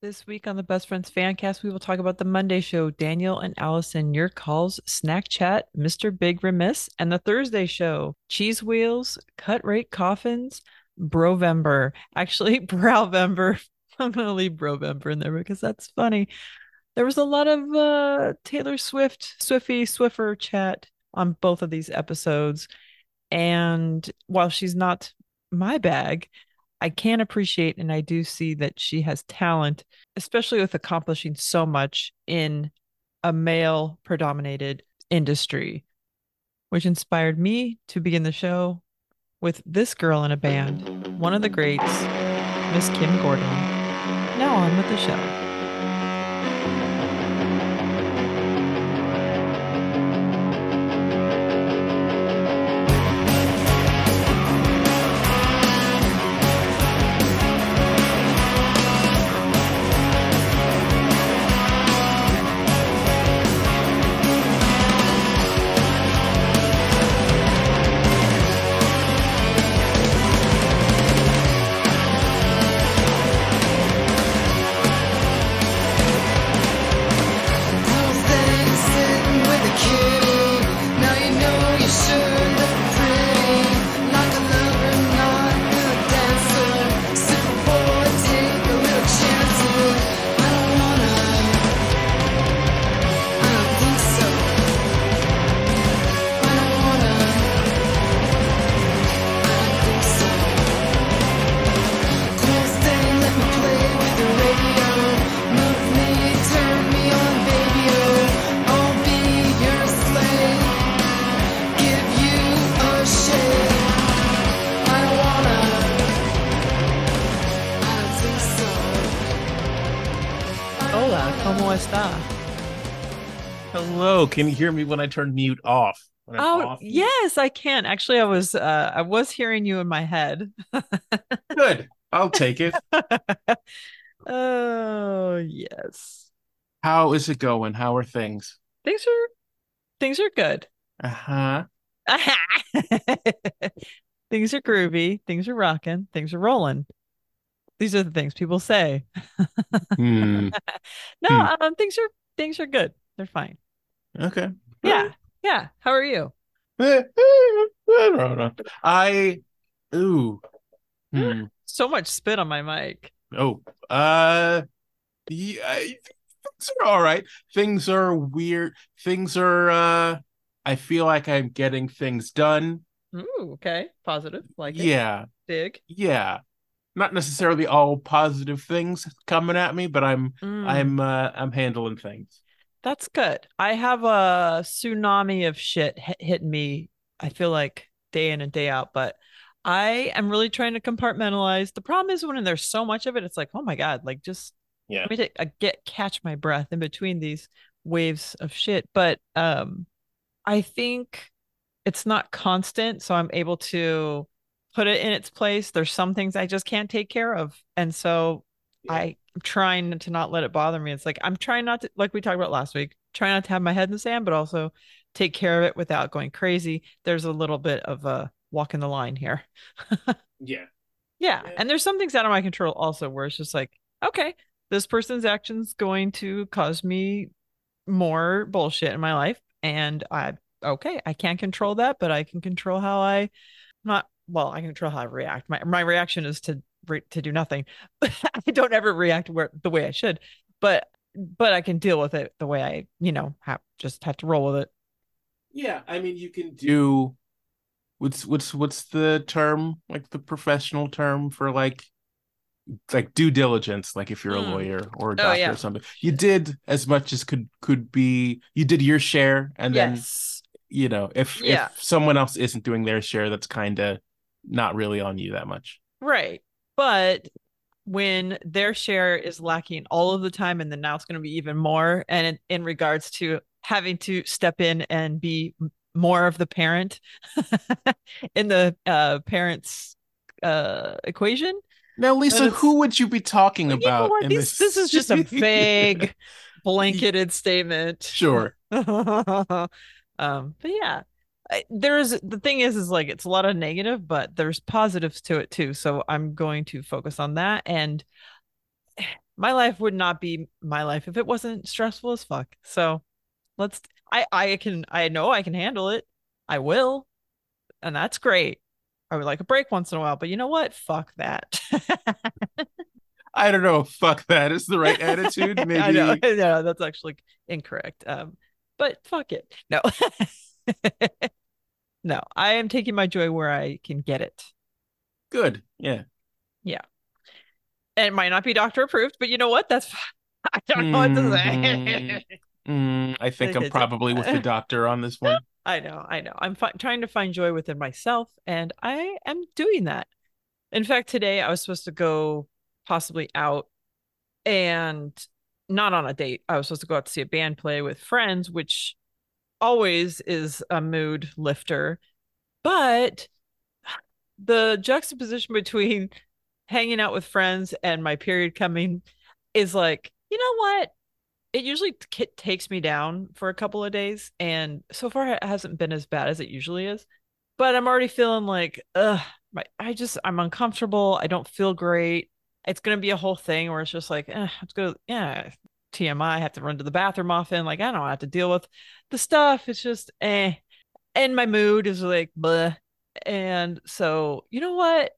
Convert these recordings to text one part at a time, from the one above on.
This week on the Best Friends Fancast, we will talk about the Monday show, Daniel and Allison, Your Calls, Snack Chat, Mr. Big Remiss, and the Thursday show, Cheese Wheels, Cut Rate Coffins, Brovember. Actually, Browvember. I'm going to leave Brovember in there because that's funny. There was a lot of uh, Taylor Swift, Swifty, Swiffer chat on both of these episodes. And while she's not my bag, I can appreciate and I do see that she has talent, especially with accomplishing so much in a male predominated industry, which inspired me to begin the show with this girl in a band, one of the greats, Miss Kim Gordon. Now on with the show. Can you hear me when I turn mute off? Oh off yes, I can. Actually, I was uh, I was hearing you in my head. Good. I'll take it. oh yes. How is it going? How are things? Things are things are good. Uh-huh. Uh-huh. things are groovy. Things are rocking. Things are rolling. These are the things people say. Hmm. no, hmm. um, things are things are good. They're fine. Okay. Yeah. Yeah. How are you? I ooh. Hmm. So much spit on my mic. Oh. Uh yeah, things are all right. Things are weird. Things are uh I feel like I'm getting things done. Ooh, okay. Positive. Like it. Yeah. Big. Yeah. Not necessarily all positive things coming at me, but I'm mm. I'm uh I'm handling things. That's good. I have a tsunami of shit hitting me. I feel like day in and day out, but I am really trying to compartmentalize. The problem is when there's so much of it, it's like, oh my god, like just yeah, let me take, I get catch my breath in between these waves of shit. But um, I think it's not constant, so I'm able to put it in its place. There's some things I just can't take care of, and so yeah. I'm trying to not let it bother me. It's like I'm trying not to, like we talked about last week, trying not to have my head in the sand, but also take care of it without going crazy. There's a little bit of a walk in the line here. yeah. yeah. Yeah. And there's some things out of my control also where it's just like, okay, this person's action's going to cause me more bullshit in my life. And I, okay, I can't control that, but I can control how I, not, well, I can control how I react. My, my reaction is to re- to do nothing. I don't ever react where, the way I should, but but I can deal with it the way I, you know, have just have to roll with it. Yeah, I mean, you can do what's what's what's the term like the professional term for like like due diligence like if you're mm. a lawyer or a oh, doctor oh, yeah. or something you did as much as could could be you did your share and yes. then you know if yeah. if someone else isn't doing their share that's kind of not really on you that much right but when their share is lacking all of the time, and then now it's going to be even more, and in, in regards to having to step in and be more of the parent in the uh, parents uh, equation. Now, Lisa, who would you be talking about? You know this? this is just a vague, blanketed statement. Sure. um, but yeah, there's the thing is is like it's a lot of negative but there's positives to it too so i'm going to focus on that and my life would not be my life if it wasn't stressful as fuck. So let's I I can I know I can handle it. I will. And that's great. I would like a break once in a while, but you know what? Fuck that. I don't know. Fuck that is the right attitude. Maybe. I know. Yeah, that's actually incorrect. Um, but fuck it. No. no, I am taking my joy where I can get it. Good. Yeah. Yeah. And it might not be doctor approved, but you know what? That's I don't know what to say. Mm-hmm. mm, I think I'm probably with the doctor on this one. I know, I know. I'm fi- trying to find joy within myself, and I am doing that. In fact, today I was supposed to go possibly out and not on a date. I was supposed to go out to see a band play with friends, which always is a mood lifter. But the juxtaposition between hanging out with friends and my period coming is like, you know what? It usually t- takes me down for a couple of days. And so far, it hasn't been as bad as it usually is. But I'm already feeling like, ugh, my, I just, I'm uncomfortable. I don't feel great. It's going to be a whole thing where it's just like, eh, let's go. Yeah, TMI. I have to run to the bathroom often. Like, I don't have to deal with the stuff. It's just, eh. And my mood is like, blah. And so, you know what?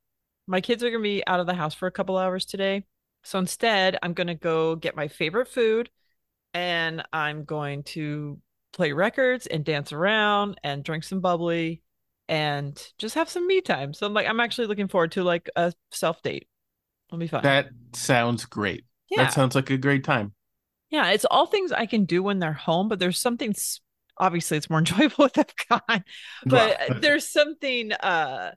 My kids are going to be out of the house for a couple hours today. So instead, I'm going to go get my favorite food and I'm going to play records and dance around and drink some bubbly and just have some me time. So I'm like, I'm actually looking forward to like a self date. It'll be fun. That sounds great. Yeah. That sounds like a great time. Yeah. It's all things I can do when they're home, but there's something obviously it's more enjoyable with them gone, but there's something uh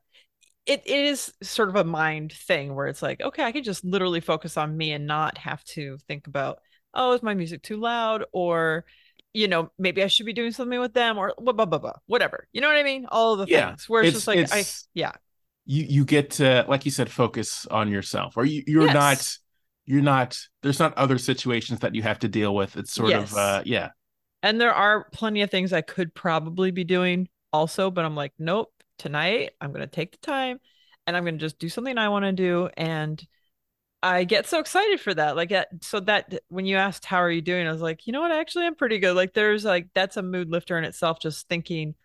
it, it is sort of a mind thing where it's like, okay, I can just literally focus on me and not have to think about, oh, is my music too loud? Or, you know, maybe I should be doing something with them or blah, blah, blah, blah, whatever. You know what I mean? All of the yeah, things where it's, it's just like, I, yeah. You, you get to, like you said, focus on yourself or you, you're yes. not, you're not, there's not other situations that you have to deal with. It's sort yes. of, uh, yeah. And there are plenty of things I could probably be doing also, but I'm like, nope, tonight i'm going to take the time and i'm going to just do something i want to do and i get so excited for that like so that when you asked how are you doing i was like you know what actually i'm pretty good like there's like that's a mood lifter in itself just thinking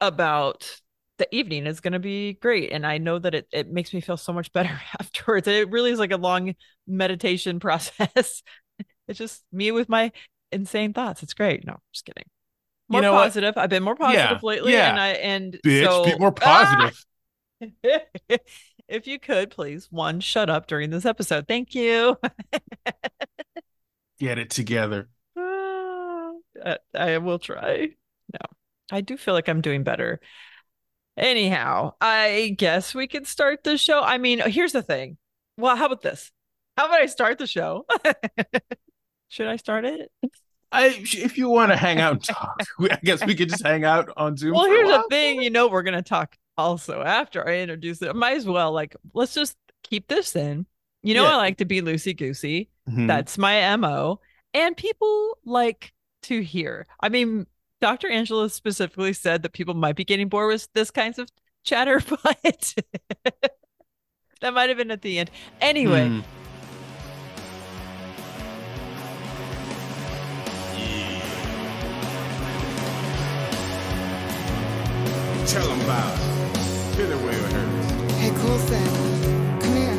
about the evening is going to be great and i know that it, it makes me feel so much better afterwards it really is like a long meditation process it's just me with my insane thoughts it's great no just kidding more you know positive. What? I've been more positive yeah, lately, yeah. and I and Bitch, so be more positive. Ah! if you could, please, one, shut up during this episode. Thank you. Get it together. Uh, I will try. No, I do feel like I'm doing better. Anyhow, I guess we could start the show. I mean, here's the thing. Well, how about this? How about I start the show? Should I start it? I, if you want to hang out and talk, I guess we could just hang out on Zoom. Well, here's the thing, you know, we're gonna talk also after I introduce it. I might as well like let's just keep this in. You know, yeah. I like to be loosey goosey. Mm-hmm. That's my mo, and people like to hear. I mean, Dr. Angela specifically said that people might be getting bored with this kinds of chatter, but that might have been at the end. Anyway. Mm. Tell them about it. Feel it way with her. Hey, cool thing. Come here.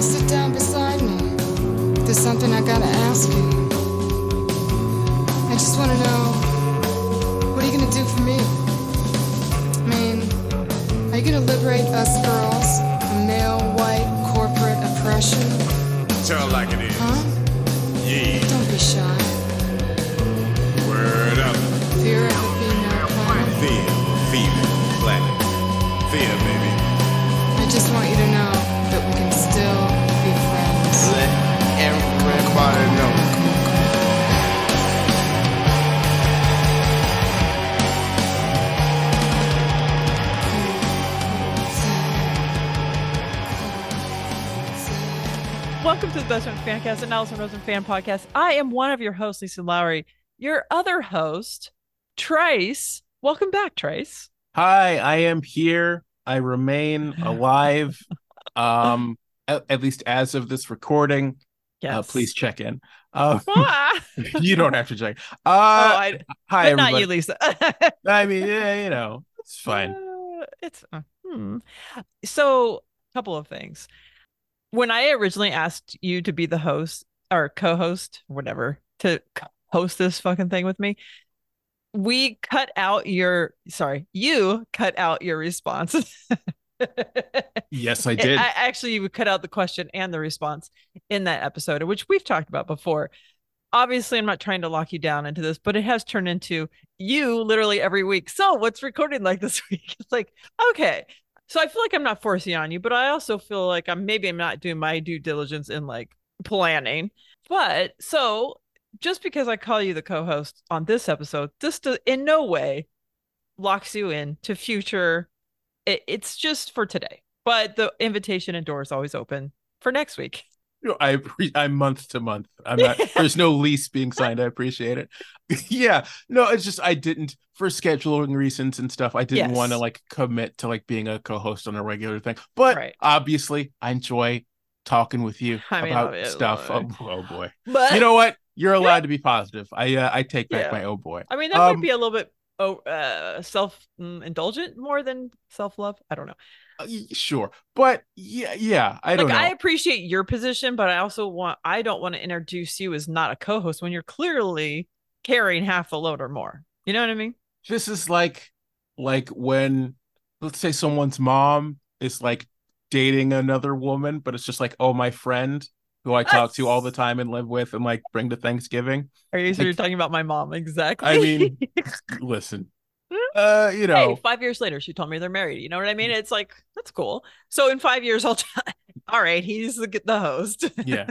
Sit down beside me. There's something I gotta ask you. I just wanna know what are you gonna do for me? I mean, are you gonna liberate us girls from male white corporate oppression? Tell like it is. Huh? Yeah. Don't be shy. Word up. Fear of the Fear, female, black. Fear, baby. I just want you to know that we can still be friends. Let everybody know. Welcome to the Best Friends Fancast and Allison Rosen Fan Podcast. I am one of your hosts, Lisa Lowry. Your other host, Tryce, Welcome back, Tryce. Hi, I am here. I remain alive. um, at, at least as of this recording. Yes. Uh, please check in. Uh, you don't have to check. Uh, oh, I, hi, not you, Lisa. I mean, yeah, you know, it's fine. Uh, it's uh, hmm. so. A couple of things. When I originally asked you to be the host or co-host, whatever, to host this fucking thing with me, we cut out your. Sorry, you cut out your response. yes, I did. I, actually, you cut out the question and the response in that episode, which we've talked about before. Obviously, I'm not trying to lock you down into this, but it has turned into you literally every week. So, what's recording like this week? It's like, okay. So, I feel like I'm not forcing on you, but I also feel like I'm maybe I'm not doing my due diligence in like planning. But so, just because I call you the co host on this episode, this does, in no way locks you in to future it, it's just for today. But the invitation and door is always open for next week. I I'm month to month. I'm not. there's no lease being signed. I appreciate it. yeah, no, it's just I didn't for scheduling reasons and stuff. I didn't yes. want to like commit to like being a co-host on a regular thing. But right. obviously, I enjoy talking with you I mean, about stuff. Oh, oh, boy, but you know what? You're allowed to be positive. I uh, I take back yeah. my oh boy. I mean, that um, might be a little bit oh uh self indulgent more than self love. I don't know. Uh, sure, but yeah, yeah, I don't like, know. I appreciate your position, but I also want I don't want to introduce you as not a co-host when you're clearly carrying half a load or more. You know what I mean? This is like like when let's say someone's mom is like dating another woman, but it's just like, oh, my friend who I talk to all the time and live with and like bring to Thanksgiving. Are you so like, you're talking about my mom? Exactly. I mean, listen. Uh, you know, hey, five years later, she told me they're married. You know what I mean? It's like that's cool. So in five years, I'll. T- all right, he's the, the host. Yeah.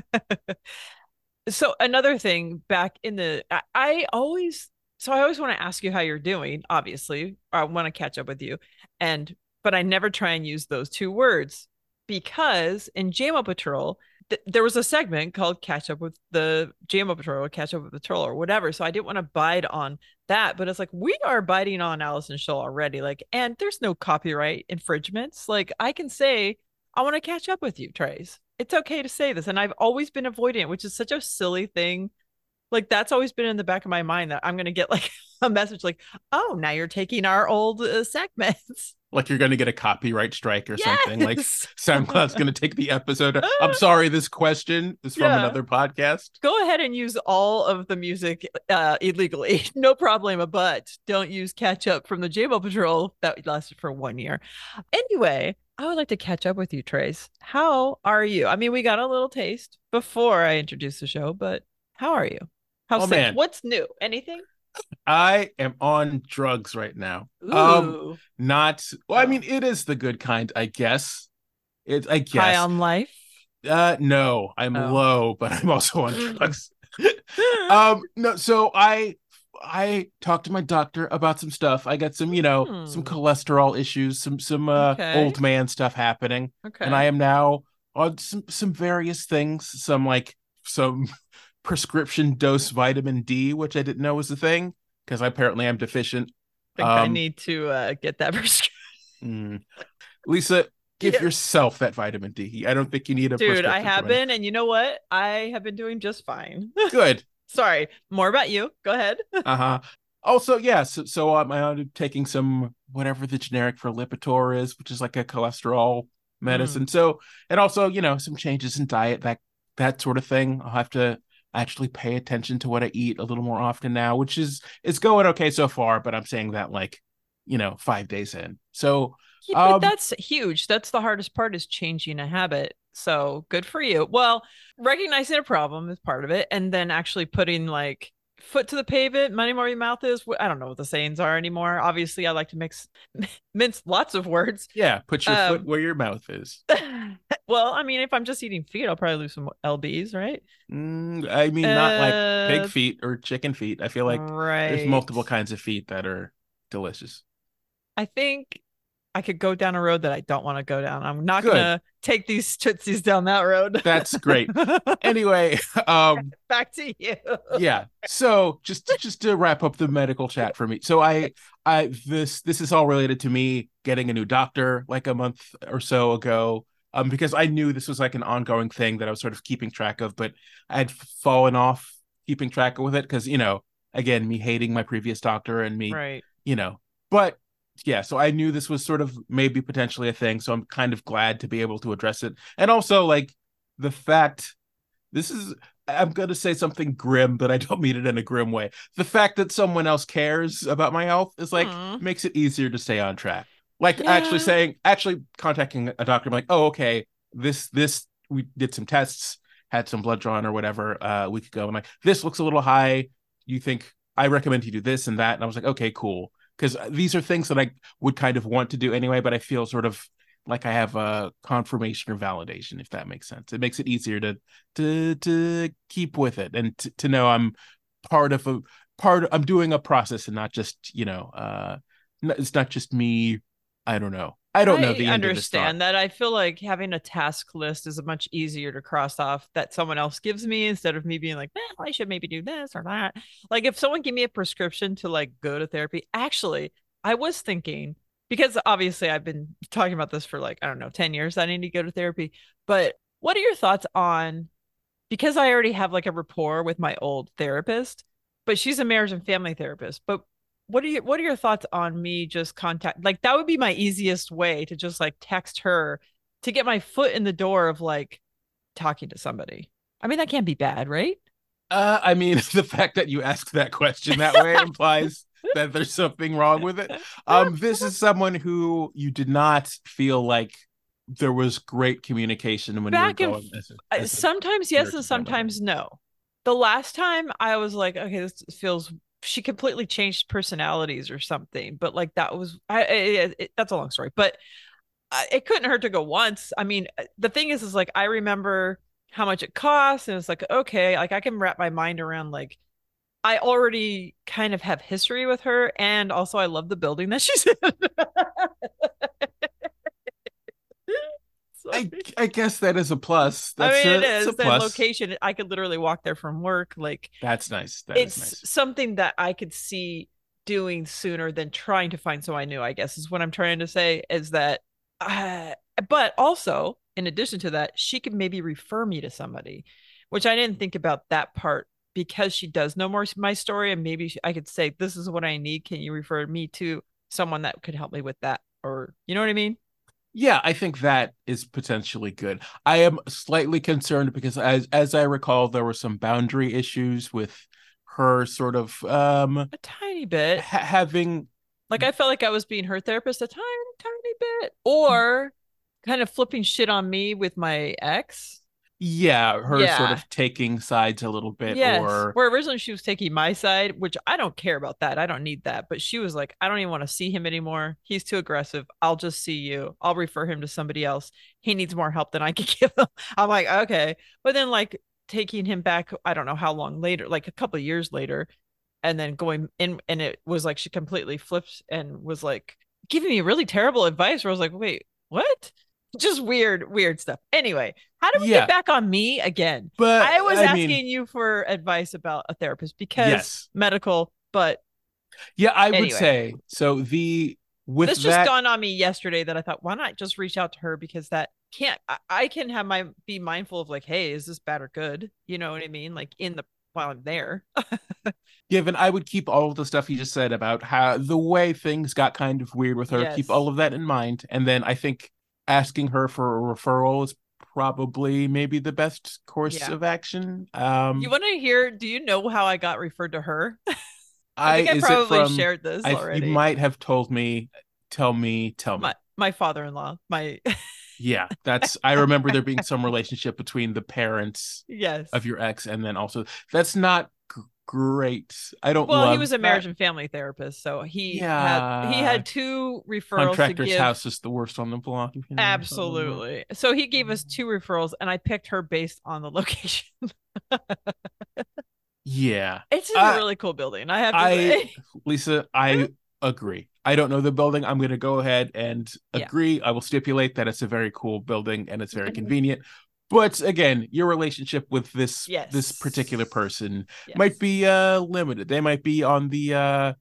so another thing, back in the, I, I always, so I always want to ask you how you're doing. Obviously, I want to catch up with you, and but I never try and use those two words because in JMO Patrol, th- there was a segment called Catch Up with the JMO Patrol or Catch Up with the Patrol or whatever. So I didn't want to bide on that, but it's like we are biting on Allison Shull already. Like, and there's no copyright infringements. Like, I can say, I want to catch up with you, Tryce. It's okay to say this. And I've always been avoiding it, which is such a silly thing. Like, that's always been in the back of my mind that I'm going to get like a message like, oh, now you're taking our old uh, segments like you're going to get a copyright strike or yes! something. Like SoundCloud's going to take the episode. I'm sorry, this question is from yeah. another podcast. Go ahead and use all of the music uh, illegally, no problem. But don't use catch up from the JMO Patrol that lasted for one year. Anyway, I would like to catch up with you, Tryce. How are you? I mean, we got a little taste before I introduced the show, but how are you? How's oh, man. What's new? Anything? I am on drugs right now. Um, Ooh. Um, not well. I mean, it is the good kind, I guess. It, I guess. High on life. Uh, no, I'm oh. low, but I'm also on drugs. um, no, so I I talked to my doctor about some stuff. I got some, you know, hmm. some cholesterol issues, some some uh, okay. old man stuff happening, okay. and I am now on some some various things. Some like some prescription dose vitamin D, which I didn't know was a thing because I apparently I'm deficient. I think um, I need to uh, get that prescription. mm. Lisa, give yeah. yourself that vitamin D. I don't think you need a dude. I have been, and you know what? I have been doing just fine. Good. Sorry. More about you. Go ahead. uh huh. Also, yeah. So, so I'm, I'm taking some whatever the generic for Lipitor is, which is like a cholesterol medicine. Mm. So, and also, you know, some changes in diet, that that sort of thing. I'll have to actually pay attention to what I eat a little more often now, which is is going okay so far. But I'm saying that like, you know, five days in. So yeah, um, but that's huge. That's the hardest part is changing a habit. So good for you. Well, recognizing a problem is part of it, and then actually putting like foot to the pavement, money where your mouth is. I don't know what the sayings are anymore. Obviously, I like to mix mince lots of words. Yeah, put your um, foot where your mouth is. well, I mean, if I'm just eating feet, I'll probably lose some lbs, right? Mm, I mean, not uh, like pig uh, feet or chicken feet. I feel like right. there's multiple kinds of feet that are delicious. I think I could go down a road that I don't want to go down. I'm not Good. gonna take these tootsies down that road. That's great. anyway, um back to you. yeah. So just just to wrap up the medical chat for me. So I I this this is all related to me getting a new doctor like a month or so ago. um, because I knew this was like an ongoing thing that I was sort of keeping track of, but I had fallen off keeping track with it because you know, again, me hating my previous doctor and me, right? You know, but yeah, so I knew this was sort of maybe potentially a thing, so I'm kind of glad to be able to address it, and also like the fact this is I'm going to say something grim, but I don't mean it in a grim way. The fact that someone else cares about my health is like Aww. makes it easier to stay on track. Like yeah. actually saying, actually contacting a doctor, I'm like, oh, okay, this this we did some tests, had some blood drawn or whatever uh, a week ago, and like this looks a little high. You think I recommend you do this and that, and I was like, okay, cool, because these are things that I would kind of want to do anyway, but I feel sort of like I have a confirmation or validation, if that makes sense. It makes it easier to to to keep with it and to, to know I'm part of a part. Of, I'm doing a process and not just you know, uh, it's not just me. I don't know. I don't know the I understand that. I feel like having a task list is much easier to cross off that someone else gives me instead of me being like, well, I should maybe do this or that. Like if someone gave me a prescription to like go to therapy, actually, I was thinking because obviously I've been talking about this for like, I don't know, 10 years. I need to go to therapy. But what are your thoughts on because I already have like a rapport with my old therapist, but she's a marriage and family therapist. But what are you what are your thoughts on me just contact like that would be my easiest way to just like text her to get my foot in the door of like talking to somebody. I mean that can't be bad, right? Uh I mean the fact that you ask that question that way implies that there's something wrong with it. Um, this is someone who you did not feel like there was great communication when Back you were going. As a, as sometimes yes, and sometimes no. The last time I was like, okay, this feels. She completely changed personalities or something, but like that was, I, it, it, that's a long story, but it couldn't hurt to go once. I mean, uh, the thing is, is like I remember how much it costs, and it's like okay, like I can wrap my mind around like I already kind of have history with her, and also I love the building that she's in. I, I guess that is a plus. That's I mean, a, it is. The location, I could literally walk there from work. Like that's nice. That it's nice. something that I could see doing sooner than trying to find someone new. I guess is what I'm trying to say. Is that, uh, but also in addition to that, she could maybe refer me to somebody, which I didn't think about that part because she does know more my story and maybe I could say this is what I need can you refer me to someone that could help me with that or you know what I mean yeah I think that is potentially good. I am slightly concerned because as as I recall there were some boundary issues with her sort of um a tiny bit. ha- having like I felt like I was being her therapist a tiny tiny bit or kind of flipping shit on me with my ex yeah her yeah. sort of taking sides a little bit yes. or where originally she was taking my side which i don't care about that i don't need that but she was like i don't even want to see him anymore he's too aggressive i'll just see you i'll refer him to somebody else he needs more help than i can give him i'm like okay but then like taking him back i don't know how long later like a couple years later and then going in and it was like she completely flipped and was like giving me really terrible advice where i was like wait what just weird, weird stuff. Anyway, how do we yeah. get back on me again? But I was I asking mean, you for advice about a therapist because yes. medical, but yeah, I anyway. would say so. The with this that... just dawned on me yesterday that I thought, why not just reach out to her because that can't I, I can have my be mindful of like, hey, is this bad or good? You know what I mean? Like in the while I'm there. Given I would keep all of the stuff you just said about how the way things got kind of weird with her, yes. keep all of that in mind. And then I think asking her for a referral is probably maybe the best course yeah. of action. Um, you want to hear? Do you know how I got referred to her? I, I, I probably from, shared this I, already. You might have told me. Tell me. Tell me. My, my father-in-law. My. yeah, that's. I remember there being some relationship between the parents. Yes. Of your ex, and then also that's not great. I don't. Well, he was a marriage that. and family therapist, so he yeah. had he had two referrals. Contractor's give... house is the worst on the block. Absolutely. So he gave us two referrals, and I picked her based on the location. yeah, it's a uh, really cool building. I have to I, say, Lisa, I agree. I don't know the building. I'm going to go ahead and agree. Yeah. I will stipulate that it's a very cool building and it's very convenient but again your relationship with this yes. this particular person yes. might be uh limited they might be on the uh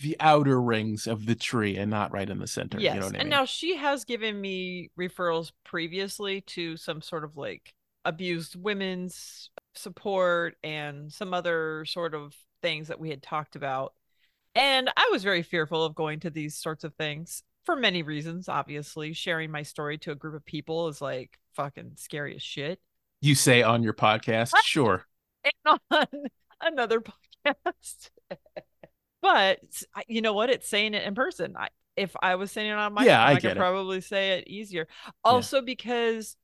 the outer rings of the tree and not right in the center. Yes. You know and I mean? now she has given me referrals previously to some sort of like abused women's support and some other sort of things that we had talked about. And I was very fearful of going to these sorts of things for many reasons, obviously. Sharing my story to a group of people is like fucking scary as shit. You say on your podcast, sure. And on another podcast. but you know what? It's saying it in person. I, if I was saying it on my yeah, phone, I, I could it. probably say it easier. Also, yeah. because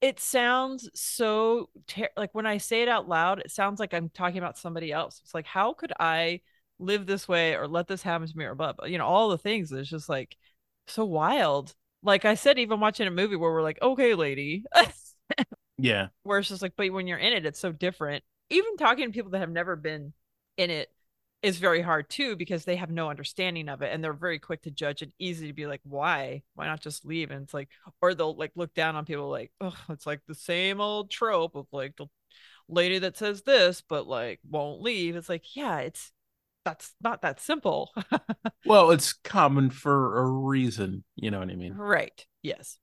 it sounds so ter- like when I say it out loud, it sounds like I'm talking about somebody else. It's like, how could I live this way or let this happen to me or blah, blah you know, all the things. It's just like so wild. Like I said, even watching a movie where we're like, okay, lady. yeah. Where it's just like, but when you're in it, it's so different. Even talking to people that have never been in it is very hard too because they have no understanding of it and they're very quick to judge and easy to be like why why not just leave and it's like or they'll like look down on people like oh it's like the same old trope of like the lady that says this but like won't leave it's like yeah it's that's not that simple well it's common for a reason you know what i mean right yes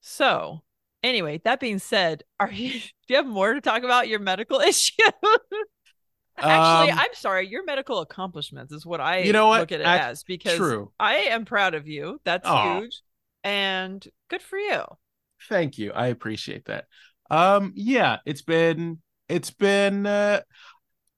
so anyway that being said are you do you have more to talk about your medical issue Actually, um, I'm sorry. Your medical accomplishments is what I you know what? look at it I, as because true. I am proud of you. That's Aww. huge, and good for you. Thank you. I appreciate that. Um, yeah, it's been it's been uh,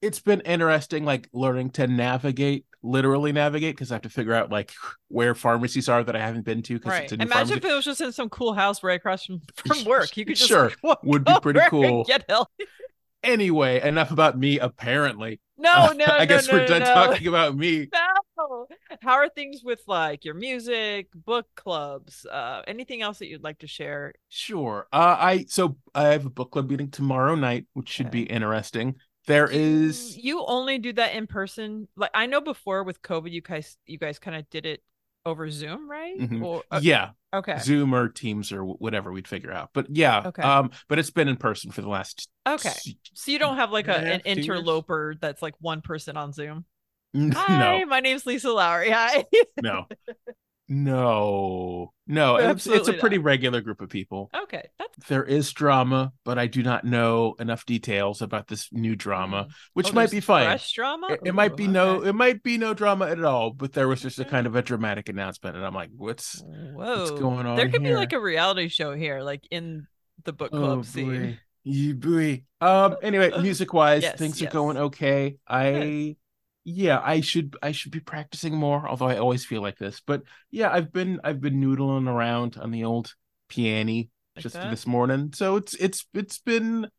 it's been interesting, like learning to navigate, literally navigate, because I have to figure out like where pharmacies are that I haven't been to. Because right. it's a new Imagine pharmacy. if it was just in some cool house right across from, from work. You could just sure like, would be pretty cool. Get healthy. Anyway, enough about me. Apparently, no, no. I no, guess no, we're done no. talking about me. No. How are things with like your music, book clubs, uh, anything else that you'd like to share? Sure. Uh, I so I have a book club meeting tomorrow night, which should be interesting. There is you only do that in person. Like I know before with COVID, you guys you guys kind of did it over Zoom, right? Mhm. Or uh, yeah, okay, Zoom or Teams or whatever we'd figure out. But yeah, Okay. um, but it's been in person for the last okay. s- So you don't have like a, an two years. interloper that's like one person on Zoom. no, Hi, my name's Lisa Lowry. Hi. no, no, no. It's, it's a pretty not. regular group of people. okay, that's There is drama, but I do not know enough details about this new drama, Mm. which Oh, might be fine. Fresh drama. It, it might Ooh, be no, it might be no drama at all. But there was just a kind of a dramatic announcement, and I'm like, what's Whoa, going on There could be like a reality show here, like in the book oh club scene. boy, you boy. Um. Anyway, music wise, Yes, things yes. are going okay. I. Yeah, I should I should be practicing more, although I always feel like this. But yeah, I've been I've been noodling around on the old piano Like just that? this morning. So it's it's it's been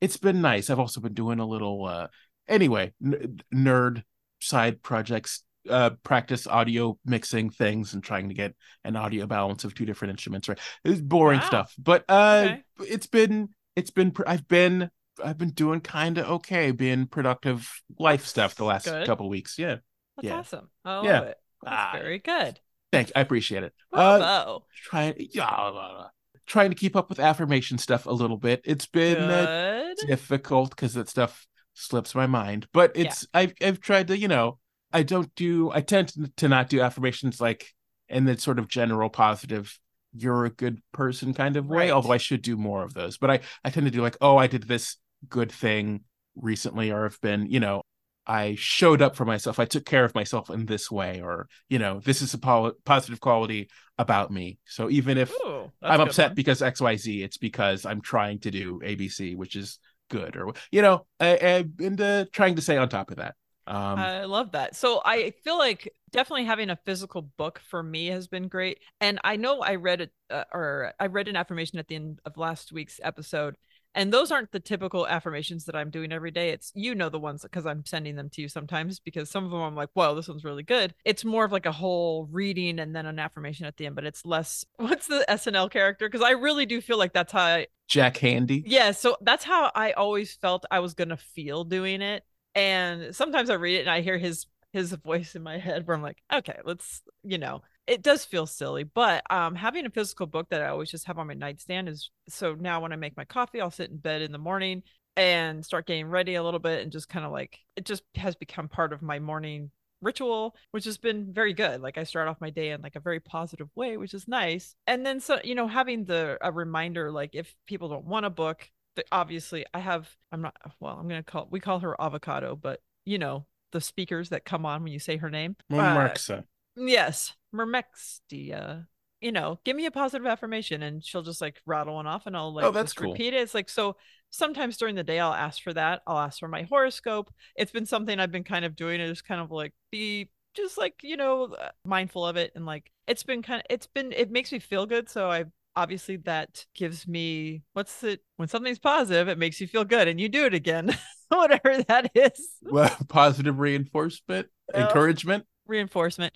it's been nice. I've also been doing a little uh anyway, n- nerd side projects uh practice audio mixing things and trying to get an audio balance of two different instruments right it's boring Wow. stuff but uh Okay. it's been it's been pr- i've been i've been doing kind of okay being productive life stuff the last good. couple weeks yeah That's Yeah. awesome. I love Yeah. it. That's Ah, very good. thank i appreciate it uh trying yeah trying to keep up with affirmation stuff a little bit it's been uh, difficult because that stuff slips my mind but it's I've, I've tried to you know i don't do i tend to, to not do affirmations like in the sort of general positive you're a good person kind of way Right. although i should do more of those but i i tend to do like oh i did this good thing recently or have been you know i showed up for myself i took care of myself in this way or you know this is a pol- positive quality about me so even if Ooh, I'm upset one. because XYZ. It's because I'm trying to do ABC, which is good, or you know, I, I'm into trying to stay on top of that. Um, I love that. So I feel like definitely having a physical book for me has been great. And I know I read it uh, or I read an affirmation at the end of last week's episode. And those aren't the typical affirmations that I'm doing every day. It's you know the ones because I'm sending them to you sometimes because some of them I'm like, whoa, this one's really good. It's more of like a whole reading and then an affirmation at the end, but it's less what's the SNL character? Because I really do feel like that's how I Jack Handey. yeah, so that's how I always felt I was gonna feel doing it. And sometimes I read it and I hear his his voice in my head where I'm like, okay, let's, you know, it does feel silly, but um having a physical book that I always just have on my nightstand is so now when I make my coffee, I'll sit in bed in the morning and start getting ready a little bit and just kind of like it just has become part of my morning ritual, which has been very good. Like I start off my day in like a very positive way, which is nice. And then so, you know, having the a reminder, like if people don't want a book, obviously I have I'm not well, I'm gonna call we call her avocado, but you know, the speakers that come on when you say her name. Mermexa. Uh, yes. Mermexdia you know, give me a positive affirmation and she'll just like rattle one off and I'll like oh, that's cool. repeat it. It's like so sometimes during the day I'll ask for that. I'll ask for my horoscope. It's been something I've been kind of doing. It is kind of like be just like, you know, uh, mindful of it and like it's been kind of it's been it makes me feel good. So I obviously that gives me what's it when something's positive, it makes you feel good and you do it again. Whatever that is. Well, positive reinforcement, encouragement. Reinforcement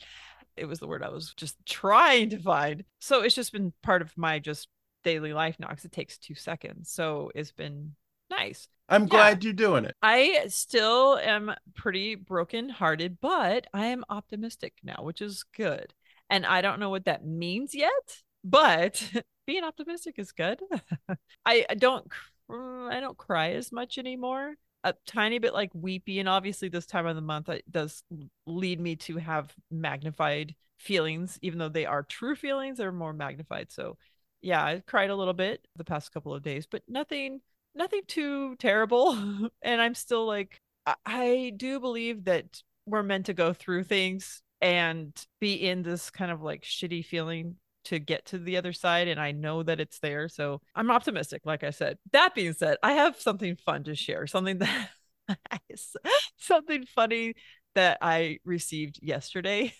it was the word I was just trying to find. So it's just been part of my just daily life now because it takes two seconds. So it's been nice. I'm yeah. glad you're doing it. I still am pretty broken hearted, but I am optimistic now, which is good. And I don't know what that means yet, but being optimistic is good. I, I don't I don't cry as much anymore a tiny bit like weepy and obviously this time of the month it does lead me to have magnified feelings even though they are true feelings they're more magnified. So yeah i cried a little bit the past couple of days but nothing nothing too terrible. And i'm still like I, I do believe that we're meant to go through things and be in this kind of like shitty feeling to get to the other side and I know that it's there. So I'm optimistic, like I said. That being said, I have something fun to share, something that something funny that I received yesterday.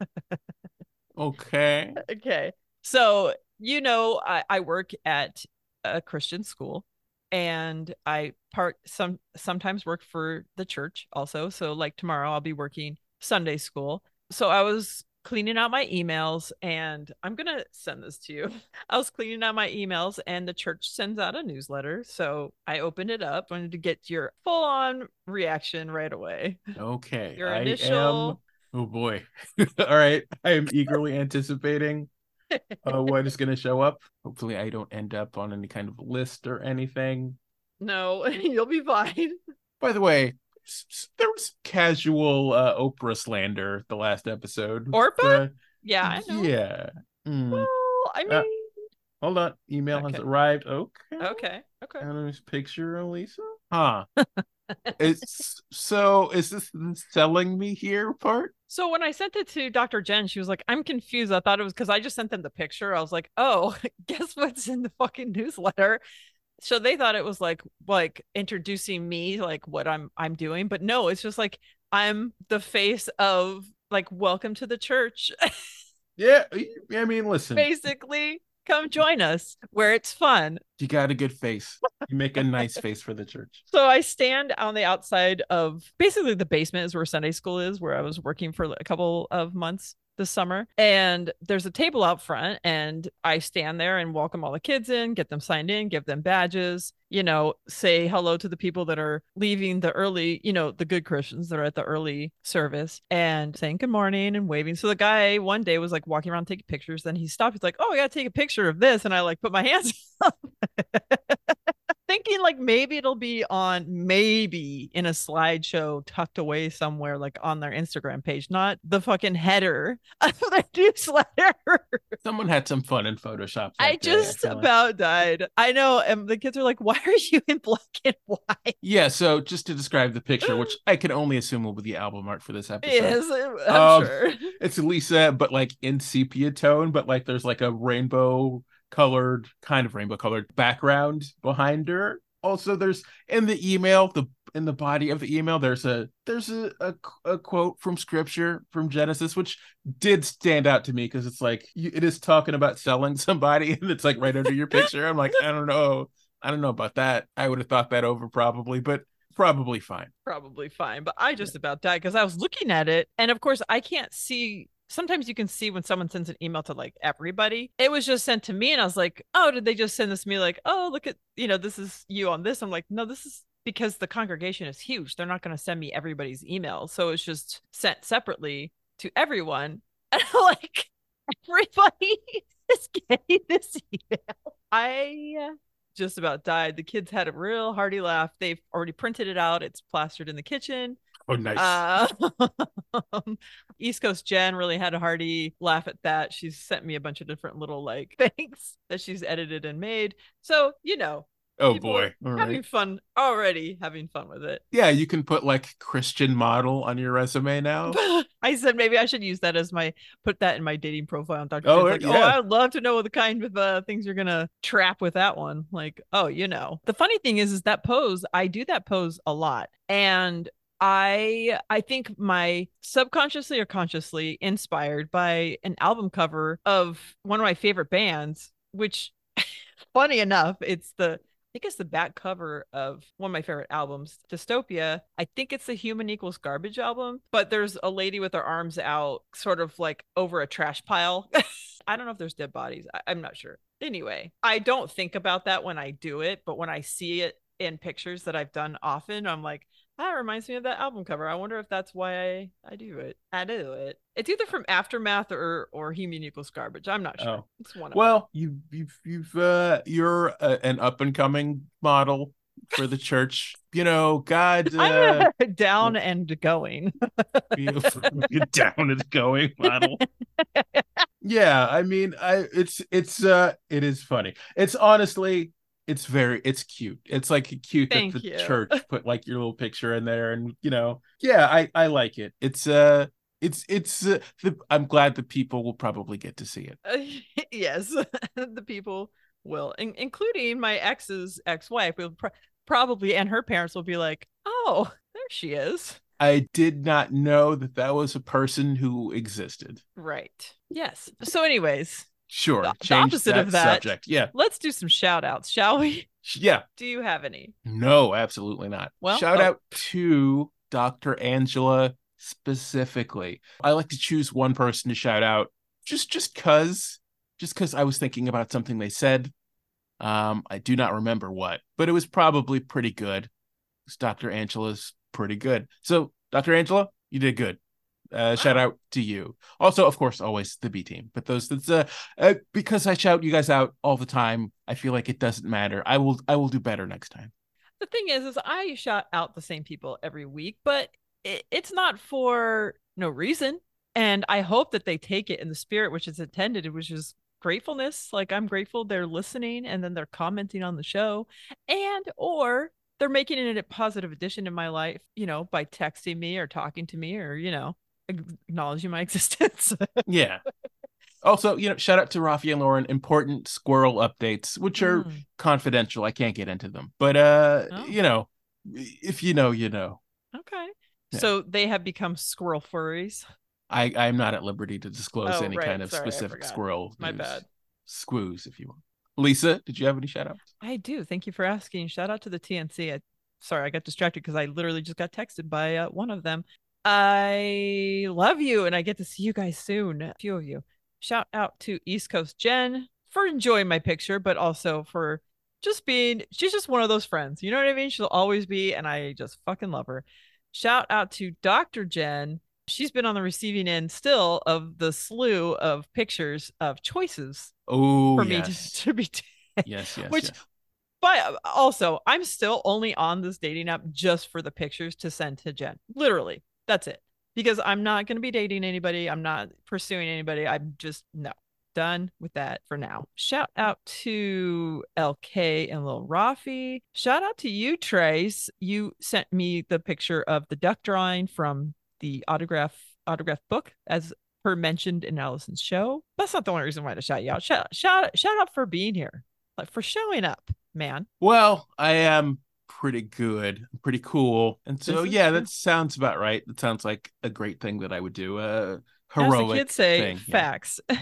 okay. Okay. So, you know, I, I work at a Christian school and I part some sometimes work for the church also. So like tomorrow I'll be working Sunday school. So I was cleaning out my emails and I'm going to send this to you. I was cleaning out my emails and the church sends out a newsletter. So I opened it up, wanted to get your full on reaction right away. Okay. Your initial. Am... Oh boy. All right. I am eagerly anticipating uh, what is going to show up. Hopefully, I don't end up on any kind of list or anything. No, you'll be fine. By the way, there was casual uh, Oprah slander the last episode. Oprah? Uh, yeah, Yeah. Mm. Well, I uh, mean, uh, hold on. Email okay. has arrived. Okay. Okay. Okay. And this picture of Lisa. Huh. it's so. Is this selling me here part? So when I sent it to Dr. Jen, she was like, "I'm confused. I thought it was because I just sent them the picture. I was like, oh, guess what's in the fucking newsletter?" So they thought it was like like introducing me like what i'm i'm doing but no it's just like i'm the face of like welcome to the church. Yeah i mean listen. Basically come join us where it's fun. You got a good face. You make a nice face for the church. So i stand on the outside of basically the basement is where sunday school is where i was working for a couple of months this summer. And there's a table out front, and I stand there and welcome all the kids in, get them signed in, give them badges, you know, say hello to the people that are leaving the early, you know, the good Christians that are at the early service and saying good morning and waving. So the guy one day was like walking around taking pictures. Then he stopped. He's like, Oh, I got to take a picture of this. And I like put my hands up thinking like maybe it'll be on maybe in a slideshow tucked away somewhere like on their Instagram page, not the fucking header of the newsletter. Someone had some fun in Photoshop. I day, just I about like. died. I know. And the kids are like, why are you in black and white? Yeah. So just to describe the picture, which I can only assume will be the album art for this episode. Yes, I'm um, sure. It's Lisa, but like in sepia tone, but like there's like a rainbow colored, kind of rainbow colored background behind her. Also, there's in the email, the in the body of the email, there's a there's a, a, a quote from scripture from Genesis, which did stand out to me because it's like it is talking about selling somebody, and it's like right under your picture. I'm like, I don't know, I don't know about that. I would have thought that over probably, but probably fine. Probably fine. But I just about died because I was looking at it, and of course I can't see sometimes you can see when someone sends an email to like everybody. It was just sent to me, and I was like, oh, did they just send this to me? Like, oh, look at you know, this is you on this. I'm like, no, this is because the congregation is huge. They're not going to send me everybody's email, so it's just sent separately to everyone. And I'm like, everybody is getting this email. I just about died. The kids had a real hearty laugh. They've already printed it out. It's plastered in the kitchen. Oh, nice. Uh, East Coast Jen really had a hearty laugh at that. She's sent me a bunch of different little like things that she's edited and made. So, you know, Oh boy. All having right. fun already having fun with it. Yeah, you can put like Christian model on your resume now. I said maybe I should use that as my put that in my dating profile on Dr. Oh, like, yeah. oh, I'd love to know the kind of uh, things you're gonna trap with that one. Like, oh, you know. The funny thing is, is that pose, I do that pose a lot. And I I think my subconsciously or consciously inspired by an album cover of one of my favorite bands, which funny enough, it's the I think it's the back cover of one of my favorite albums, Dystopia. I think it's the Human Equals Garbage album, but there's a lady with her arms out, sort of like over a trash pile. I don't know if there's dead bodies. I- I'm not sure. Anyway, I don't think about that when I do it, but when I see it in pictures that I've done often, I'm like, that reminds me of that album cover. I wonder if that's why I, I do it. I do it. It's either from Aftermath or or Human Equals Garbage. I'm not sure. Oh. It's one. well, you you've you've uh, you're a, an up and coming model for the church. You know, God uh, down and going. down and going model. yeah, I mean, I it's it's uh it is funny. It's honestly it's very it's cute. It's like cute Thank that the you. church put like your little picture in there and you know yeah i i like it. It's uh it's it's uh, the, i'm glad the people will probably get to see it. Uh, yes the people will in- including my ex's ex-wife will pr- probably and her parents will be like oh there she is. I did not know that that was a person who existed. Right. Yes. So anyways Sure. The, the opposite that of that. Subject. Yeah. Let's do some shout outs, shall we? Yeah. Do you have any? No, absolutely not. Well, shout oh. out to Dr. Angela specifically. I like to choose one person to shout out just just cuz just cuz I was thinking about something they said. Um I do not remember what, but it was probably pretty good. Dr. Angela's pretty good. So, Dr. Angela, you did good. Uh, shout out to you. Also, of course, always the B team. But those that's uh, uh, because I shout you guys out all the time. I feel like it doesn't matter. I will I will do better next time. The thing is, is I shout out the same people every week, but it, it's not for no reason. And I hope that they take it in the spirit which is intended, which is gratefulness. Like I'm grateful they're listening and then they're commenting on the show, and or they're making it a positive addition to my life, you know, by texting me or talking to me or, you know, acknowledging my existence. yeah. Also, you know, shout out to Rafi and Lauren. Important squirrel updates, which are mm. confidential. I can't get into them, but uh, oh. you know, if you know, you know. Okay. Yeah. So they have become squirrel furries. I I'm not at liberty to disclose oh, any right. kind of Sorry, specific squirrel. My news. bad. Squoos, if you want. Lisa, did you have any shout outs? I do. Thank you for asking. Shout out to the TNC. I, sorry, I got distracted because I literally just got texted by uh, one of them. I love you and I get to see you guys soon. A few of you. Shout out to East Coast Jen for enjoying my picture, but also for just being, she's just one of those friends. You know what I mean? She'll always be, and I just fucking love her. Shout out to Dr. Jen. She's been on the receiving end still of the slew of pictures of choices oh, for yes. me to, to be. T- yes, yes. Which, yes. but also, I'm still only on this dating app just for the pictures to send to Jen. Literally, that's it. Because I'm not going to be dating anybody. I'm not pursuing anybody. I'm just, no, done with that for now. Shout out to LK and Lil Rafi. Shout out to you, Tryce. You sent me the picture of the duck drawing from the autograph autograph book as per mentioned in Allison's show. That's not the only reason why to shout you out. Shout shout shout out for being here. Like for showing up, man. Well, I am pretty good, pretty cool. And so yeah, true. that sounds about right. That sounds like a great thing that I would do. Uh heroic As the kids say, thing. facts. Yeah.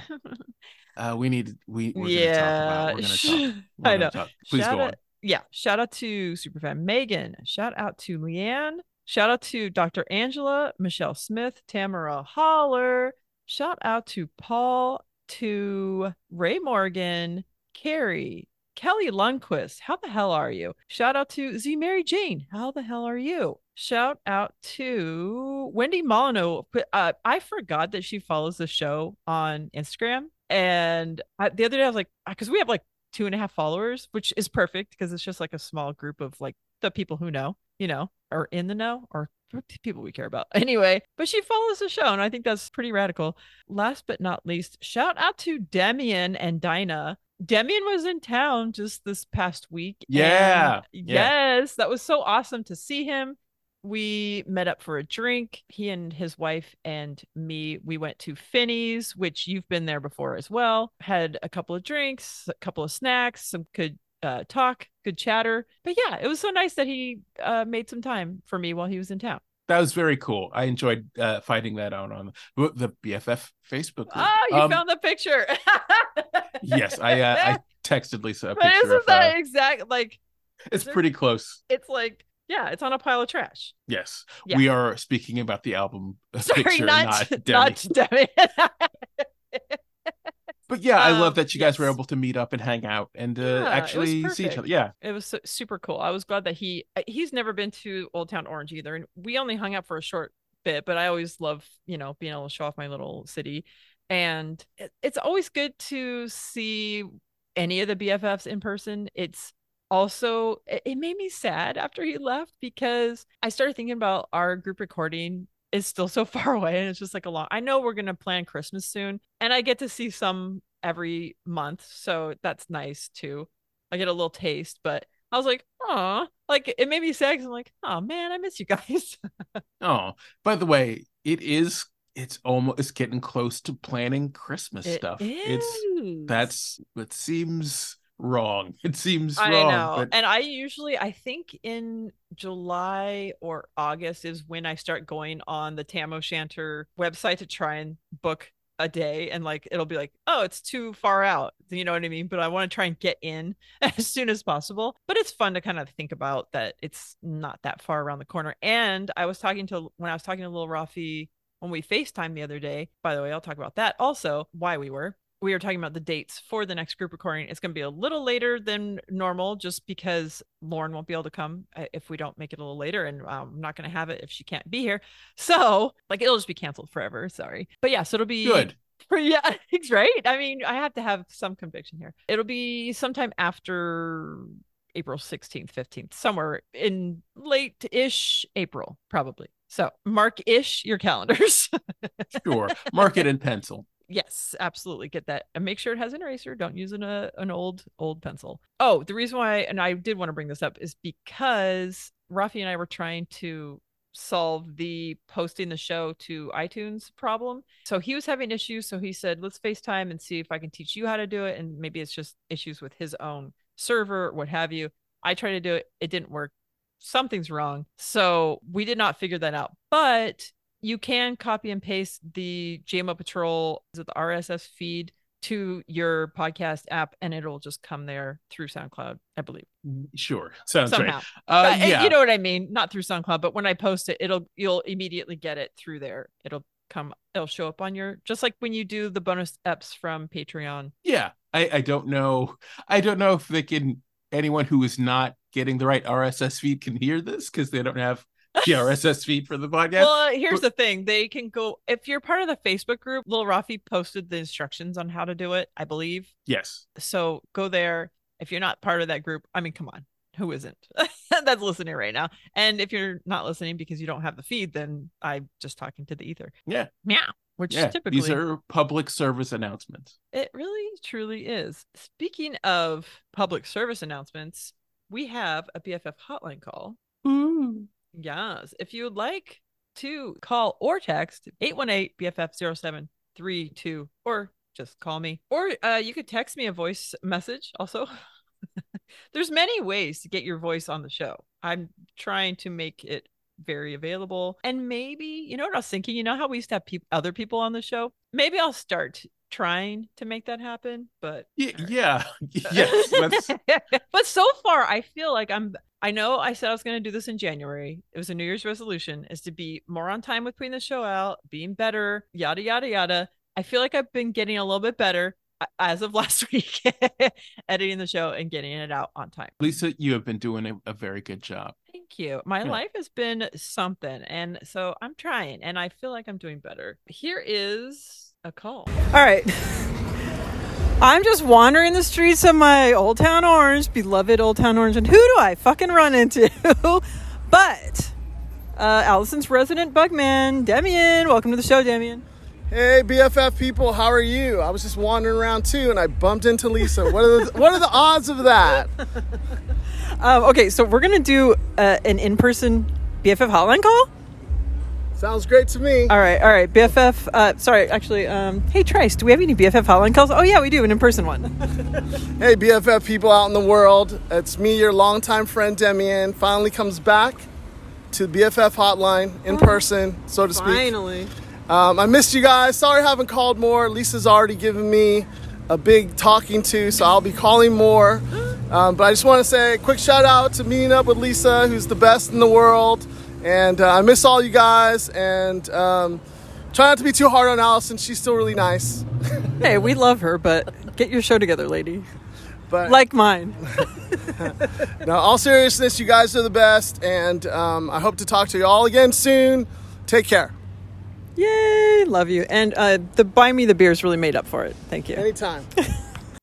uh we need we we're yeah. gonna talk about we're gonna talk. We're I know. Talk. Please shout go out, on. Yeah. Shout out to Superfan Megan. Shout out to Leanne. Shout out to Dr. Angela, Michelle Smith, Tamara Holler. Shout out to Paul, to Ray Morgan, Carrie, Kelly Lundquist, how the hell are you? Shout out to Z Mary Jane, how the hell are you? Shout out to Wendy Molyneux. Uh, I forgot that she follows the show on Instagram. And I, the other day I was like, because uh, we have like two and a half followers, which is perfect because it's just like a small group of like the people who know, you know. are in the know or people we care about. Anyway, but she follows the show, and I think that's pretty radical. Last but not least, shout out to Demian and Dinah. Demian was in town just this past week. Yeah. yeah. Yes, that was so awesome to see him. We met up for a drink. He and his wife and me, we went to Finney's, which you've been there before as well. Had a couple of drinks, a couple of snacks, some good uh, talk, good chatter. But yeah, it was so nice that he uh, made some time for me while he was in town. That was very cool. I enjoyed uh, finding that out on the BFF Facebook group. Oh, you um, found the picture. yes, I uh, I texted Lisa a but picture. Isn't of, that uh, exact? Like, it's pretty close. It's like yeah, it's on a pile of trash. Yes, yeah. we are speaking about the album Sorry, picture, not not Demi. Not Demi. but yeah, I love um, that you guys yes. were able to meet up and hang out and uh, yeah, actually see each other. Yeah, it was super cool. I was glad that he uh, he's never been to Old Town Orange either, and we only hung out for a short bit. But I always love you know being able to show off my little city, and it's always good to see any of the BFFs in person. It's also it made me sad after he left because I started thinking about our group recording is still so far away and it's just like a long I know we're gonna plan Christmas soon and I get to see some every month so that's nice too. I get a little taste but I was like oh like it made me sad because I'm like oh man I miss you guys. Oh by the way it is it's almost it's getting close to planning Christmas it stuff. Is. it's that's it seems wrong. It seems I wrong. know. But... And I usually I think in July or August is when I start going on the Tam O'Shanter website to try and book a day and like it'll be like oh it's too far out you know what i mean but i want to try and get in as soon as possible but it's fun to kind of think about that it's not that far around the corner and i was talking to when i was talking to little rafi when we facetime the other day by the way i'll talk about that also why we were we are talking about the dates for the next group recording. It's going to be a little later than normal just because Lauren won't be able to come uh, if we don't make it a little later. And um, I'm not going to have it if she can't be here. So, like, it'll just be canceled forever. Sorry. But yeah, so it'll be good. Yeah, it's right. I mean, I have to have some conviction here. It'll be sometime after April 16th, 15th, somewhere in late ish April, probably. So mark ish your calendars. sure. Mark it in pencil yes absolutely get that and make sure it has an eraser don't use an, uh, an old old pencil. Oh the reason why and i did want to bring this up is because rafi and i were trying to solve the posting the show to itunes problem. So he was having issues so he said let's facetime and see if i can teach you how to do it and maybe it's just issues with his own server what have you. I tried to do it it didn't work. Something's wrong. So we did not figure that out but you can copy and paste the JMO Patrol, is the RSS feed to your podcast app and it'll just come there through SoundCloud, I believe. Sure. Sounds Somehow. right. Uh, yeah. You know what I mean? Not through SoundCloud, but when I post it, it'll you'll immediately get it through there. It'll come it'll show up on your just like when you do the bonus eps from Patreon. Yeah. I, I don't know. I don't know if they can anyone who is not getting the right RSS feed can hear this because they don't have RSS feed for the podcast. Well, uh, here's the thing: they can go if you're part of the Facebook group. Little Rafi posted the instructions on how to do it, I believe. Yes. So go there. If you're not part of that group, I mean, come on, who isn't? That's listening right now. And if you're not listening because you don't have the feed, then I'm just talking to the ether. Yeah. Meow. Which yeah, typically these are public service announcements. It really truly is. Speaking of public service announcements, we have a BFF hotline call. Ooh. Yes. If you would like to call or text 818 BFF 0732 or just call me. Or uh, you could text me a voice message also. There's many ways to get your voice on the show. I'm trying to make it very available. And maybe, you know what I was thinking? You know how we used to have pe- other people on the show? Maybe I'll start trying to make that happen, but yeah, yeah. yes. but so far I feel like I'm I know I said I was going to do this in January. It was a New Year's resolution is to be more on time with putting the show out, being better, yada yada yada. I feel like I've been getting a little bit better as of last week editing the show and getting it out on time. Lisa, you have been doing a, a very good job. Thank you. My yeah. life has been something and so I'm trying and I feel like I'm doing better. Here is a call. All right. I'm just wandering the streets of my Old Town Orange, beloved Old Town Orange, and who do I fucking run into? but uh, Allison's resident bugman, Demian. Welcome to the show, Demian. Hey BFF people, how are you? I was just wandering around too, and I bumped into Lisa. What are the What are the odds of that? um, okay, so we're gonna do uh, an in-person BFF hotline call. Sounds great to me. All right, all right. BFF. Uh, sorry, actually. Um, hey, Tryce, do we have any BFF hotline calls? Oh yeah, we do an in-person one. hey, BFF people out in the world, it's me, your longtime friend Demian. Finally comes back to BFF hotline in person, so to speak. Finally. Um, I missed you guys. Sorry I haven't called more. Lisa's already given me a big talking to, so I'll be calling more. Um, but I just want to say a quick shout out to meeting up with Lisa, who's the best in the world. And uh, I miss all you guys. And um, try not to be too hard on Allison. She's still really nice. hey, we love her, but get your show together, lady. But like mine. now, all seriousness, you guys are the best, and um, I hope to talk to you all again soon. Take care. Yay! Love you. And uh, the buy me the beers really made up for it. Thank you. Anytime.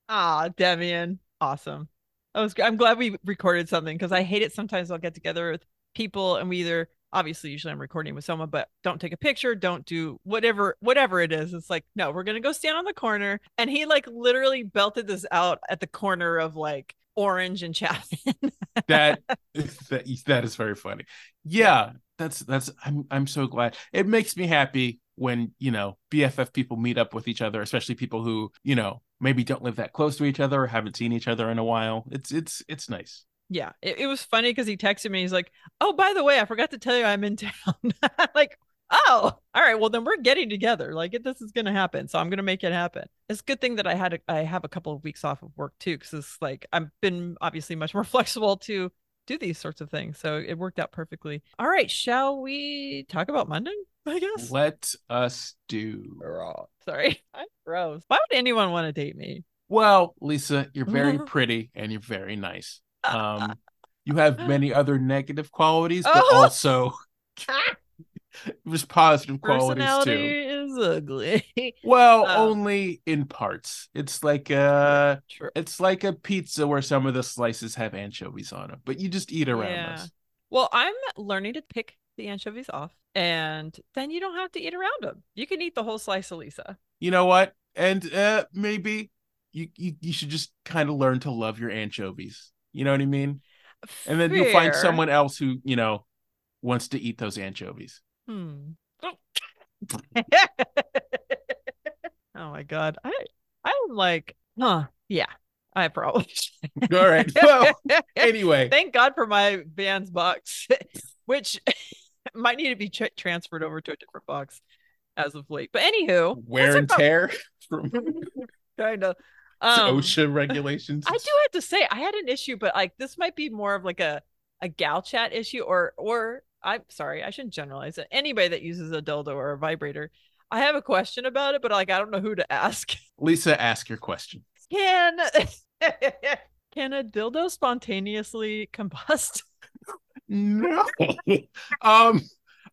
Ah, Demian, awesome. I was. I'm glad we recorded something because I hate it. Sometimes I'll get together with people and we either obviously usually I'm recording with someone, but don't take a picture, don't do whatever whatever it is. It's like, no, we're gonna go stand on the corner. And he like literally belted this out at the corner of like Orange and Chapman. that, that that is very funny. Yeah, that's that's I'm I'm so glad. It makes me happy when you know BFF people meet up with each other, especially people who you know maybe don't live that close to each other or haven't seen each other in a while. It's it's it's nice yeah, it, it was funny because he texted me. He's like, "Oh, by the way, I forgot to tell you I'm in town." like, oh, all right. Well, then we're getting together. Like, this is gonna happen. So I'm gonna make it happen. It's a good thing that I had a, I have a couple of weeks off of work too, because it's like I've been obviously much more flexible to do these sorts of things. So it worked out perfectly. All right, shall we talk about Monday? I guess. Let us do. Sorry, I'm gross. Why would anyone want to date me? Well, Lisa, you're very pretty and you're very nice. Um, you have many other negative qualities, but oh. also there's positive qualities too. is ugly. Well, um, only in parts. It's like a true. it's like a pizza where some of the slices have anchovies on them, but you just eat around yeah. us. Well, I'm learning to pick the anchovies off, and then you don't have to eat around them. You can eat the whole slice of Lisa. You know what? And uh, maybe you, you you should just kind of learn to love your anchovies. You know what I mean? And then you'll find someone else who, you know, wants to eat those anchovies. Hmm. oh my god. I I'm like, huh, yeah. I probably All right. Well, anyway. Thank God for my Vans box, which might need to be ch- transferred over to a different box as of late. But anywho, wear and tear from kind of um, OSHA regulations. I do have to say, I had an issue, but like this might be more of like a a gal chat issue, or or I'm sorry, I shouldn't generalize it. Anybody that uses a dildo or a vibrator, I have a question about it, but like I don't know who to ask. Lisa, ask your question. Can can a dildo spontaneously combust? no. um.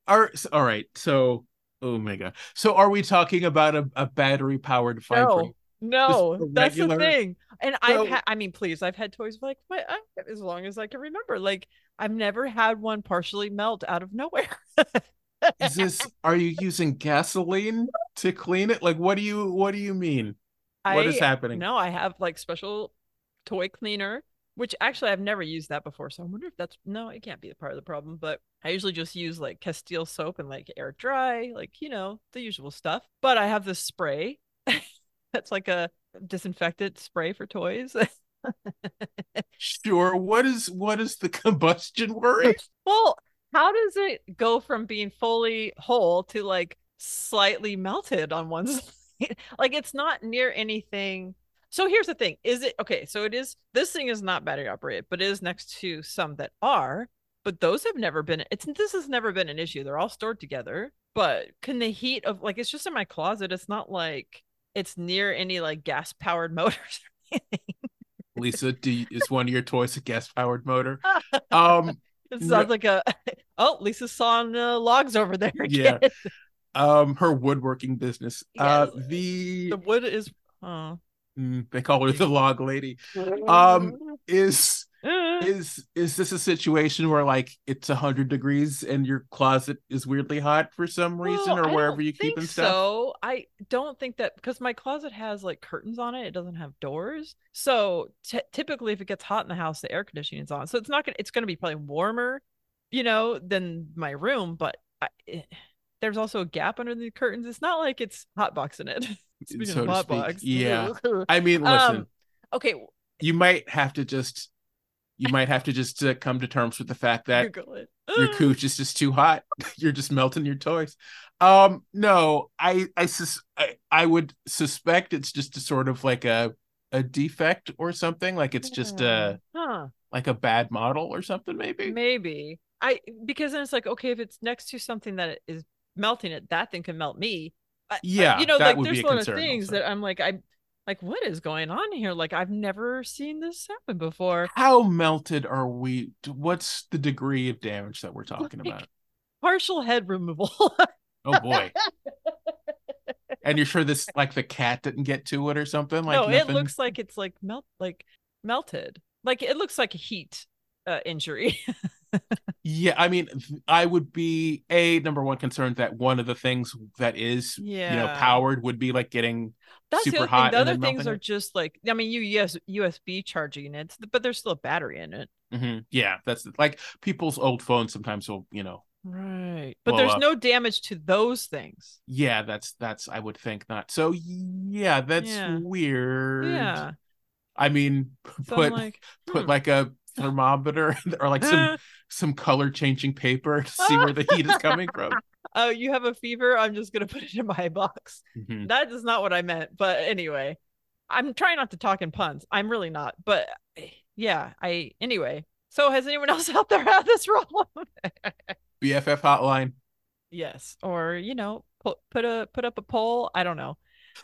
Are all right. So Oh my god. So are we talking about a, a battery powered vibrator? No. No, that's the thing. And so, I've had, I mean, please, I've had toys like my, as long as I can remember. Like, I've never had one partially melt out of nowhere. is this, are you using gasoline to clean it? Like, what do you, what do you mean? What I, is happening? No, I have like special toy cleaner, which actually I've never used that before. So I wonder if that's, no, it can't be a part of the problem. But I usually just use like Castile soap and like air dry, like, you know, the usual stuff. But I have this spray that's like a disinfectant spray for toys. sure. What is what is the combustion worry? well, how does it go from being fully whole to like slightly melted on one side? like it's not near anything. So here's the thing: is it okay? So it is. This thing is not battery operated, but it is next to some that are. But those have never been. It's this has never been an issue. They're all stored together. But can the heat of like it's just in my closet? It's not like it's near any like gas powered motors Lisa, do you, is one of your toys a gas powered motor? Um, it sounds no, like a oh, Lisa's sawing uh, logs over there. Again. Yeah. Um, her woodworking business. Uh, the the wood is uh, they call her the log lady. Um, is is is this a situation where like it's a hundred degrees and your closet is weirdly hot for some reason, well, or wherever you keep stuff? So I don't think that because my closet has like curtains on it. It doesn't have doors. So t- typically, if it gets hot in the house, the air conditioning is on. So it's not gonna. It's gonna be probably warmer, you know, than my room. But I, it, eh, there's also a gap under the curtains. It's not like it's hot boxing it. Speaking so of hot box, yeah. I mean, listen. Um, okay. You might have to just you might have to just uh, come to terms with the fact that your cooch is just too hot. You're just melting your toys. Um, no, I I, sus- I I would suspect it's just a sort of like a a defect or something. Like it's just a huh. like a bad model or something. Maybe. Maybe I because then it's like okay, if it's next to something that is melting it, that thing can melt me. Yeah, you know, like there's a lot of things also. that I'm like I like what is going on here? Like i've never seen this happen before. How melted are we? What's the degree of damage that we're talking like, about? partial head removal. Oh boy. And you're sure this like the cat didn't get to it or something? Like no nothing... it looks like it's like melt like melted. Like it looks like a heat uh, injury yeah i mean i would be a number one concerned that one of the things that is yeah. you know powered would be like getting that's super the hot. The other things are it. just like I mean, you yes USB charging it, but there's still a battery in it. Mm-hmm. Yeah, that's like people's old phones sometimes will you know. Right, but there's up. no damage to those things. Yeah, that's that's I would think not. So yeah, that's yeah. weird. Yeah. I mean, so put like, put hmm. like a thermometer or like some some color changing paper to see where the heat is coming from oh, you have a fever. I'm just gonna put it in my box. Mm-hmm. That is not what I meant. But anyway, I'm trying not to talk in puns. I'm really not. But yeah, I anyway. So has anyone else out there had this problem? BFF hotline. Yes, or you know, put put a put up a poll. I don't know.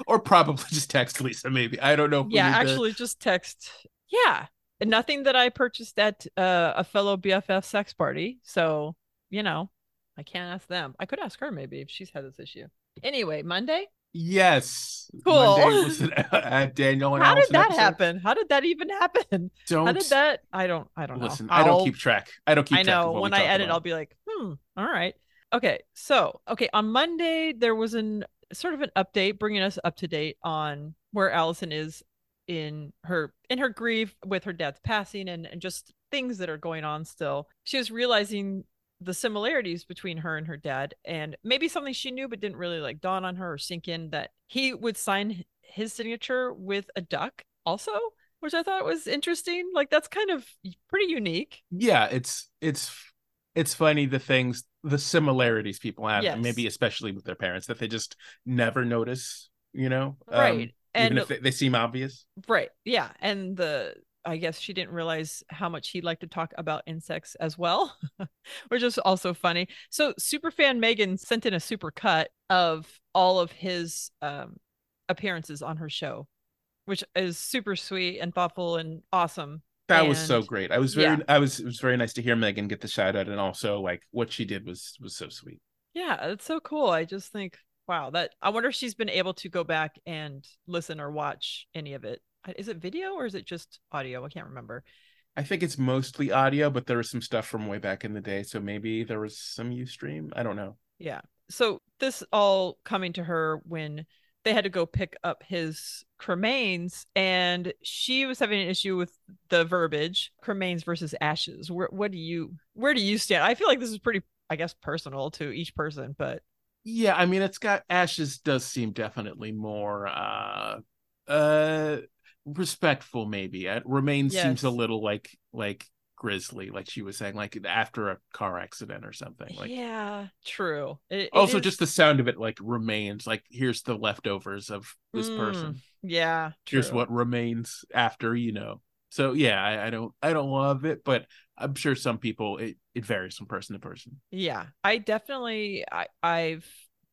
Or probably just text Lisa. Maybe I don't know. yeah, actually, to... just text. Yeah, nothing that I purchased at uh, a fellow BFF sex party. So you know, I can't ask them. I could ask her maybe if she's had this issue. Anyway, Monday. Yes. Cool. Monday was at Daniel and How Allison did that episode. happen? How did that even happen? Don't. How did that? I don't. I don't listen, know. I don't keep track. I don't keep. Track I know. when I edit, about. I'll be like, hmm. All right. Okay. So, okay. On Monday, there was an sort of an update bringing us up to date on where Allison is in her in her grief with her dad's passing and, and just things that are going on still. She was realizing the similarities between her and her dad and maybe something she knew but didn't really like dawn on her or sink in that he would sign his signature with a duck also which i thought was interesting like that's kind of pretty unique yeah it's it's it's funny the things the similarities people have yes. maybe especially with their parents that they just never notice you know right um, and even if they, seem obvious right yeah and the I guess she didn't realize how much he'd like to talk about insects as well, which is also funny. So superfan Megan sent in a super cut of all of his um, appearances on her show, which is super sweet and thoughtful and awesome. That and, was so great. I was very, yeah. I was, it was very nice to hear Megan get the shout out, and also like what she did was was so sweet. Yeah, it's so cool. I just think, wow, that I wonder if she's been able to go back and listen or watch any of it uh, is it video or is it just audio? I can't remember. I think it's mostly audio, but there was some stuff from way back in the day. So maybe there was some Ustream. I don't know. Yeah. So this all coming to her when they had to go pick up his cremains and she was having an issue with the verbiage cremains versus ashes where what do you where do you stand i feel like this is pretty i guess personal to each person but yeah i mean it's got ashes does seem definitely more uh uh respectful maybe it remains yes. seems a little like like grisly like she was saying like after a car accident or something like yeah true it, also just the sound of it like remains like here's the leftovers of this mm, person yeah true. here's what remains after you know so yeah I, I don't i don't love it but i'm sure some people it, it varies from person to person yeah i definitely i i've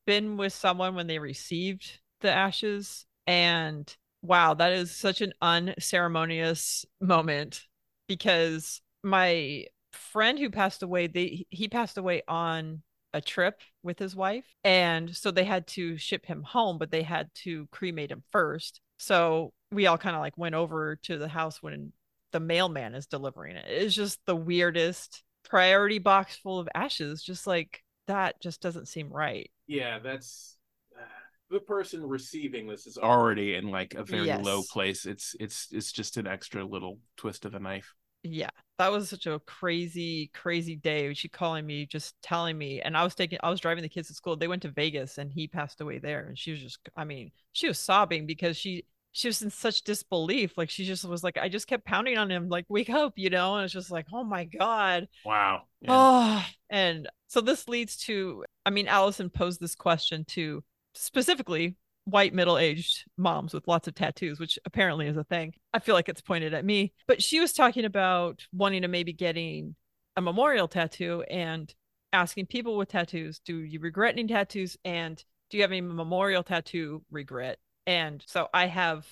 been with someone when they received the ashes and wow, that is such an unceremonious moment because my friend who passed away, they he passed away on a trip with his wife. And so they had to ship him home, but they had to cremate him first. So we all kind of like went over to the house when the mailman is delivering it. It's just the weirdest priority box full of ashes. Just like that just doesn't seem right. Yeah, that's uh, the person receiving this is already in like a very yes. low place. It's it's it's just an extra little twist of a knife yeah that was such a crazy crazy day she calling me just telling me and i was taking i was driving the kids to school they went to vegas and he passed away there and she was just i mean she was sobbing because she she was in such disbelief like she just was like i just kept pounding on him like wake up you know and it's just like oh my god. Wow yeah. oh and so this leads to i mean allison posed this question to specifically white middle-aged moms with lots of tattoos which apparently is a thing. I feel like it's pointed at me but she was talking about wanting to maybe getting a memorial tattoo and asking people with tattoos do you regret any tattoos? And do you have any memorial tattoo regret and so i have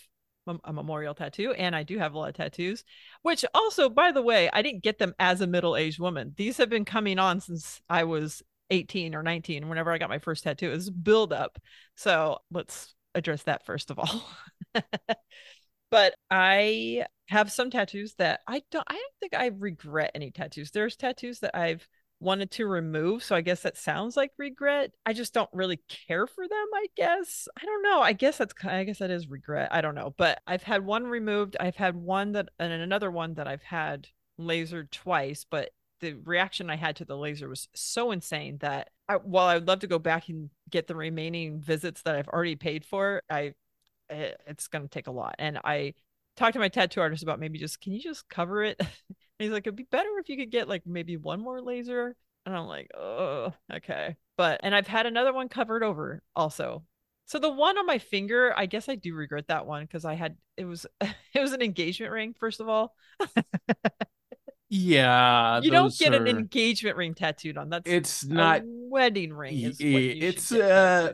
a memorial tattoo and i do have a lot of tattoos which also by the way i didn't get them as a middle-aged woman these have been coming on since i was 18 or 19 whenever I got my first tattoo. is build up. So let's address that first of all. but I have some tattoos that I don't I don't think I regret any tattoos. There's tattoos that I've wanted to remove, so I guess that sounds like regret. I just don't really care for them, I guess. I don't know. I guess that's I guess that is regret. I don't know. But I've had one removed. I've had one that and another one that I've had lasered twice, but the reaction I had to the laser was so insane that I, while I would love to go back and get the remaining visits that I've already paid for, I it, it's going to take a lot. And I talked to my tattoo artist about maybe just can you just cover it? he's like, it'd be better if you could get like maybe one more laser. And I'm like, oh, okay. But and I've had another one covered over also. So the one on my finger, I guess I do regret that one because I had it was it was an engagement ring first of all. Yeah, you don't get are... an engagement ring tattooed on. That's it's not wedding ring. Is it's uh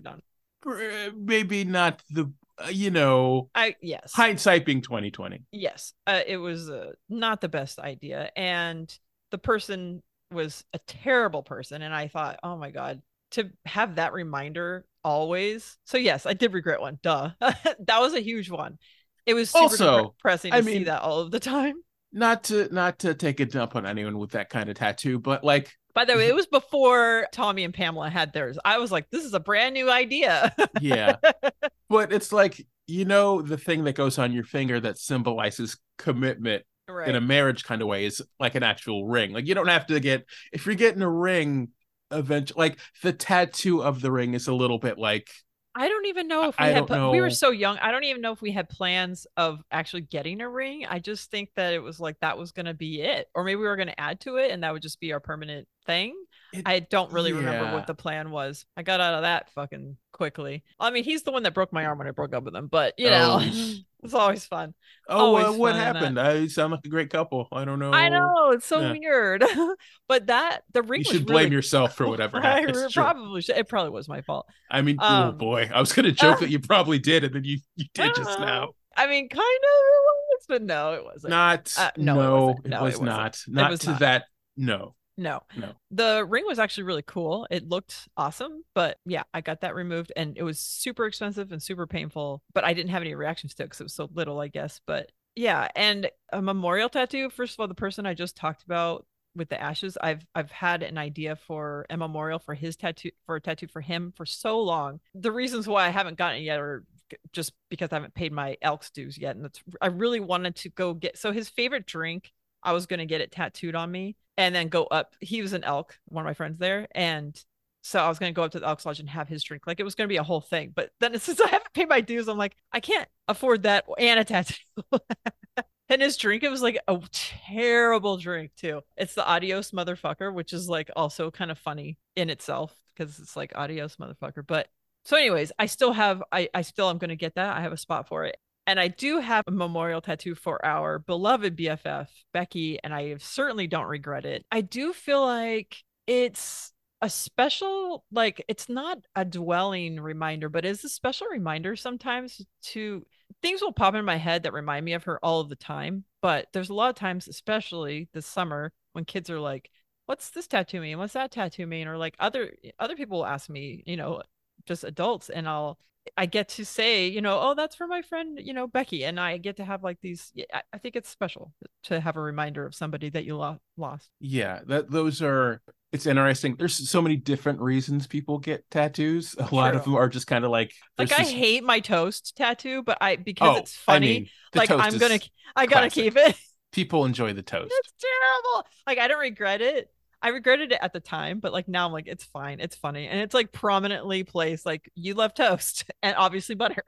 maybe not the uh, you know. I yes. Hindsight being twenty twenty. Yes, uh, it was uh, not the best idea, and the person was a terrible person, and I thought, oh my god, to have that reminder always. So yes, I did regret one. Duh, that was a huge one. It was super also pressing to I mean, see that all of the time not to not to take a dump on anyone with that kind of tattoo, but like by the way, it was before Tommy and Pamela had theirs. I was like, this is a brand new idea. yeah. But it's like, you know, the thing that goes on your finger that symbolizes commitment right. in a marriage kind of way is like an actual ring. Like you don't have to get if you're getting a ring eventually like the tattoo of the ring is a little bit like I don't even know if we I had. Pl- we were so young. I don't even know if we had plans of actually getting a ring. I just think that it was like that was going to be it, or maybe we were going to add to it, and that would just be our permanent thing. It, I don't really yeah. remember what the plan was. I got out of that fucking quickly. I mean, he's the one that broke my arm when I broke up with him, but you know, oh. it's always fun. Oh, always uh, what happened? I sound like a great couple. I don't know. I know it's so yeah. weird, but that the ring. You should blame really... yourself for whatever happened. I probably should. It probably was my fault. I mean, oh, um, oh boy, I was gonna joke uh, that you probably did, and then you you did just now. I mean, kind of, but no, it wasn't. Not. Uh, no, no, it, no, it was it not. Not was to not. that. No. No. No. The ring was actually really cool. It looked awesome, but yeah, I got that removed and it was super expensive and super painful, but I didn't have any reactions to it because it was so little, I guess. But yeah, and a memorial tattoo, first of all, the person I just talked about with the ashes, I've I've had an idea for a memorial for his tattoo for a tattoo for him for so long. The reasons why I haven't gotten it yet are just because I haven't paid my Elks dues yet. And that's I really wanted to go get so his favorite drink, I was gonna get it tattooed on me and then go up. He was an elk, one of my friends there, and so I was gonna go up to the Elks Lodge and have his drink. Like it was gonna be a whole thing. But then since I haven't paid my dues, I'm like, I can't afford that and a tattoo. and his drink, it was like a terrible drink too. It's the adios motherfucker, which is like also kind of funny in itself because it's like adios motherfucker. But so, anyways, I still have I I still am gonna get that. I have a spot for it. And I do have a memorial tattoo for our beloved BFF, Becky, and I certainly don't regret it. I do feel like it's a special, like, it's not a dwelling reminder, but it's a special reminder sometimes to things will pop in my head that remind me of her all of the time. But there's a lot of times, especially this summer, when kids are like, what's this tattoo mean? What's that tattoo mean? Or like other other people will ask me, you know, just adults, and I'll I get to say, you know, oh, that's for my friend, you know, Becky, and I get to have like these. I think it's special to have a reminder of somebody that you lo- lost. Yeah, that those are. It's interesting. There's so many different reasons people get tattoos. A True. lot of them are just kind of like like I hate my toast tattoo, but I because oh, it's funny. I mean, like I'm gonna, I gotta classic. keep it. People enjoy the toast. It's terrible. Like I don't regret it I regretted it at the time, but like now I'm like, it's fine. It's funny. And it's like prominently placed, like you love toast and obviously butter.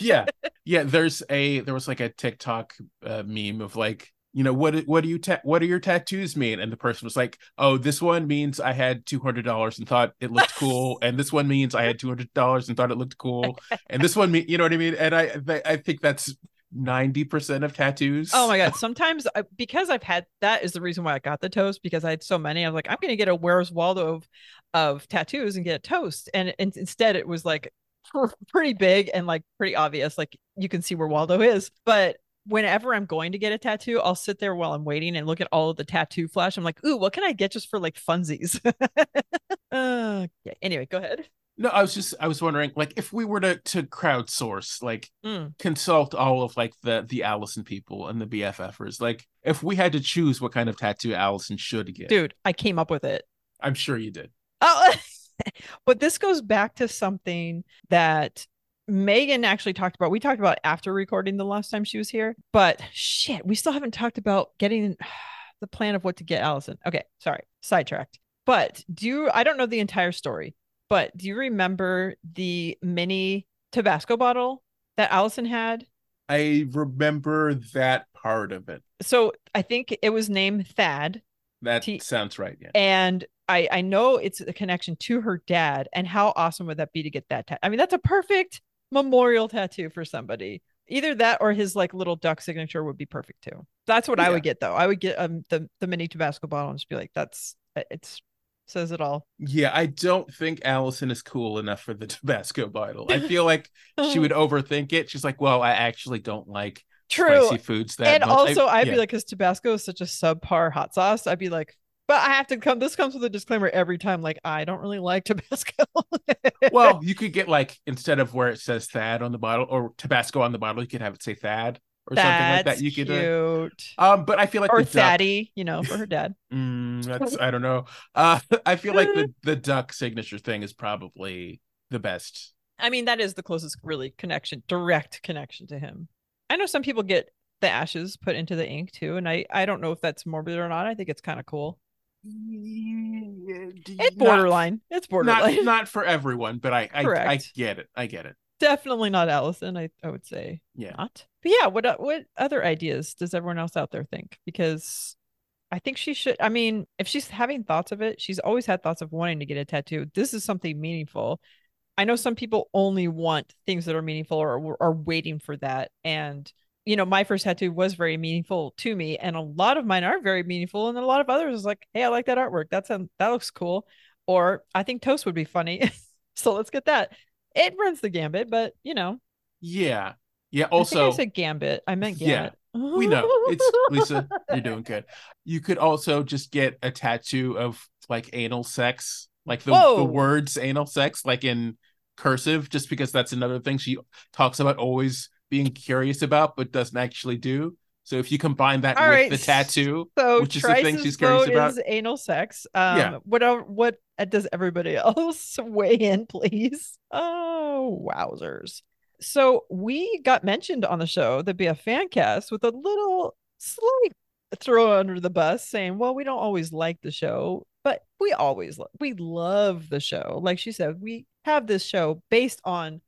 yeah. Yeah. There's a, there was like a TikTok uh, meme of like, you know, what, what do you, ta- what do your tattoos mean? And the person was like, oh, this one means I had $200 and thought it looked cool. and this one means I had $200 and thought it looked cool. And this one, me, you know what I mean? And I, I think that's 90% of tattoos. Oh my god, sometimes I, because I've had that is the reason why I got the toast because I had so many. I was like I'm going to get a Where's Waldo of of tattoos and get a toast and, and instead it was like pretty big and like pretty obvious like you can see where Waldo is. But whenever I'm going to get a tattoo, I'll sit there while I'm waiting and look at all of the tattoo flash. I'm like, "Ooh, what can I get just for like funsies?" uh, yeah, anyway, go ahead. No, I was just I was wondering, like, if we were to to crowdsource, like, mm. consult all of like the the Allison people and the BFFers, like, if we had to choose what kind of tattoo Allison should get, dude, I came up with it. I'm sure you did. Oh, but this goes back to something that Megan actually talked about. We talked about after recording the last time she was here, but shit, we still haven't talked about getting the plan of what to get Allison. Okay, sorry, sidetracked. But do you, I don't know the entire story but do you remember the mini Tabasco bottle that Allison had? I remember that part of it. So I think it was named Thad. That T- sounds right. Yeah. And I I know it's a connection to her dad. And how awesome would that be to get that? Ta- I mean, that's a perfect memorial tattoo for somebody. Either that or his like little duck signature would be perfect too. That's what yeah. I would get though. I would get um the the mini Tabasco bottle and just be like, that's it's says it all. Yeah, I don't think Allison is cool enough for the Tabasco bottle. I feel like she would overthink it. She's like, well, I actually don't like True. spicy foods that and much. also I, would yeah. be like, because Tabasco is such a subpar hot sauce, I'd be like, but I have to come. This comes with a disclaimer every time. Like, I don't really like Tabasco. well, you could get like instead of where it says Thad on the bottle or Tabasco on the bottle, you could have it say Thad or that's something like that. You could, cute. Uh, um, but I feel like or Thaddy, you know, for her dad. mm, that's I don't know. Uh, I feel like the the duck signature thing is probably the best. I mean, that is the closest really connection, direct connection to him. I know some people get the ashes put into the ink too, and I I don't know if that's morbid or not. I think it's kind of cool. It's borderline. Not, it's borderline. Not, not for everyone, but I I, I get it. I get it definitely not Allison. I, I would say yeah. not. But yeah, what uh, what other ideas does everyone else out there think? Because I think she should. I mean, if she's having thoughts of it, she's always had thoughts of wanting to get a tattoo. This is something meaningful. I know some people only want things that are meaningful or are waiting for that. And you know, my first tattoo was very meaningful to me, and a lot of mine are very meaningful, and a lot of others is like, hey, I like that artwork. That's that looks cool. Or I think toast would be funny. so let's get that it runs the gambit, but you know. Yeah. Yeah. Also, I, I said gambit. I meant gambit. Yeah. We know it's Lisa. You're doing good. You could also just get a tattoo of like anal sex, like the, the words anal sex, like in cursive, just because that's another thing she talks about always being curious about, but doesn't actually do. So if you combine that All with right. the tattoo, so which is the thing she's curious about, is anal sex. Um, yeah. What what does everybody else weigh in, please? Oh, wowzers! So we got mentioned on the show, the BF fan cast, with a little slight throw under the bus, saying, "Well, we don't always like the show, but we always lo- we love the show." Like she said, we have this show based on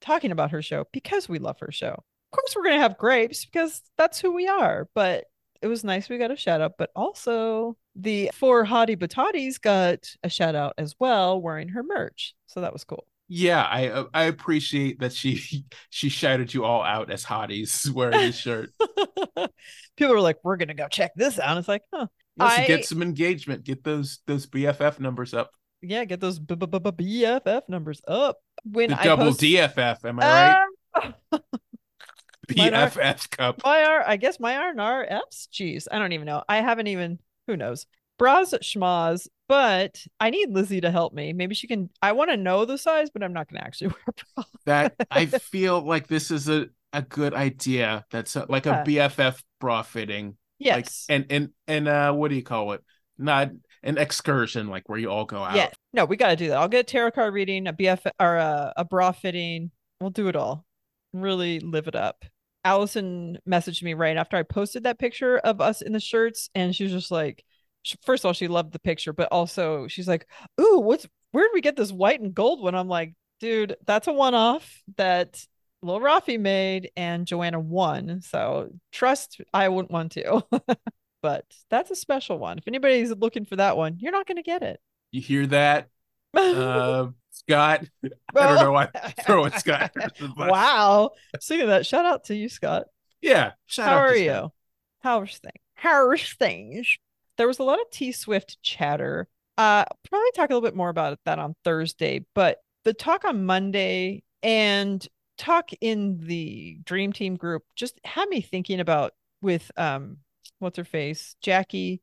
talking about her show because we love her show Of course we're gonna have grapes because that's who we are. But it was nice we got a shout out. But also the four hottie batatis got a shout out as well, wearing her merch. So that was cool. Yeah, I uh, I appreciate that she she shouted you all out as hotties wearing this shirt. People were like, "We're gonna go check this out." it's like, huh. I... get some engagement. Get those those BFF numbers up. Yeah, get those BFF numbers up. When the double DFF, am I right? BFF cup. My R, I guess my R and R Fs. Jeez, I don't even know. I haven't even. Who knows? bras schmaz, but I need Lizzie to help me. Maybe she can. I want to know the size, but I'm not going to actually wear bra. that I feel like this is a, a good idea. That's a, like yeah. a BFF bra fitting. Yes. Like, and and and uh, what do you call it? Not an excursion, like where you all go out. Yeah. No, we got to do that. I'll get a tarot card reading, a BF or a, a bra fitting. We'll do it all. Really live it up. Allison messaged me right after I posted that picture of us in the shirts, and she was just like, first of all, she loved the picture, but also she's like, "Ooh, what's where did we get this white and gold one?" I'm like, "Dude, that's a one-off that Lil Rafi made, and Joanna won. So trust, I wouldn't want to." but that's a special one. If anybody's looking for that one, you're not going to get it. You hear that, uh, Scott? I don't know why I'm throwing Scott. wow. Speaking of that, shout out to you, Scott. Yeah. Shout How are you? How's things? How's things? There was a lot of T Swift chatter. Uh, probably talk a little bit more about that on Thursday, but the talk on Monday and talk in the Dream Team group just had me thinking about with um what's her face Jackie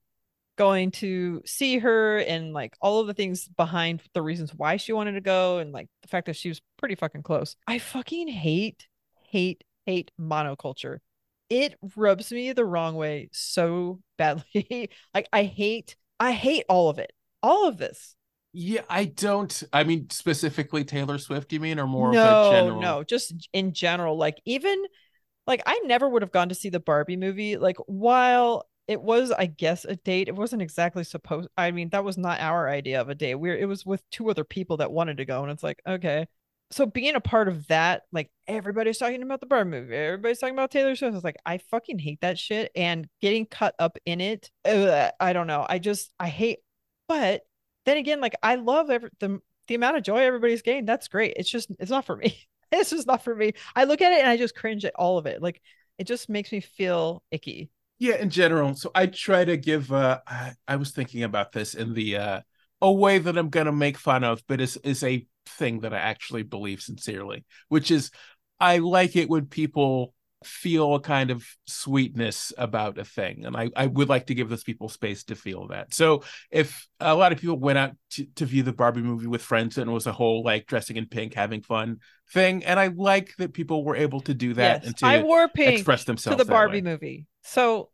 going to see her and like all of the things behind the reasons why she wanted to go and like the fact that she was pretty fucking close. I fucking hate hate hate monoculture it rubs me the wrong way so badly. like I hate I hate all of it. All of this. Yeah, I don't I mean specifically Taylor Swift, you mean, or more no, general... No, just in general. Like even like I never would have gone to see the Barbie movie. Like while it was, I guess, a date, it wasn't exactly supposed I mean, that was not our idea of a date. We're it was with two other people that wanted to go, and it's like, okay so being a part of that, like everybody's talking about the bar movie, everybody's talking about Taylor Swift. It's like I fucking hate that shit, and getting cut up in it. Ugh, I don't know. I just I hate. But then again, like I love every, the the amount of joy everybody's getting. That's great. It's just it's not for me. it's just not for me. I look at it and I just cringe at all of it. Like it just makes me feel icky. Yeah, in general. So I try to give. uh I, I was thinking about this in the uh a way that I'm gonna make fun of, but is is a thing that I actually believe sincerely, which is I like it when people feel a kind of sweetness about a thing. And I, I would like to give those people space to feel that. So if a lot of people went out to, to view the Barbie movie with friends and it was a whole like dressing in pink, having fun thing. And I like that people were able to do that yes, and to I wore pink express themselves to the Barbie movie. So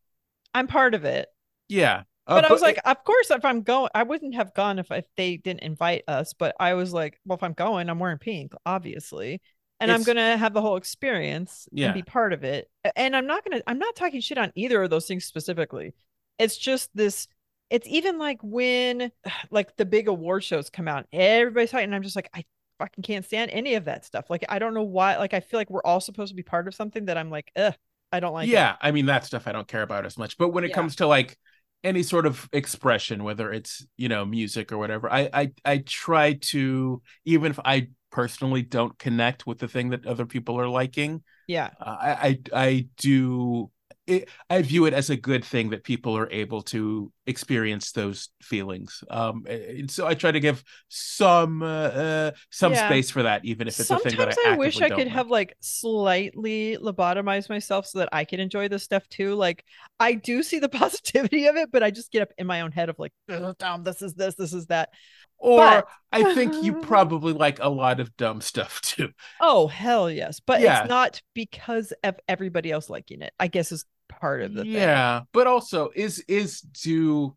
I'm part of it. Yeah. Uh, but I was like, it, of course, if I'm going, I wouldn't have gone if, if they didn't invite us. But I was like, well, if I'm going, I'm wearing pink, obviously, and I'm gonna have the whole experience yeah. and be part of it. And I'm not gonna, I'm not talking shit on either of those things specifically. It's just this. It's even like when, like the big award shows come out, everybody's talking, and I'm just like, I fucking can't stand any of that stuff. Like, I don't know why. Like, I feel like we're all supposed to be part of something that I'm like, ugh, I don't like. Yeah, it. I mean that stuff I don't care about as much. But when it yeah. comes to like any sort of expression whether it's you know music or whatever i i i try to even if i personally don't connect with the thing that other people are liking. Yeah. Uh, i i i do it, I view it as a good thing that people are able to experience those feelings. Um, and so I try to give some uh, uh, some yeah. space for that, even if it's Sometimes a thing that I, I wish I could like. have like slightly lobotomized myself so that I can enjoy this stuff too. Like I do see the positivity of it, but I just get up in my own head of like, dumb, this is this, this is that. Or but... I think you probably like a lot of dumb stuff too. Oh hell yes, but yeah. it's not because of everybody else liking it. I guess is part of the yeah thing. but also is is do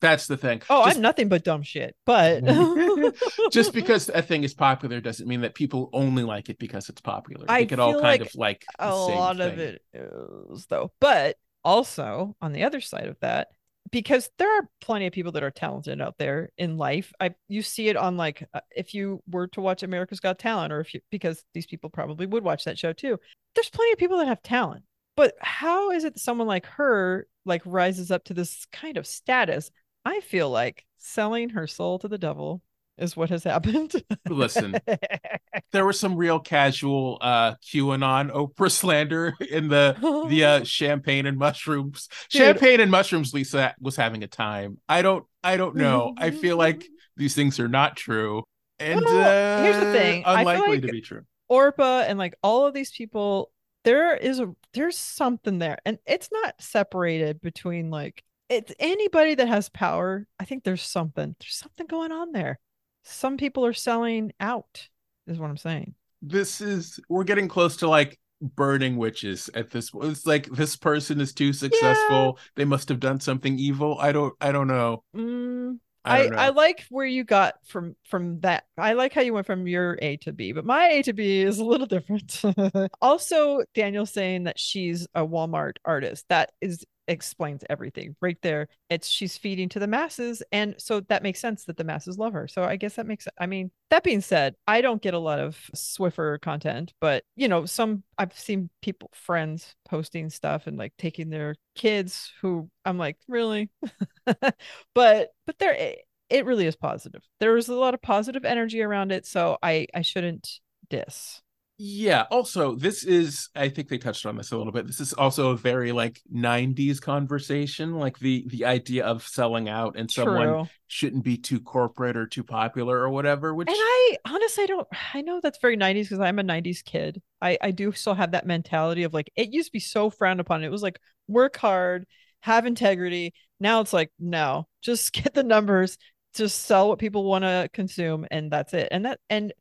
that's the thing oh just, i'm nothing but dumb shit but just because a thing is popular doesn't mean that people only like it because it's popular i could all kind like of like a lot thing. of it is though but also on the other side of that because there are plenty of people that are talented out there in life. I you see it on like uh, if you were to watch America's Got Talent, or if you because these people probably would watch that show too. There's plenty of people that have talent. But how is it someone like her like rises up to this kind of status? I feel like selling her soul to the devil is what has happened. Listen, there was some real casual uh QAnon Oprah slander in the the uh, champagne and mushrooms. Dude. Champagne and mushrooms Lisa was having a time. I don't I don't know. I feel like these things are not true. And well, uh, here's the thing. Unlikely like to be true. Oprah and like all of these people there is a there's something there and it's not separated between like it's anybody that has power. I think there's something. There's something going on there. Some people are selling out. Is what I'm saying. This is we're getting close to like burning witches at this it's like this person is too successful yeah. they must have done something evil i don't i don't know mm, I, I, I like where you got from from that. I like how you went from your A to B, but my A to B is a little different. also, Daniel saying that she's a Walmart artist. That is explains everything right there. It's she's feeding to the masses. And so that makes sense that the masses love her. So I guess that makes I mean, that being said, I don't get a lot of Swiffer content, but you know, some I've seen people friends posting stuff and like taking their kids who I'm like, really? but but there it, it really is positive. There is a lot of positive energy around it. So I I shouldn't diss yeah also this is i think they touched on this a little bit this is also a very like 90s conversation like the the idea of selling out and True. someone shouldn't be too corporate or too popular or whatever which and i honestly I don't i know that's very 90s because i'm a 90s kid. I i do still have that mentality of like it used to be so frowned upon. It was like work hard have integrity. Now it's like no just get the numbers just sell what people want to consume and that's it. And that and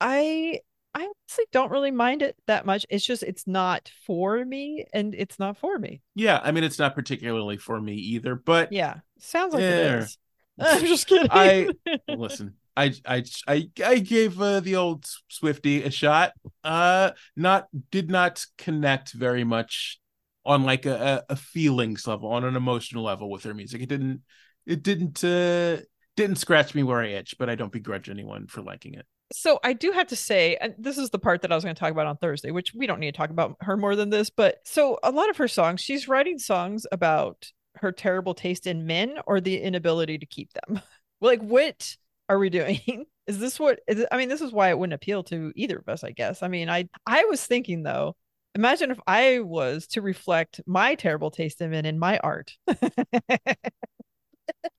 i I honestly don't really mind it that much. It's just it's not for me, and it's not for me. Yeah, I mean, it's not particularly for me either. But yeah, sounds like it is. I'm just kidding. I listen. I I I I gave uh, the old Swifty a shot. Uh, not did not connect very much on like a a feelings level, on an emotional level with her music. It didn't it didn't uh didn't scratch me where I itch, but I don't begrudge anyone for liking it so I do have to say, and this is the part that I was going to talk about on Thursday, which we don't need to talk about her more than this. But so a lot of her songs, she's writing songs about her terrible taste in men or the inability to keep them. like, what are we doing? Is this what is I mean, this is why it wouldn't appeal to either of us, I guess. I mean, I I was thinking though, imagine if I was to reflect my terrible taste in men in my art.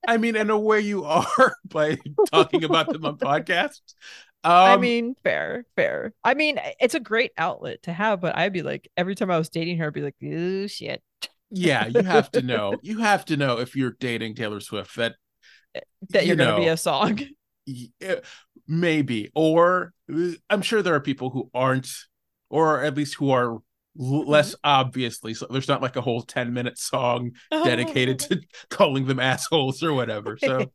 I mean, in a way you are by talking about them on podcasts. Um, I mean, fair, fair. I mean, it's a great outlet to have, but I'd be like, every time I was dating her, I'd be like, oh shit. Yeah, you have to know. You have to know if you're dating Taylor Swift that eh, that you're you know, gonna be a song. Eh, maybe, or uh, I'm sure there are people who aren't, or at least who are less mm-hmm. obviously so there's not like a whole 10 minute song dedicated to calling them assholes or whatever so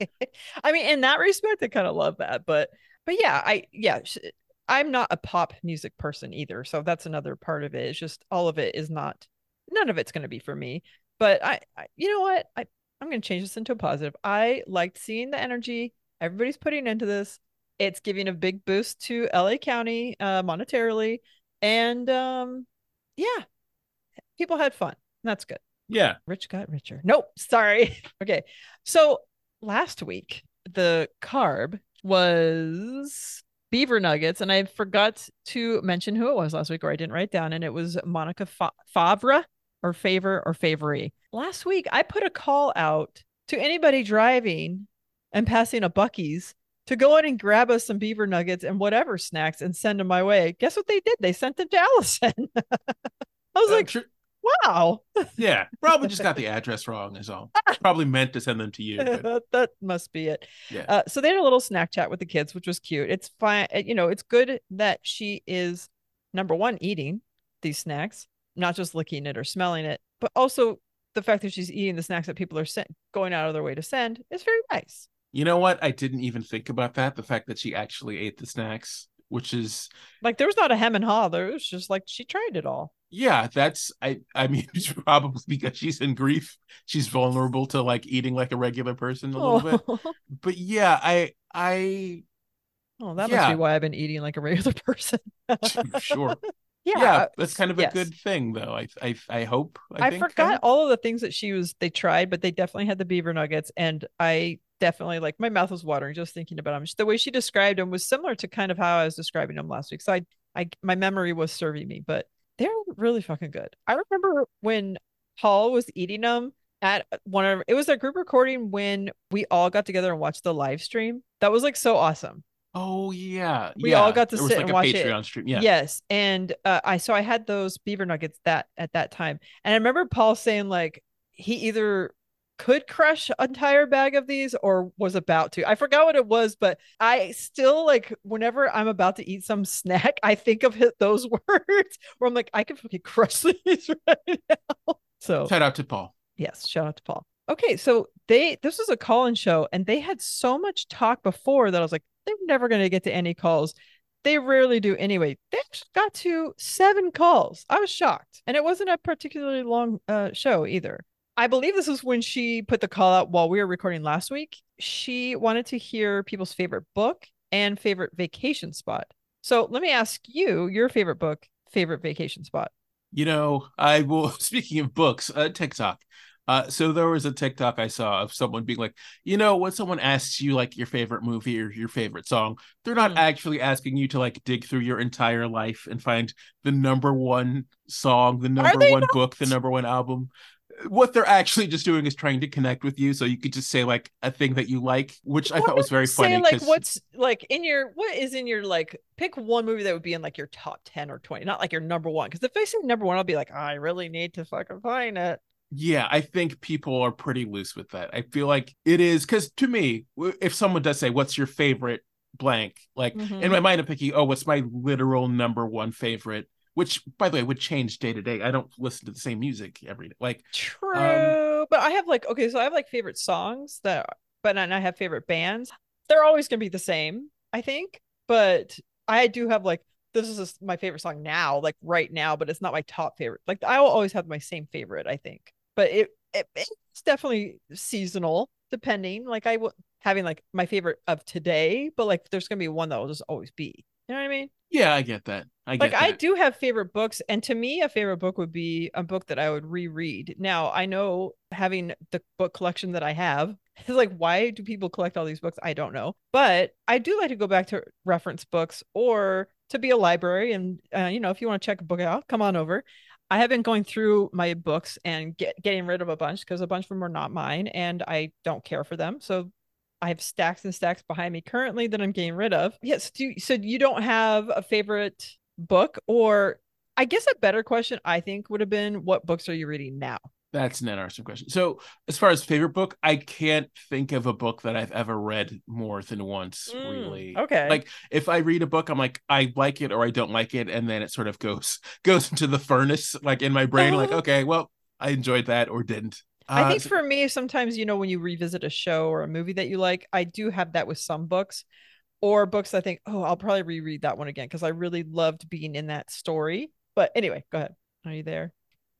i mean in that respect i kind of love that but but yeah, I yeah, I'm not a pop music person either, so that's another part of it. It's just all of it is not none of it's going to be for me. But I, I you know what? I I'm going to change this into a positive. I liked seeing the energy everybody's putting into this. It's giving a big boost to LA County uh, monetarily, and um, yeah, people had fun. That's good. Yeah, rich got richer. Nope, sorry. okay, so last week the carb was beaver nuggets and i forgot to mention who it was last week or i didn't write down and it was monica Fa- favre or favor or favory last week i put a call out to anybody driving and passing a Buc-ee's to go in and grab us some beaver nuggets and whatever snacks and send them my way. Guess what they did? They sent them to allison. I was uh, like tr- wow. yeah, probably just got the address wrong, is all. Probably meant to send them to you. But... that must be it. Yeah. Uh, so they had a little snack chat with the kids, which was cute. It's fine. Uh, you know, it's good that she is number one eating these snacks, not just licking it or smelling it, but also the fact that she's eating the snacks that people are sent, going out of their way to send is very nice. You know what? I didn't even think about that. The fact that she actually ate the snacks, which is like there was not a hem and haw. There was just like she tried it all yeah that's i i mean probably because she's in grief. She's vulnerable to like eating like a regular person a little oh. bit but yeah i i oh that yeah. must be why i've been eating like a regular person. Sure yeah, yeah that's uh, kind of a yes. good thing though i i, I hope i, I forgot all of the things that she was they tried but they definitely had the beaver nuggets and i definitely like my mouth was watering just thinking about them the way she described them was similar to kind of how i was describing them last week. So i i my memory was serving me but they're really fucking good. I remember when Paul was eating them at one of it was a group recording when we all got together and watched the live stream. That was like so awesome. Oh yeah, we yeah. all got to there sit like and watch Patreon it. Stream. Yeah. Yes, and uh, I so I had those beaver nuggets that at that time, and I remember Paul saying like he either could crush an entire bag of these or was about to. I forgot what it was, but I still like whenever I'm about to eat some snack, I think of those words where I'm like, I could fucking crush these right now. So shout out to Paul. Yes, shout out to Paul. Okay, so they this was a call-in show and they had so much talk before that I was like, they're never gonna get to any calls. They rarely do anyway. They got to seven calls. I was shocked. And it wasn't a particularly long uh, show either. I believe this is when she put the call out while we were recording last week. She wanted to hear people's favorite book and favorite vacation spot. So let me ask you your favorite book, favorite vacation spot. You know, I will, speaking of books, uh, TikTok. Uh, so there was a TikTok I saw of someone being like, you know, when someone asks you like your favorite movie or your favorite song, they're not mm. actually asking you to like dig through your entire life and find the number one song, the number one not? book, the number one album. What they're actually just doing is trying to connect with you, so you could just say like a thing that you like, which I thought was very funny. Like, what's like in your what is in your like pick one movie that would be in like your top ten or twenty, not like your number one. Because if they say number one, I'll be like, I really need to fucking find it yeah, I think people are pretty loose with that. I feel like it is because to me, if someone does say, "What's your favorite blank?" Like mm-hmm. in my mind, I'm picking, "Oh, what's my literal number one favorite?" Which, by the way, would change day to day. I don't listen to the same music every day. Like true, um, but I have like okay, so I have like favorite songs that, but and I have favorite bands. They're always gonna be the same, I think. But I do have like this is my favorite song now, like right now, but it's not my top favorite. Like I will always have my same favorite, I think but it, it it's definitely seasonal depending. Like I will having like my favorite of today, but like there's gonna be one that will just always be. You know what I mean? Yeah, I get that. I like that. I do have favorite books, and to me, a favorite book would be a book that I would reread. Now, I know having the book collection that I have is like, why do people collect all these books? I don't know, but I do like to go back to reference books or to be a library. And uh, you know, if you want to check a book out, come on over. I have been going through my books and get, getting rid of a bunch because a bunch of them are not mine and I don't care for them. So I have stacks and stacks behind me currently that I'm getting rid of. Yes. Do, so you don't have a favorite book or I guess a better question I think would have been what books are you reading now? That's an interesting question. So, as far as favorite book, I can't think of a book that I've ever read more than once. Mm, really, okay. Like if I read a book, I'm like, I like it or I don't like it, and then it sort of goes goes into the furnace, like in my brain. like, okay, well, I enjoyed that or didn't. Uh, I think for me, sometimes you know when you revisit a show or a movie that you like, I do have that with some books, or books I think, oh, I'll probably reread that one again because I really loved being in that story. But anyway, go ahead. Are you there?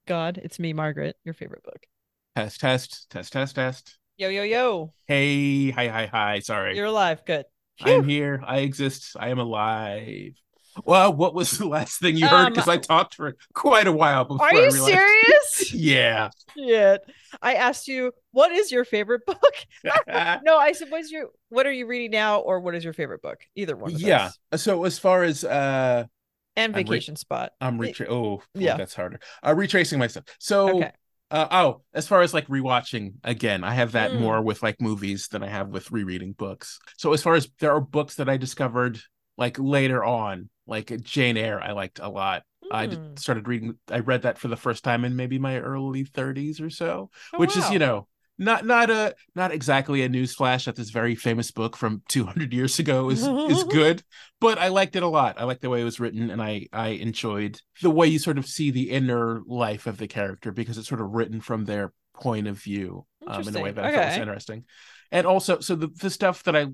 God, it's me, Margaret. Your favorite book. Test, test, test, test, test. Yo, yo, yo. Hey, hi, hi, hi. Sorry. You're alive. Good. Phew. I'm here. I exist. I am alive. Well, what was the last thing you heard? Because um, I talked for quite a while before. Are you serious? yeah. Shit. I asked you, what is your favorite book? no, I said, what's your what are you reading now, or what is your favorite book? Either one. yeah. Those. So as far as uh and vacation I'm re- spot. I'm retra- oh, yeah, that's harder. Uh, retracing myself. So, okay. uh, oh, as far as like rewatching again, I have that mm. more with like movies than I have with rereading books. So as far as there are books that I discovered like later on, like Jane Eyre, I liked a lot. Mm. I hmm. started reading. I read that for the first time in maybe my early 30s or so, oh, which wow. is you know not not a not exactly a newsflash that this very famous book from 200 years ago is is good but i liked it a lot i liked the way it was written and i i enjoyed the way you sort of see the inner life of the character because it's sort of written from their point of view um, in a way that okay. i thought was interesting and also so the, the stuff that i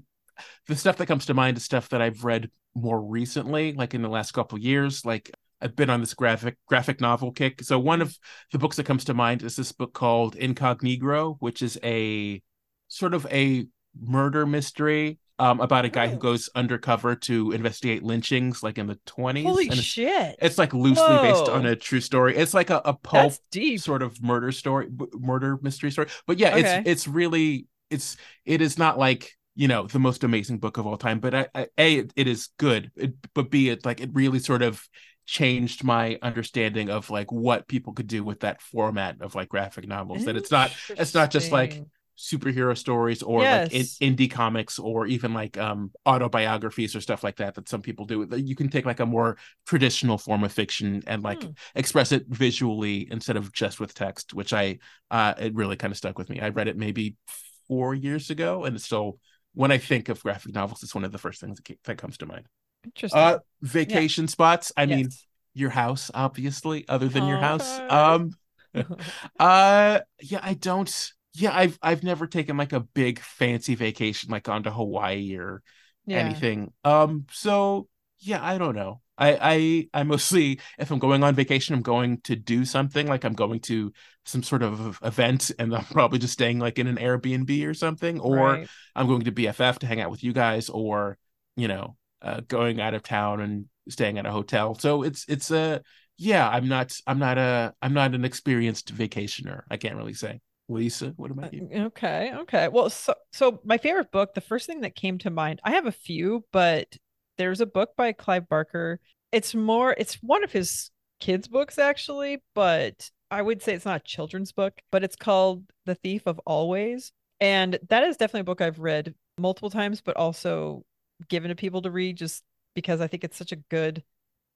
the stuff that comes to mind is stuff that i've read more recently like in the last couple years like I've been on this graphic graphic novel kick. So one of the books that comes to mind is this book called Incognito, which is a sort of a murder mystery um, about a guy who goes undercover to investigate lynchings, like in the twenties. Holy and it's, shit! It's like loosely Whoa. based on a true story. It's like a, a pulp sort of murder story, murder mystery story. But yeah, okay. it's it's really it's it is not like you know the most amazing book of all time, but I, I, a it, it is good, it, but b it like it really sort of changed my understanding of like what people could do with that format of like graphic novels that it's not it's not just like superhero stories or yes. like in, indie comics or even like um autobiographies or stuff like that that some people do you can take like a more traditional form of fiction and like hmm. express it visually instead of just with text which i uh it really kind of stuck with me i read it maybe four years ago and it's still when i think of graphic novels it's one of the first things that, comes to mind interesting uh vacation yeah. spots i yes. mean your house obviously other than your house um uh yeah i don't yeah i've i've never taken like a big fancy vacation like gone to hawaii or yeah. anything um so yeah i don't know I, I I mostly if I'm going on vacation, I'm going to do something like I'm going to some sort of event and I'm probably just staying like in an Airbnb or something, or right. I'm going to BFF to hang out with you guys, or you know, uh, going out of town and staying at a hotel. So it's it's a yeah, I'm not I'm not a I'm not an experienced vacationer. I can't really say. Lisa, what about you? Uh, okay, okay. Well, so so my favorite book, the first thing that came to mind, I have a few, but there's a book by Clive Barker. It's more it's one of his kids books actually, but I would say it's not a children's book, but it's called The Thief of Always. And that is definitely a book I've read multiple times, but also given to people to read just because I think it's such a good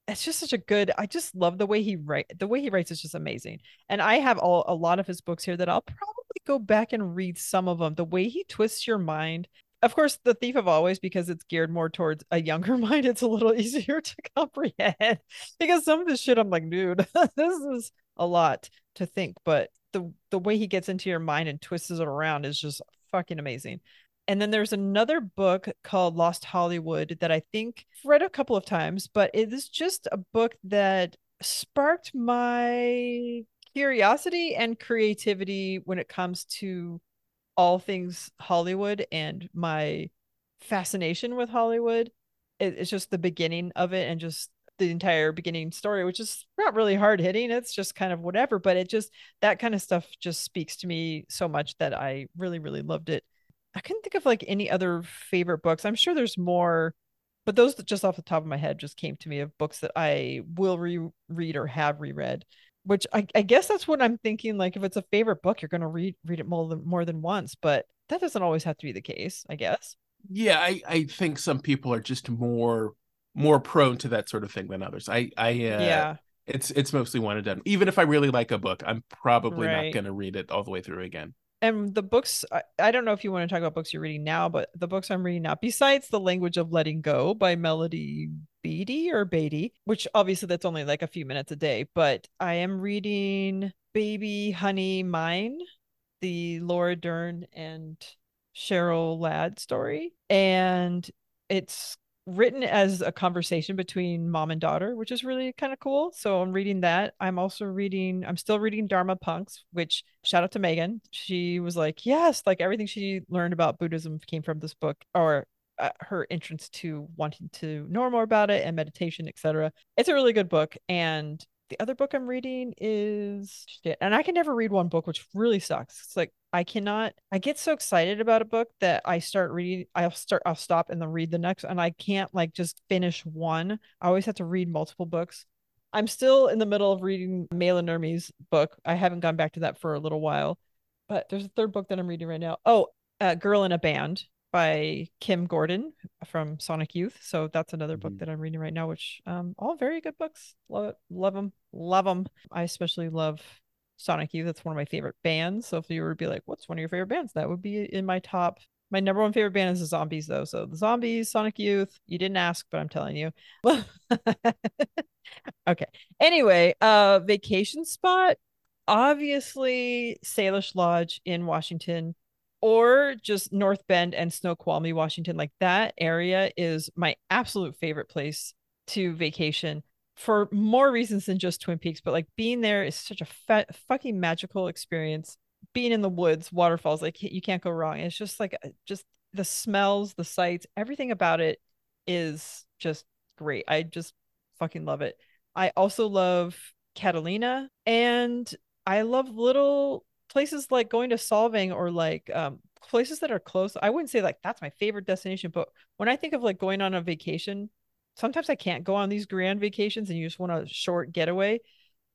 it's just such a good i just love the way he write the way he writes is just amazing and i have all a lot of his books here that i'll probably go back and read some of them the way he twists your mind of course the thief of always because it's geared more towards a younger mind it's a little easier to comprehend. Because some of this shit i'm like dude this is a lot to think but the the way he gets into your mind and twists it around is just fucking amazing. And then there's another book called Lost Hollywood that I think I've read a couple of times, but it is just a book that sparked my curiosity and creativity when it comes to all things Hollywood and my fascination with Hollywood. it's just the beginning of it and just the entire beginning story, which is not really hard hitting. It's just kind of whatever, but it just that kind of stuff just speaks to me so much that I really, really loved it. I couldn't think of like any other favorite books. I'm sure there's more, but those just off the top of my head just came to me of books that I will reread or have reread. Which I, I guess that's what I'm thinking. Like if it's a favorite book, you're gonna read read it more than more than once, but that doesn't always have to be the case, I guess. Yeah, I, I think some people are just more more prone to that sort of thing than others. I I uh, yeah. It's it's mostly one and done. Even if I really like a book, I'm probably right. not going to read it all the way through again and the books I, I, don't know if you want to talk about books you're reading now but the books i'm reading now besides the language of letting go by melody Beattie or beatty which obviously that's only like a few minutes a day but i am reading baby honey mine the laura dern and cheryl ladd story. And it's written as a conversation between mom and daughter, which is really kind of cool. So I'm reading that. I'm also reading, I'm still reading Dharma Punks, which shout out to Megan. She was like, yes, like everything she learned about Buddhism came from this book or uh, her entrance to wanting to know more about it and meditation, etc. It's a really good book. And the other book I'm reading is shit. And I can never read one book, which really sucks. It's like I cannot I get so excited about a book that I start reading I'll start I'll stop and then read the next and I can't like just finish one. I always have to read multiple books. I'm still in the middle of reading Maila Nurmi's book. I haven't gone back to that for a little while. But there's a third book that I'm reading right now. Oh, uh, Girl in a Band by Kim Gordon from Sonic Youth. So that's another book mm-hmm. that I'm reading right now, which um all very good books. Love it, love them, love them. I especially love Sonic Youth. That's one of my favorite bands. So if you were to be like, what's one of your favorite bands? That would be in my top. My number one favorite band is the Zombies, though. So the Zombies, Sonic Youth. You didn't ask, but I'm telling you. okay. Anyway, uh, vacation spot. Obviously, Salish Lodge in Washington or just North Bend and Snoqualmie, Washington. Like that area is my absolute favorite place to vacation for more reasons than just Twin Peaks. But like being there is such a fa- fucking magical experience. Being in the woods, waterfalls, like you can't go wrong. It's just like uh, just the smells, the sights, everything about it is just great. I just fucking love it. I also love Catalina and I love little places like going to Solvang or like um, places that are close. I wouldn't say like that's my favorite destination, but when I think of like going on a vacation, sometimes I can't go on these grand vacations and you just want a short getaway.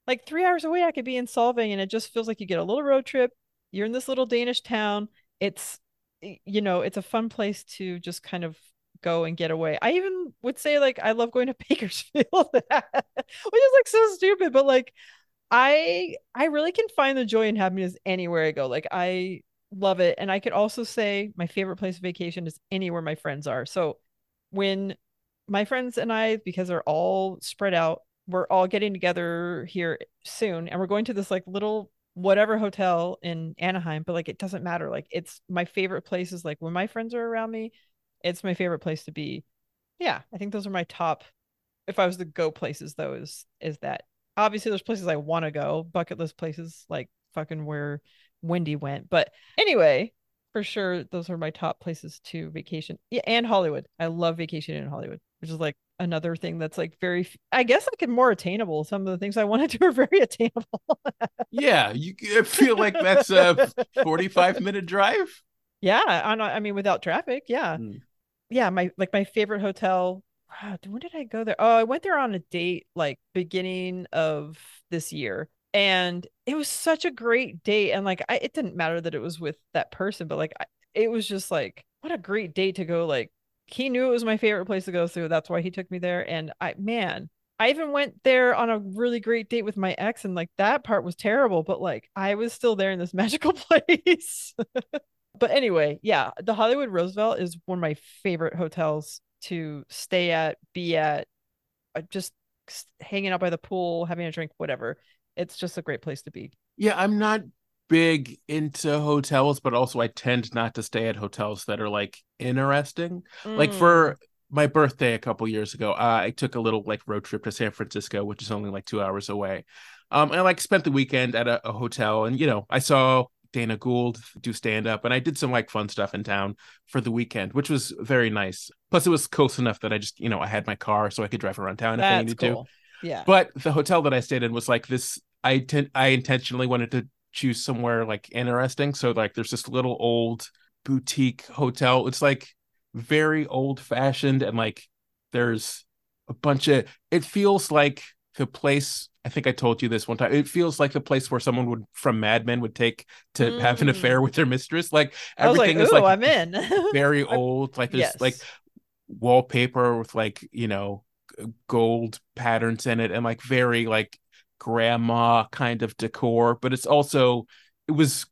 Like three hours away, I could be in Solvang and it just feels like you get a little road trip. You're in this little Danish town it's you know, it's a fun place to just kind of go and get away. I even would say like I love going to Bakersfield, which is like so stupid, but like I I really can find the joy and happiness anywhere I go. Like I love it. And I could also say my favorite place of vacation is anywhere my friends are. So when my friends and I, because they're all spread out, we're all getting together here soon and we're going to this like little whatever hotel in Anaheim, but like it doesn't matter. Like it's my favorite place is Like when my friends are around me, it's my favorite place to be. Yeah, I think those are my top. If I was to go places, though, is is that obviously there's places I want to go, bucket list places like fucking where Wendy went. But anyway, for sure, those are my top places to vacation. Yeah, and Hollywood. I love vacationing in Hollywood, which is like another thing that's like very i guess like more attainable some of the things i want to do are very attainable yeah you feel like that's a 45 minute drive yeah on i mean without traffic yeah mm. yeah my like my favorite hotel Ah, when did i go there? Oh i went there on a date like beginning of this year and it was such a great date and like I, it didn't matter that it was with that person but like I, it was just like what a great date to go like he knew it was my favorite place to go so that's why he took me there and i man i even went there on a really great date with my ex and like that part was terrible but like i was still there in this magical place. But anyway yeah the hollywood roosevelt is one of my favorite hotels to stay at be at uh, just hanging out by the pool having a drink whatever it's just a great place to be yeah i'm not big into hotels, but also I tend not to stay at hotels that are like interesting. Mm. Like for my birthday a couple years ago, uh, I took a little like road trip to San Francisco, which is only like two hours away. Um, and I like spent the weekend at a, a hotel, and you know, I saw Dana Gould do stand up, and I did some like fun stuff in town for the weekend, which was very nice. Plus, it was close enough that I just, you know, I had my car, so I could drive around town That's if I needed cool. to. Yeah. But the hotel that I stayed in was like this. I ten- I intentionally wanted to choose somewhere like interesting. So like there's this little old boutique hotel. It's like very old fashioned and like there's a bunch of it feels like the place I think I told you this one time. It feels like the place where someone would from Mad Men would take to mm. have an affair mm. with their mistress. Like everything like, is like I'm in. very old. Like there's yes. like wallpaper with like, you know, gold patterns in it and like very like grandma kind of decor, but it's also it was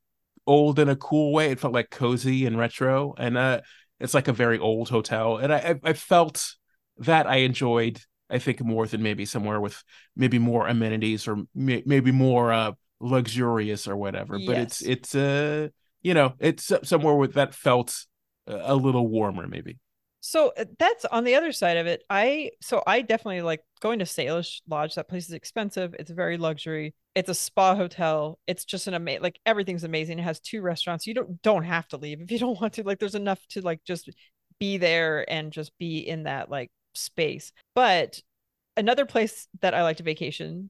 old in a cool way. It felt like cozy and retro, and uh, it's like a very old hotel. And I I felt that I enjoyed. I think more than maybe somewhere with maybe more amenities or may, maybe more uh, luxurious or whatever. Yes. But it's it's uh you know it's somewhere with that felt a little warmer maybe. So uh, that's on the other side of it. I so I definitely like going to Salish Lodge. That place is expensive. It's very luxury. It's a spa hotel. It's just an amazing like everything's amazing. It has two restaurants. You don't don't have to leave if you don't want to. Like there's enough to like just be there and just be in that like space. But another place that I like to vacation,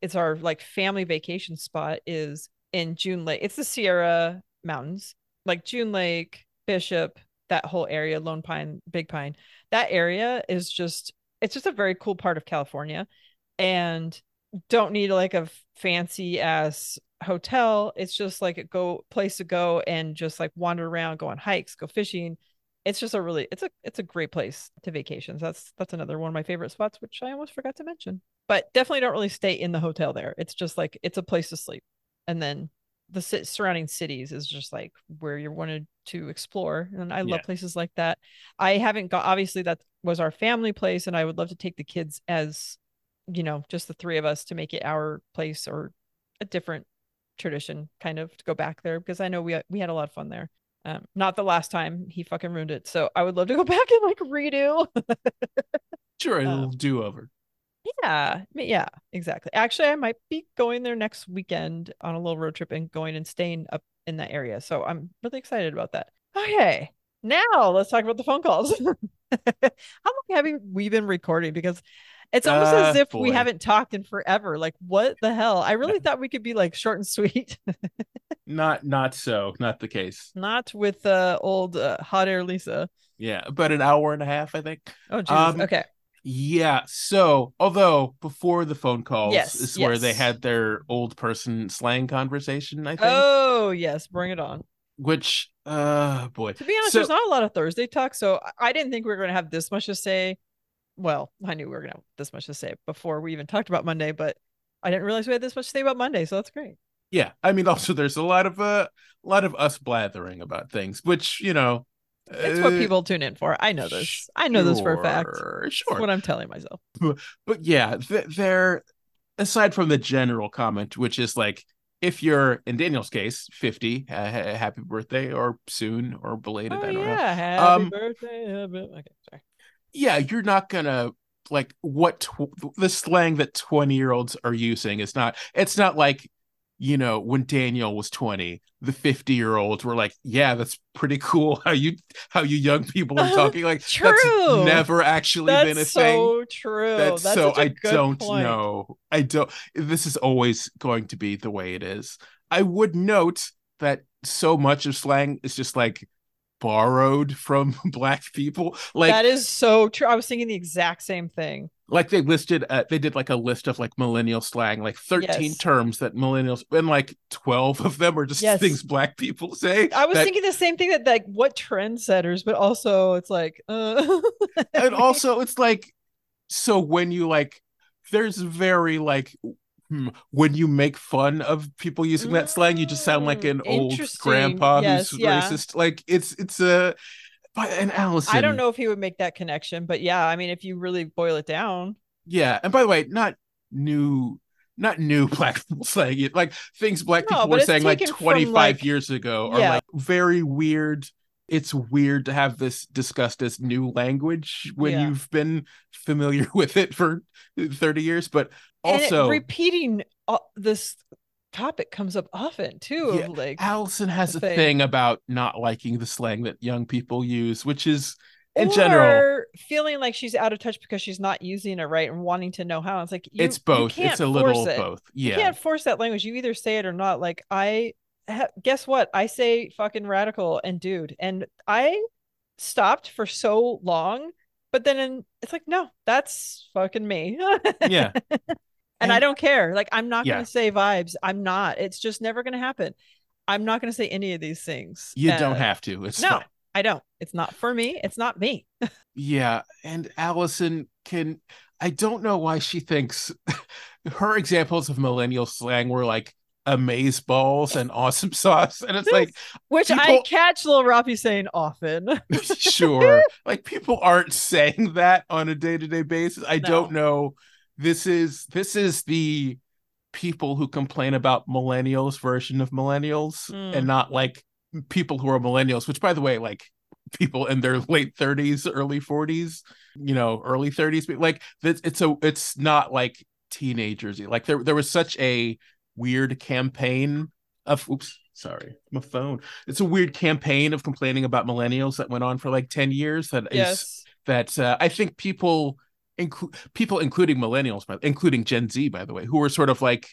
it's our like family vacation spot is in June Lake. It's the Sierra Mountains, like June Lake, Bishop, that whole area, Lone Pine, Big Pine, that area is just it's just a very cool part of California and don't need like a fancy ass hotel. It's just like a go place to go and just like wander around, go on hikes, go fishing. It's just a really it's a it's a great place to vacations. That's that's another one of my favorite spots, which I almost forgot to mention. But definitely don't really stay in the hotel there. It's just like it's a place to sleep. And then the surrounding cities is just like where you wanted to explore and i love yeah. places like that i haven't got obviously that was our family place and i would love to take the kids as you know just the three of us to make it our place or a different tradition kind of to go back there because i know we we had a lot of fun there um not the last time he fucking ruined it so i would love to go back and like redo sure a um, do over yeah, yeah, exactly. Actually, I might be going there next weekend on a little road trip and going and staying up in that area. So I'm really excited about that. Okay, now let's talk about the phone calls. How long have we been recording? Because it's almost uh, as if boy. we haven't talked in forever. Like, what the hell? I really thought we could be like short and sweet. not, not so. Not the case. Not with uh, old uh, hot air Lisa. Yeah, about an hour and a half, I think. Oh, Jesus. Um, okay. Yeah. So, although before the phone calls yes, is yes. where they had their old person slang conversation, I think. Oh, yes. Bring it on. which uh boy to be honest so, there's not a lot of thursday talk so i didn't think we were going to have this much to say well i knew we were going to have this much to say before we even talked about monday but i didn't realize we had this much to say about monday so that's great yeah i mean also there's a lot of uh, a lot of us blathering about things which you know it's uh, what people tune in for i know this sure, i know this for a fact sure That's what i'm telling myself but, but yeah th- they're aside from the general comment which is like if you're in Daniel's case, 50, uh, happy birthday or soon or belated. Oh, I don't yeah. know. Happy um, birthday. Okay, sorry. Yeah, you're not gonna like what tw- the slang that 20 year olds are using is not it's not like you know, when Daniel was 20, the 50 year olds were like, yeah, that's pretty cool how you how you young people are talking. Like true. that's never actually that's been a so thing. So true. That's, that's so I don't point. know. I don't this is always going to be the way it is. I would note that so much of slang is just like borrowed from black people. Like that is so true. I was thinking the exact same thing like they listed uh, they did like a list of like millennial slang like 13 yes. terms that millennials and like 12 of them are just yes. things black people say i was that, thinking the same thing that like what trendsetters but also it's like uh... and also it's like so when you like there's very like when you make fun of people using that slang you just sound like an mm, old grandpa yes, who's yeah. racist like it's it's a but and Allison, I don't know if he would make that connection, but yeah, I mean, if you really boil it down, yeah. And by the way, not new, not new black people saying it, like things black no, people were saying like 25 like, years ago are yeah. like very weird. It's weird to have this discussed as new language when yeah. you've been familiar with it for 30 years, but also repeating uh, this topic comes up often too. Yeah, like Allison has a thing. thing. about not liking the slang that young people use, which is in or general feeling like she's out of touch because she's not using it right and wanting to know how. It's like you, it's both. It's a little it. both. Yeah, you can't force that language. You either say it or not. Like I ha- guess what I say, fucking radical and dude, and I stopped for so long. But then in, it's like, no, that's fucking me. yeah. and, and I don't care. Like I'm not yeah. going to say vibes. I'm not. It's just never going to happen. I'm not going to say any of these things. You don't have to. It's no. I don't. It's not for me. It's not me. yeah, and Allison can. I don't know why she thinks her examples of millennial slang were like amaze balls and awesome sauce, and it's like which people... I catch Lil Rafi saying often. sure, like people aren't saying that on a day to day basis. I no. don't know this is this is the people who complain about millennials version of millennials mm. and not like people who are millennials which by the way like people in their late 30s early 40s you know early 30s but like it's a it's not like teenagers like there there was such a weird campaign of oops sorry my phone it's a weird campaign of complaining about millennials that went on for like 10 years that yes. is that uh, i think people include people, including millennials, by, including Gen Z, by the way, who were sort of like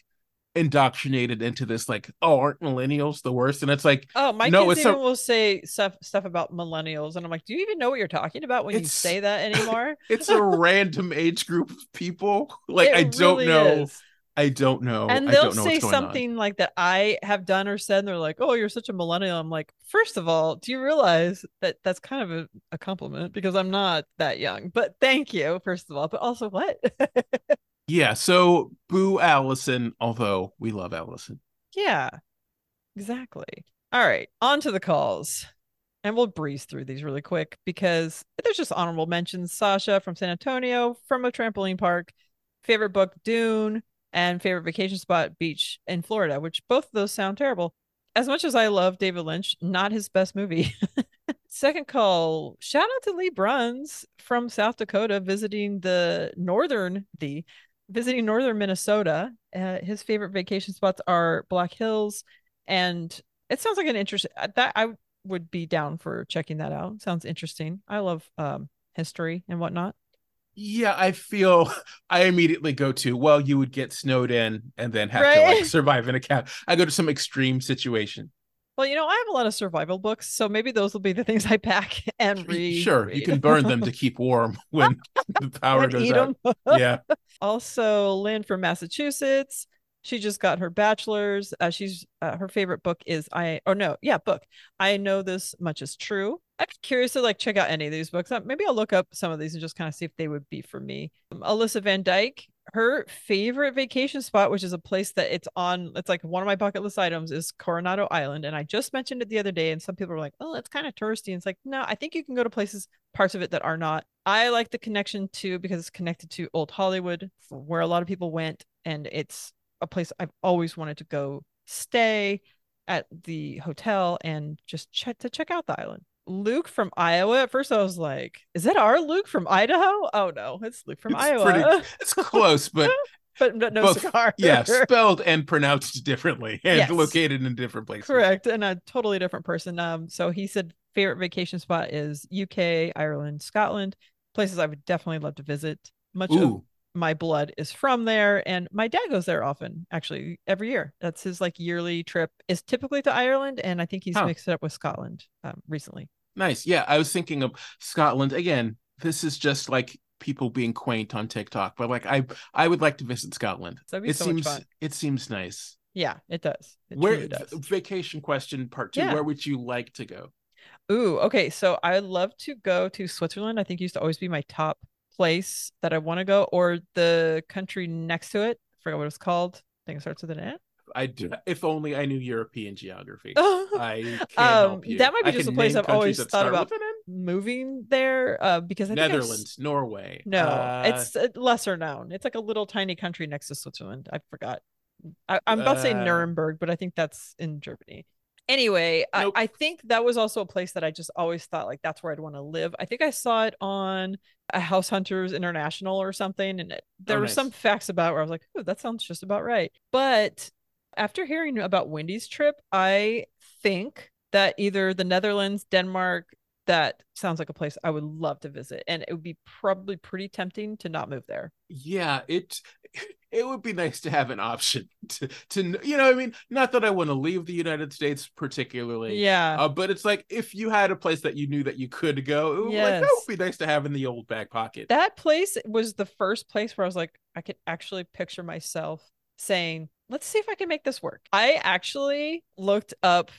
indoctrinated into this like oh aren't millennials the worst? And it's like oh my no, kids even will say stuff stuff about millennials and i'm like do you even know what you're talking about when you say that anymore? it's a random age group of people. Like it i don't know is. I don't know. And they'll say something on. like that I have done or said, and they're like, "Oh, you're such a millennial." I'm like, first of all, do you realize that that's kind of a, a compliment because I'm not that young? But thank you, first of all. But also, what? yeah. So boo Allison, although we love Allison. Yeah, exactly. All right, on to the calls. And we'll breeze through these really quick because there's just honorable mentions. Sasha from San Antonio, from a trampoline park. Favorite book, Dune and favorite vacation spot beach in Florida, which both of those sound terrible. As much as I love David Lynch, not his best movie. Second call, shout out to Lee Bruns from South Dakota visiting the northern the visiting northern Minnesota. Uh, his favorite vacation spots are Black Hills, and it sounds like an interest uh, that I would be down for checking that out. Sounds interesting. I love um, history and whatnot yeah, I feel I immediately go to, well, you would get snowed in and then have right? to like survive in a cab. I go to some extreme situation. Well, you know, I have a lot of survival books, so maybe those will be the things I pack and read. Sure, you can burn them to keep warm when the power goes out. yeah. Also, Lynn from Massachusetts. She just got her bachelor's. Uh, she's uh, her favorite book is I or no, yeah, book. I know this much is true. I'm curious to like check out any of these books. Uh, maybe I'll look up some of these and just kind of see if they would be for me. Um, Alyssa Van Dyke, her favorite vacation spot, which is a place that it's on, it's like one of my bucket list items, is Coronado Island. And I just mentioned it the other day, and some people were like, "Oh, it's kind of touristy." And it's like, no, I think you can go to places, parts of it that are not. I like the connection to because it's connected to Old Hollywood, where a lot of people went, and it's a place I've always wanted to go stay at the hotel and just check to check out the island. Luke from Iowa. At first, I was like, "Is that our Luke from Idaho?" Oh no, it's Luke from it's Iowa. Pretty, it's close, but but no both, cigar. Yeah, spelled and pronounced differently, and yes. located in different places. Correct, and a totally different person. Um, so he said favorite vacation spot is UK, Ireland, Scotland. Places I would definitely love to visit. Much Ooh. of my blood is from there and my dad goes there often actually every year that's his like yearly trip is typically to ireland and i think he's huh. mixed it up with scotland um, recently nice yeah i was thinking of scotland again this is just like people being quaint on tiktok but like i i would like to visit scotland it so seems it seems nice yeah it does it where does. vacation question part two yeah. where would you like to go Ooh, okay. So I would love to go to Switzerland. I think used to always be my top place that I want to go or the country next to it. I forgot what it's called. I think it starts with an N. I do. If only I knew European geography. I can't um, help you. That might be I just a place I've always thought about moving there uh, because I Netherlands, Norway. No, uh, it's lesser known. It's like a little tiny country next to Switzerland. I forgot. I, am about uh, to say uh, Nuremberg, but I think that's in Germany anyway nope. I, I, think that was also a place that i just always thought like that's where i'd want to live i think i saw it on a house hunters international or something and it, there oh, were nice. some facts about where i was like oh that sounds just about right but after hearing about wendy's trip i think that either the netherlands denmark that sounds like a place I would love to visit, and it would be probably pretty tempting to not move there. Yeah, it it would be nice to have an option to to you know I mean not that I want to leave the United States particularly, yeah, uh, but it's like if you had a place that you knew that you could go, yes. like that would be nice to have in the old back pocket. That place was the first place where I was like, I could actually picture myself saying, let's see if I can make this work. I actually looked up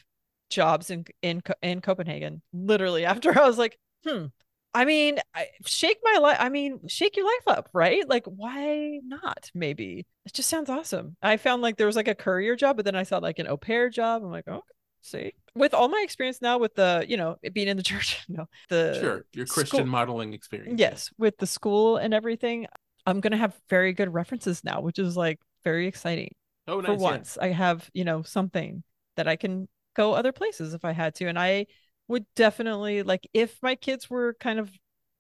jobs in in in Copenhagen. Literally after I was like, hmm. I mean, I, shake my life. I mean, shake your life up, right? Like, why not? Maybe it just sounds awesome. I found like there was like a courier job, but then I saw like an au pair job. I'm like, oh, see. With all my experience now, with the you know being in the church, no, the sure your Christian school, modeling experience. Yes, with the school and everything, I'm gonna have very good references now, which is like very exciting. Oh, nice, for once, yeah. I have you know something that I can go other places if I had to. And I would definitely like if my kids were kind of,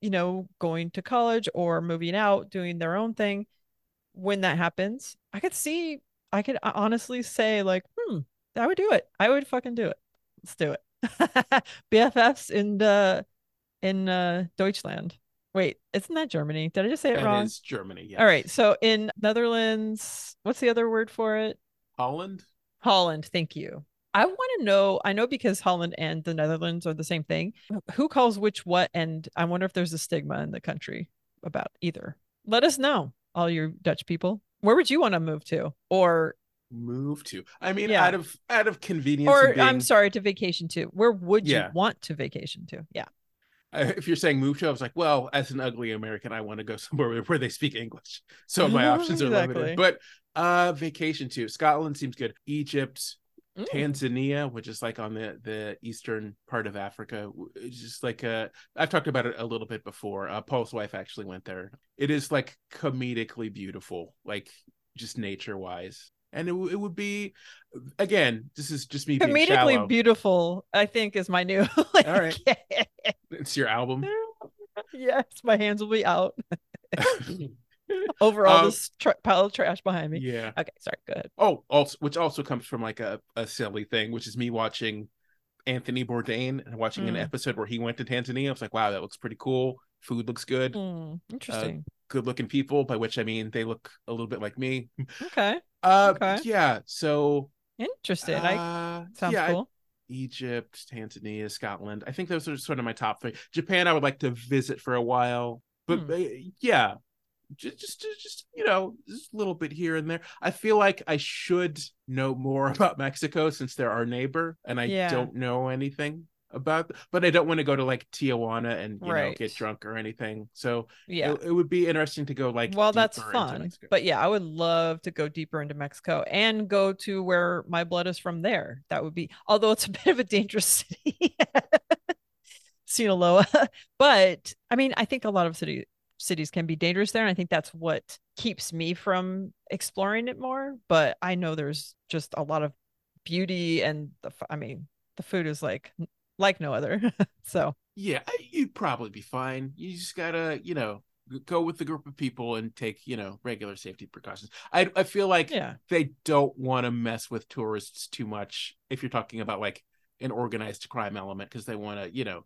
you know, going to college or moving out, doing their own thing, when that happens, I could see, I could honestly say, like, hmm, I would do it. I would fucking do it. Let's do it. BFFs in the in uh Deutschland. Wait, isn't that Germany? Did I just say it that wrong? Is Germany. Yes. All right. So in Netherlands, what's the other word for it? Holland. Holland. Thank you. I want to know. I know because Holland and the Netherlands are the same thing. Who calls which what? And I wonder if there's a stigma in the country about either. Let us know, all you Dutch people. Where would you want to move to? Or move to? I mean, yeah. out of out of convenience. Or being... I'm sorry, to vacation to. Where would you yeah. want to vacation to? Yeah. If you're saying move to, I was like, well, as an ugly American, I want to go somewhere where they speak English. So my options are exactly. limited. But uh vacation to Scotland seems good. Egypt, Mm. Tanzania, which is like on the the eastern part of Africa, it's just like uh, I've talked about it a little bit before. Uh, Paul's wife actually went there. It is like comedically beautiful, like just nature wise, and it, it would be again. This is just me being comedically beautiful. I think is my new. like, All right, it's your album. yes, my hands will be out. over all um, this tra- pile of trash behind me. Yeah. Okay, sorry. Go ahead. Oh, also, which also comes from like a, a silly thing, which is me watching Anthony Bourdain and watching mm. an episode where he went to Tanzania. I was like, wow, that looks pretty cool. Food looks good. Mm, interesting. Uh, good looking people, by which I mean they look a little bit like me. Okay. Uh, okay. Yeah. So interesting. Uh, I sounds yeah, cool. I, Egypt, Tanzania, Scotland. I think those are sort of my top three. Japan, I would like to visit for a while, but hmm. Yeah, just, just, just you know, just a little bit here and there. I feel like I should know more about Mexico since they're our neighbor, and I yeah. don't know anything about but i don't want to go to like tijuana and you right. know get drunk or anything so yeah it, it, would be interesting to go like well that's fun but yeah i would love to go deeper into mexico and go to where my blood is from there that would be although it's a bit of a dangerous city sinaloa but i mean i think a lot of city cities can be dangerous there and i think that's what keeps me from exploring it more but i know there's just a lot of beauty and the i mean the food is like like no other. so yeah, you'd probably be fine. You just gotta, you know, go with the group of people and take, you know, regular safety precautions. I I feel like yeah. they don't want to mess with tourists too much if you're talking about like an organized crime element because they want to, you know,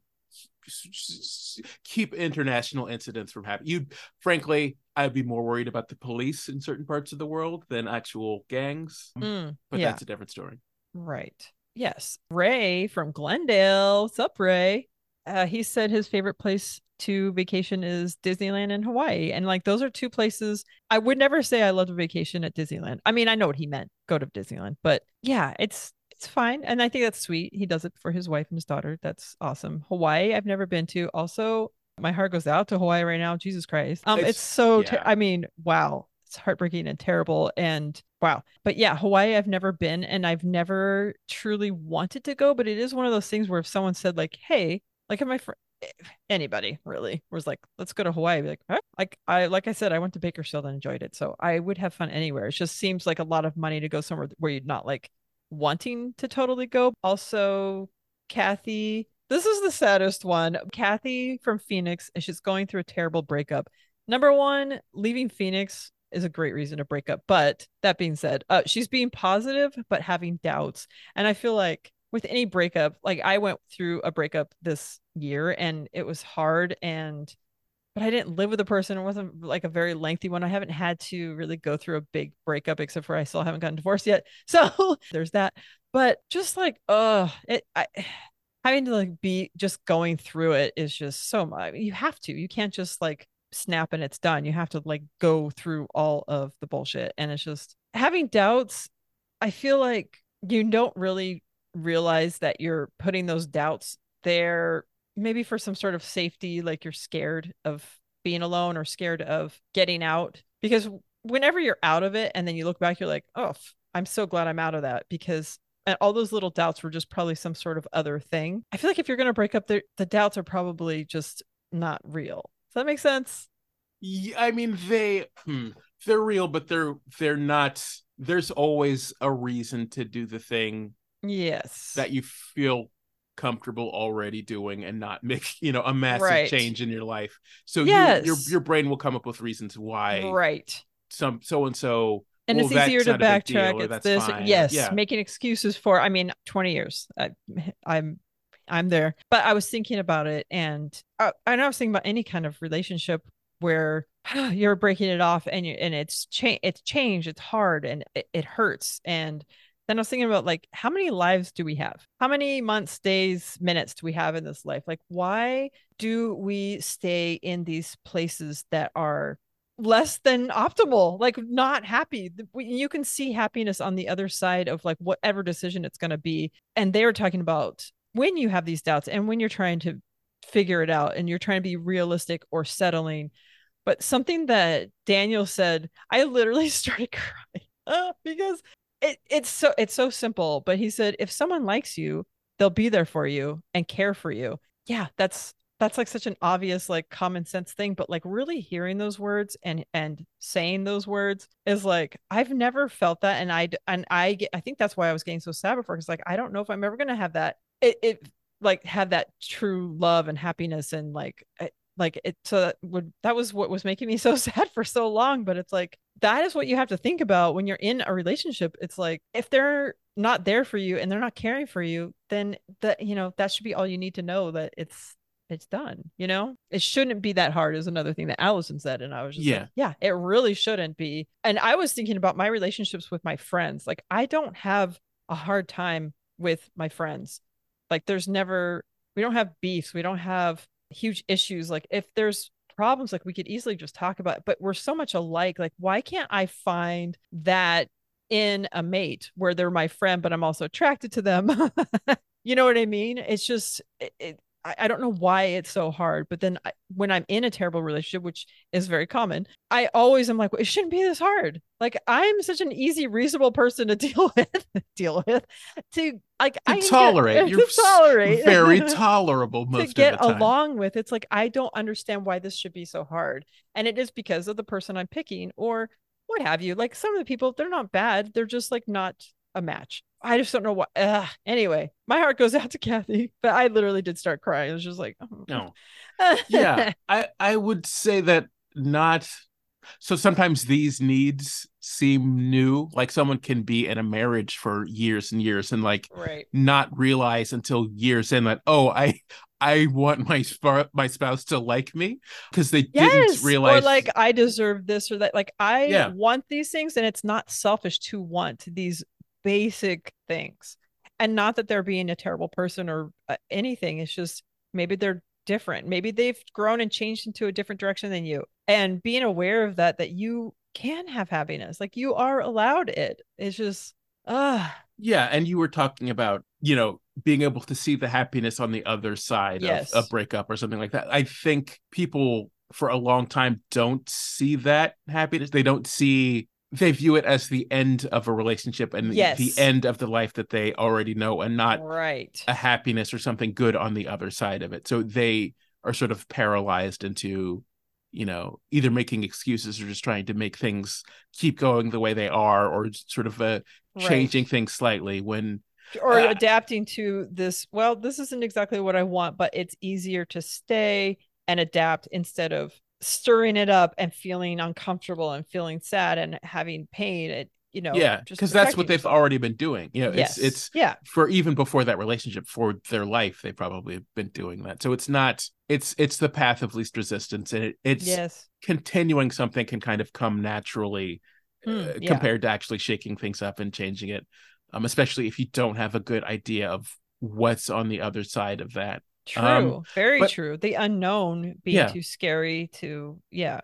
keep international incidents from happening. You, frankly, I'd be more worried about the police in certain parts of the world than actual gangs. Mm, but yeah. that's a different story. Right. Yes. Ray from Glendale. What's up, Ray? Uh, he said his favorite place to vacation is Disneyland and Hawaii. And like those are two places I would never say I loved a vacation at Disneyland. I mean, I know what he meant, go to Disneyland, but yeah, it's it's fine. And I think that's sweet. He does it for his wife and his daughter. That's awesome. Hawaii, I've never been to. Also, my heart goes out to Hawaii right now. Jesus Christ. Um, it's, it's so yeah. ter- I mean, wow it's heartbreaking and terrible and wow but yeah hawaii i've never been and i've never truly wanted to go but it is one of those things where if someone said like hey like if my friend anybody really was like let's go to hawaii like huh? like i like i said i went to bakersfield and enjoyed it so i would have fun anywhere it just seems like a lot of money to go somewhere where you're not like wanting to totally go. Also kathy this is the saddest one. Kathy from phoenix and she's going through a terrible breakup. Number one leaving phoenix is a great reason to break up. But that being said, uh, she's being positive but having doubts, and I feel like with any breakup, like I went through a breakup this year and it was hard and but I didn't live with a person. It wasn't like a very lengthy one. I haven't had to really go through a big breakup except for I still haven't gotten divorced yet. So there's that. But just like, uh, it, I, having to like be just going through it is just so much. You have to. You can't just like snap and it's done. You have to like go through all of the bullshit. And it's just having doubts. I feel like you don't really realize that you're putting those doubts there, maybe for some sort of safety, like you're scared of being alone or scared of getting out. Because whenever you're out of it and then you look back, you're like, oh, I'm so glad I'm out of that because and all those little doubts were just probably some sort of other thing. I feel like if you're going to break up, the, the doubts are probably just not real. Does that make sense? Yeah, I mean they hmm, they're real, but they're they're not. There's always a reason to do the thing. Yes, that you feel comfortable already doing and not make you know a massive right. change in your life. So yes. you, your your brain will come up with reasons why right some so and so and well, it's easier to backtrack. It's this, fine. yes, yeah. making excuses for. I mean, twenty years. I, I'm I'm there. But I was thinking about it and uh, I and I was thinking about any kind of relationship where you're breaking it off and you and it's change it's changed, it's hard and it, it hurts. And then I was thinking about like how many lives do we have? How many months, days, minutes do we have in this life? Like why do we stay in these places that are less than optimal like not happy you can see happiness on the other side of like whatever decision it's going to be and they were talking about when you have these doubts and when you're trying to figure it out and you're trying to be realistic or settling. But something that Daniel said, I literally started crying because it, it's so it's so simple. But he said, if someone likes you, they'll be there for you and care for you. Yeah, that's that's like such an obvious like common sense thing but like really hearing those words and and saying those words is like i've never felt that and i and i get i think that's why i was getting so sad before because like i don't know if i'm ever going to have that it, it like have that true love and happiness and like like it so that would that was what was making me so sad for so long but it's like that is what you have to think about when you're in a relationship. It's like if they're not there for you and they're not caring for you then that you know that should be all you need to know that it's it's done you know? It shouldn't be that hard is another thing that allison said and i was just yeah. like, yeah it really shouldn't be. And i was thinking about my relationships with my friends. Like i don't have a hard time with my friends. Like there's never we don't have beefs, we don't have huge issues. Like if there's problems like we could easily just talk about, but we're so much alike. Like, why can't I find that in a mate where they're my friend, but I'm also attracted to them? you know what I mean? It's just, it, it, I, don't know why it's so hard, but then I, when I'm in a terrible relationship, which is very common, I always am like, well, it shouldn't be this hard. Like I'm such an easy, reasonable person to deal with, deal with, to like to I tolerate. Get, You're to tolerate, very tolerable most to get along with. It's like I don't understand why this should be so hard, and it is because of the person I'm picking or what have you. Like some of the people, they're not bad. They're just like not a match. I just don't know what. Anyway, my heart goes out to Kathy, but I literally did start crying. It was just like, oh. no, yeah. I I would say that not. So sometimes these needs seem new. Like someone can be in a marriage for years and years and like right. not realize until years in that oh I I want my sp- my spouse to like me because they yes! didn't realize or like I deserve this or that. Like I yeah. want these things, and it's not selfish to want these basic things. And not that they're being a terrible person or uh, anything it's just maybe they're different. Maybe they've grown and changed into a different direction than you. And being aware of that that you can have happiness like you are allowed it. It's just ah uh. yeah and you were talking about you know being able to see the happiness on the other side yes. of a breakup or something like that. I think people for a long time don't see that happiness. They don't see they view it as the end of a relationship and yes. the end of the life that they already know and not right a happiness or something good on the other side of it so they are sort of paralyzed into you know either making excuses or just trying to make things keep going the way they are or sort of uh, changing right. things slightly when or uh, adapting to this well this isn't exactly what i want but it's easier to stay and adapt instead of stirring it up and feeling uncomfortable and feeling sad and having pain it you know yeah because that's what they've already been doing you know yes. it's it's yeah. for even before that relationship for their life they probably have been doing that. So it's not it's it's the path of least resistance and it, it's yes. continuing something can kind of come naturally mm, uh, compared to actually shaking things up and changing it um especially if you don't have a good idea of what's on the other side of that True, um, very but, true. The unknown being yeah. too scary to yeah.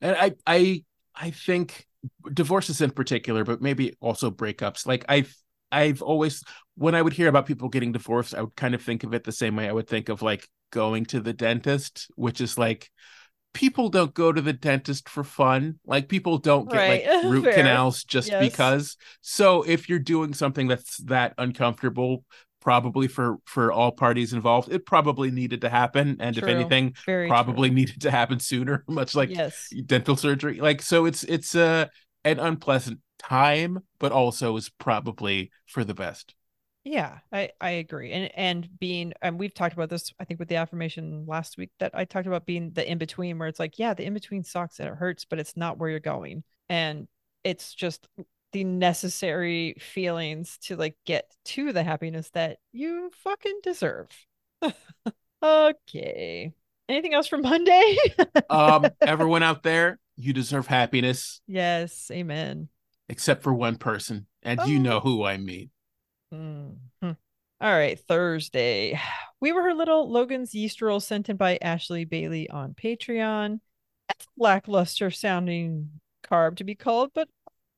And I I I think divorces in particular, but maybe also breakups. Like I've I've always when I would hear about people getting divorced, I would kind of think of it the same way I would think of like going to the dentist, which is like people don't go to the dentist for fun. Like people don't get right. like root canals just yes. because. So if you're doing something that's that uncomfortable, probably for for all parties involved it probably needed to happen and true. if anything Very probably true. needed to happen sooner much like yes. dental surgery like so it's it's a uh, an unpleasant time but also is probably for the best yeah i i agree and and being and we've talked about this i think with the affirmation last week that i talked about being the in between where it's like yeah the in between sucks and it hurts but it's not where you're going and it's just the necessary feelings to like get to the happiness that you fucking deserve. okay. Anything else from Monday? um, everyone out there, you deserve happiness. Yes, amen. Except for one person, and oh. you know who I mean. Mm-hmm. All right, Thursday. We were her little Logan's yeast roll sent in by Ashley Bailey on Patreon. It's lackluster sounding carb to be called, but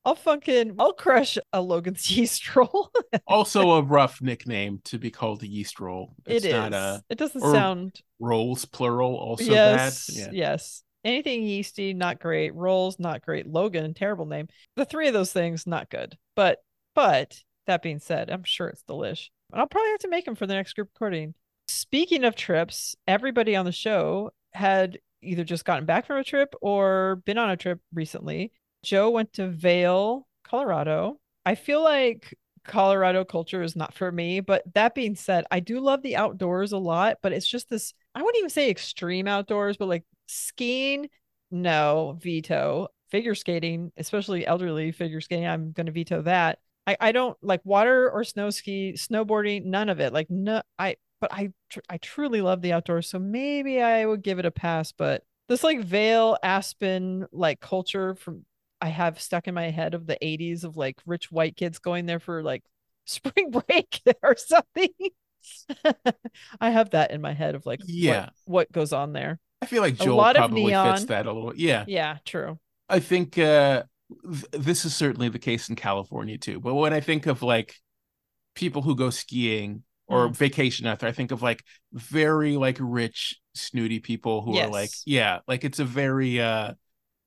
I'll fucking I'll crush a Logan's yeast roll. also a rough nickname to be called a yeast roll. It's it not is. a it doesn't sound rolls plural also yes, bad. Yeah. Yes. Anything yeasty, not great. Rolls, not great. Logan, terrible name. The three of those things, not good. But but that being said, I'm sure it's delish. And I'll probably have to make them for the next group recording. Speaking of trips, everybody on the show had either just gotten back from a trip or been on a trip recently. Joe went to Vail, Colorado. I feel like Colorado culture is not for me, but that being said, I do love the outdoors a lot, but it's just this I wouldn't even say extreme outdoors, but like skiing, no, veto. Figure skating, especially elderly figure skating, I'm going to veto that. I, I don't like water or snow ski, snowboarding, none of it. Like no, I but I tr- I truly love the outdoors, so maybe I would give it a pass. But this like Vail Aspen like culture from I have stuck in my head of the 80s of like rich white kids going there for like spring break or something. I have that in my head of like yeah what, what goes on there. I feel like Joel probably fits that a little. Yeah. Yeah, true. I think uh th- this is certainly the case in California too. But when I think of like people who go skiing or mm. vacation out there, I think of like very like rich, snooty people who yes. are like, yeah, like it's a very uh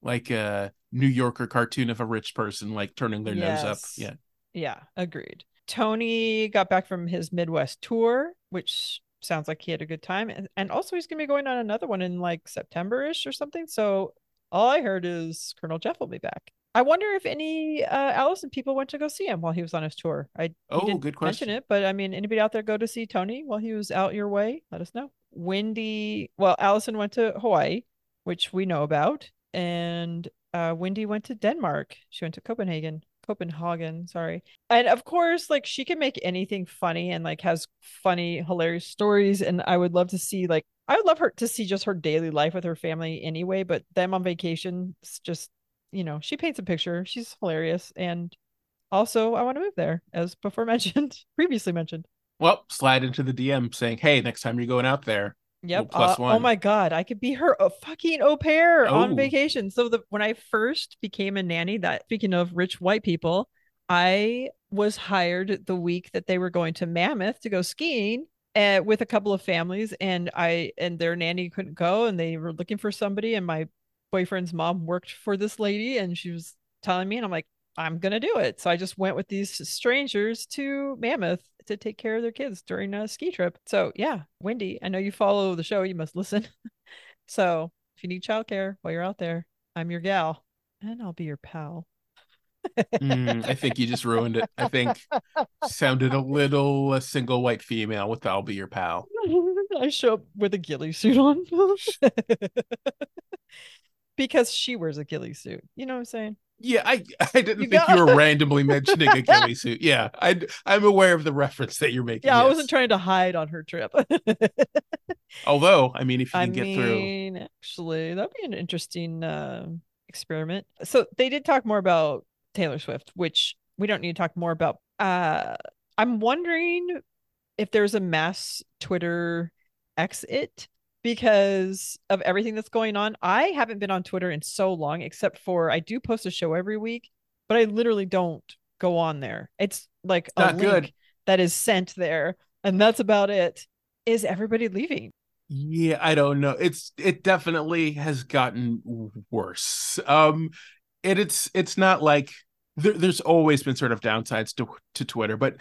like a New Yorker cartoon of a rich person like turning their yes. nose up. Yeah. Yeah, agreed. Tony got back from his Midwest tour, which sounds like he had a good time. And, and also he's gonna be going on another one in like September-ish or something. So all I heard is Colonel Jeff will be back. I wonder if any uh, Allison people went to go see him while he was on his tour. I oh, didn't good question. mention it, but I mean, anybody out there go to see Tony while he was out your way? Let us know. Wendy, well, Allison went to Hawaii, which we know about, and uh, Wendy went to Denmark. She went to Copenhagen. Copenhagen, sorry. And of course, like she can make anything funny and like has funny, hilarious stories. And I would love to see like I would love her to see just her daily life with her family anyway, but them on vacation, just you know, she paints a picture. She's hilarious. And also I want to move there, as before mentioned, previously mentioned. Well, slide into the DM saying, Hey, next time you're going out there, Yep. Uh, oh my god, I could be her a fucking au pair oh. on vacation. So the when I first became a nanny, that speaking of rich white people, I was hired the week that they were going to Mammoth to go skiing uh, with a couple of families, and I and their nanny couldn't go, and they were looking for somebody, and my boyfriend's mom worked for this lady, and she was telling me, and I'm like, I'm gonna do it. So I just went with these strangers to Mammoth to take care of their kids during a ski trip. So yeah, Wendy, I know you follow the show. You must listen. so if you need childcare while you're out there, I'm your gal, and I'll be your pal. mm, I think you just ruined it. I think sounded a little a single white female with "I'll be your pal." I show up with a ghillie suit on because she wears a ghillie suit. You know what I'm saying? Yeah, I I didn't you think got... you were randomly mentioning a ghillie suit. Yeah, I I'm aware of the reference that you're making. Yeah, yes. I wasn't trying to hide on her trip. Although, I mean, if you can I get mean, through, actually, that'd be an interesting uh, experiment. So they did talk more about Taylor Swift, which we don't need to talk more about. Uh, I'm wondering if there's a mass Twitter exit because of everything that's going on. I haven't been on Twitter in so long, except for I do post a show every week, but I literally don't go on there. It's like a link good. that is sent there, and that's about it. Is everybody leaving? Yeah, I don't know. It's it definitely has gotten worse. Um, it, it's it's not like there, there's always been sort of downsides to to Twitter, but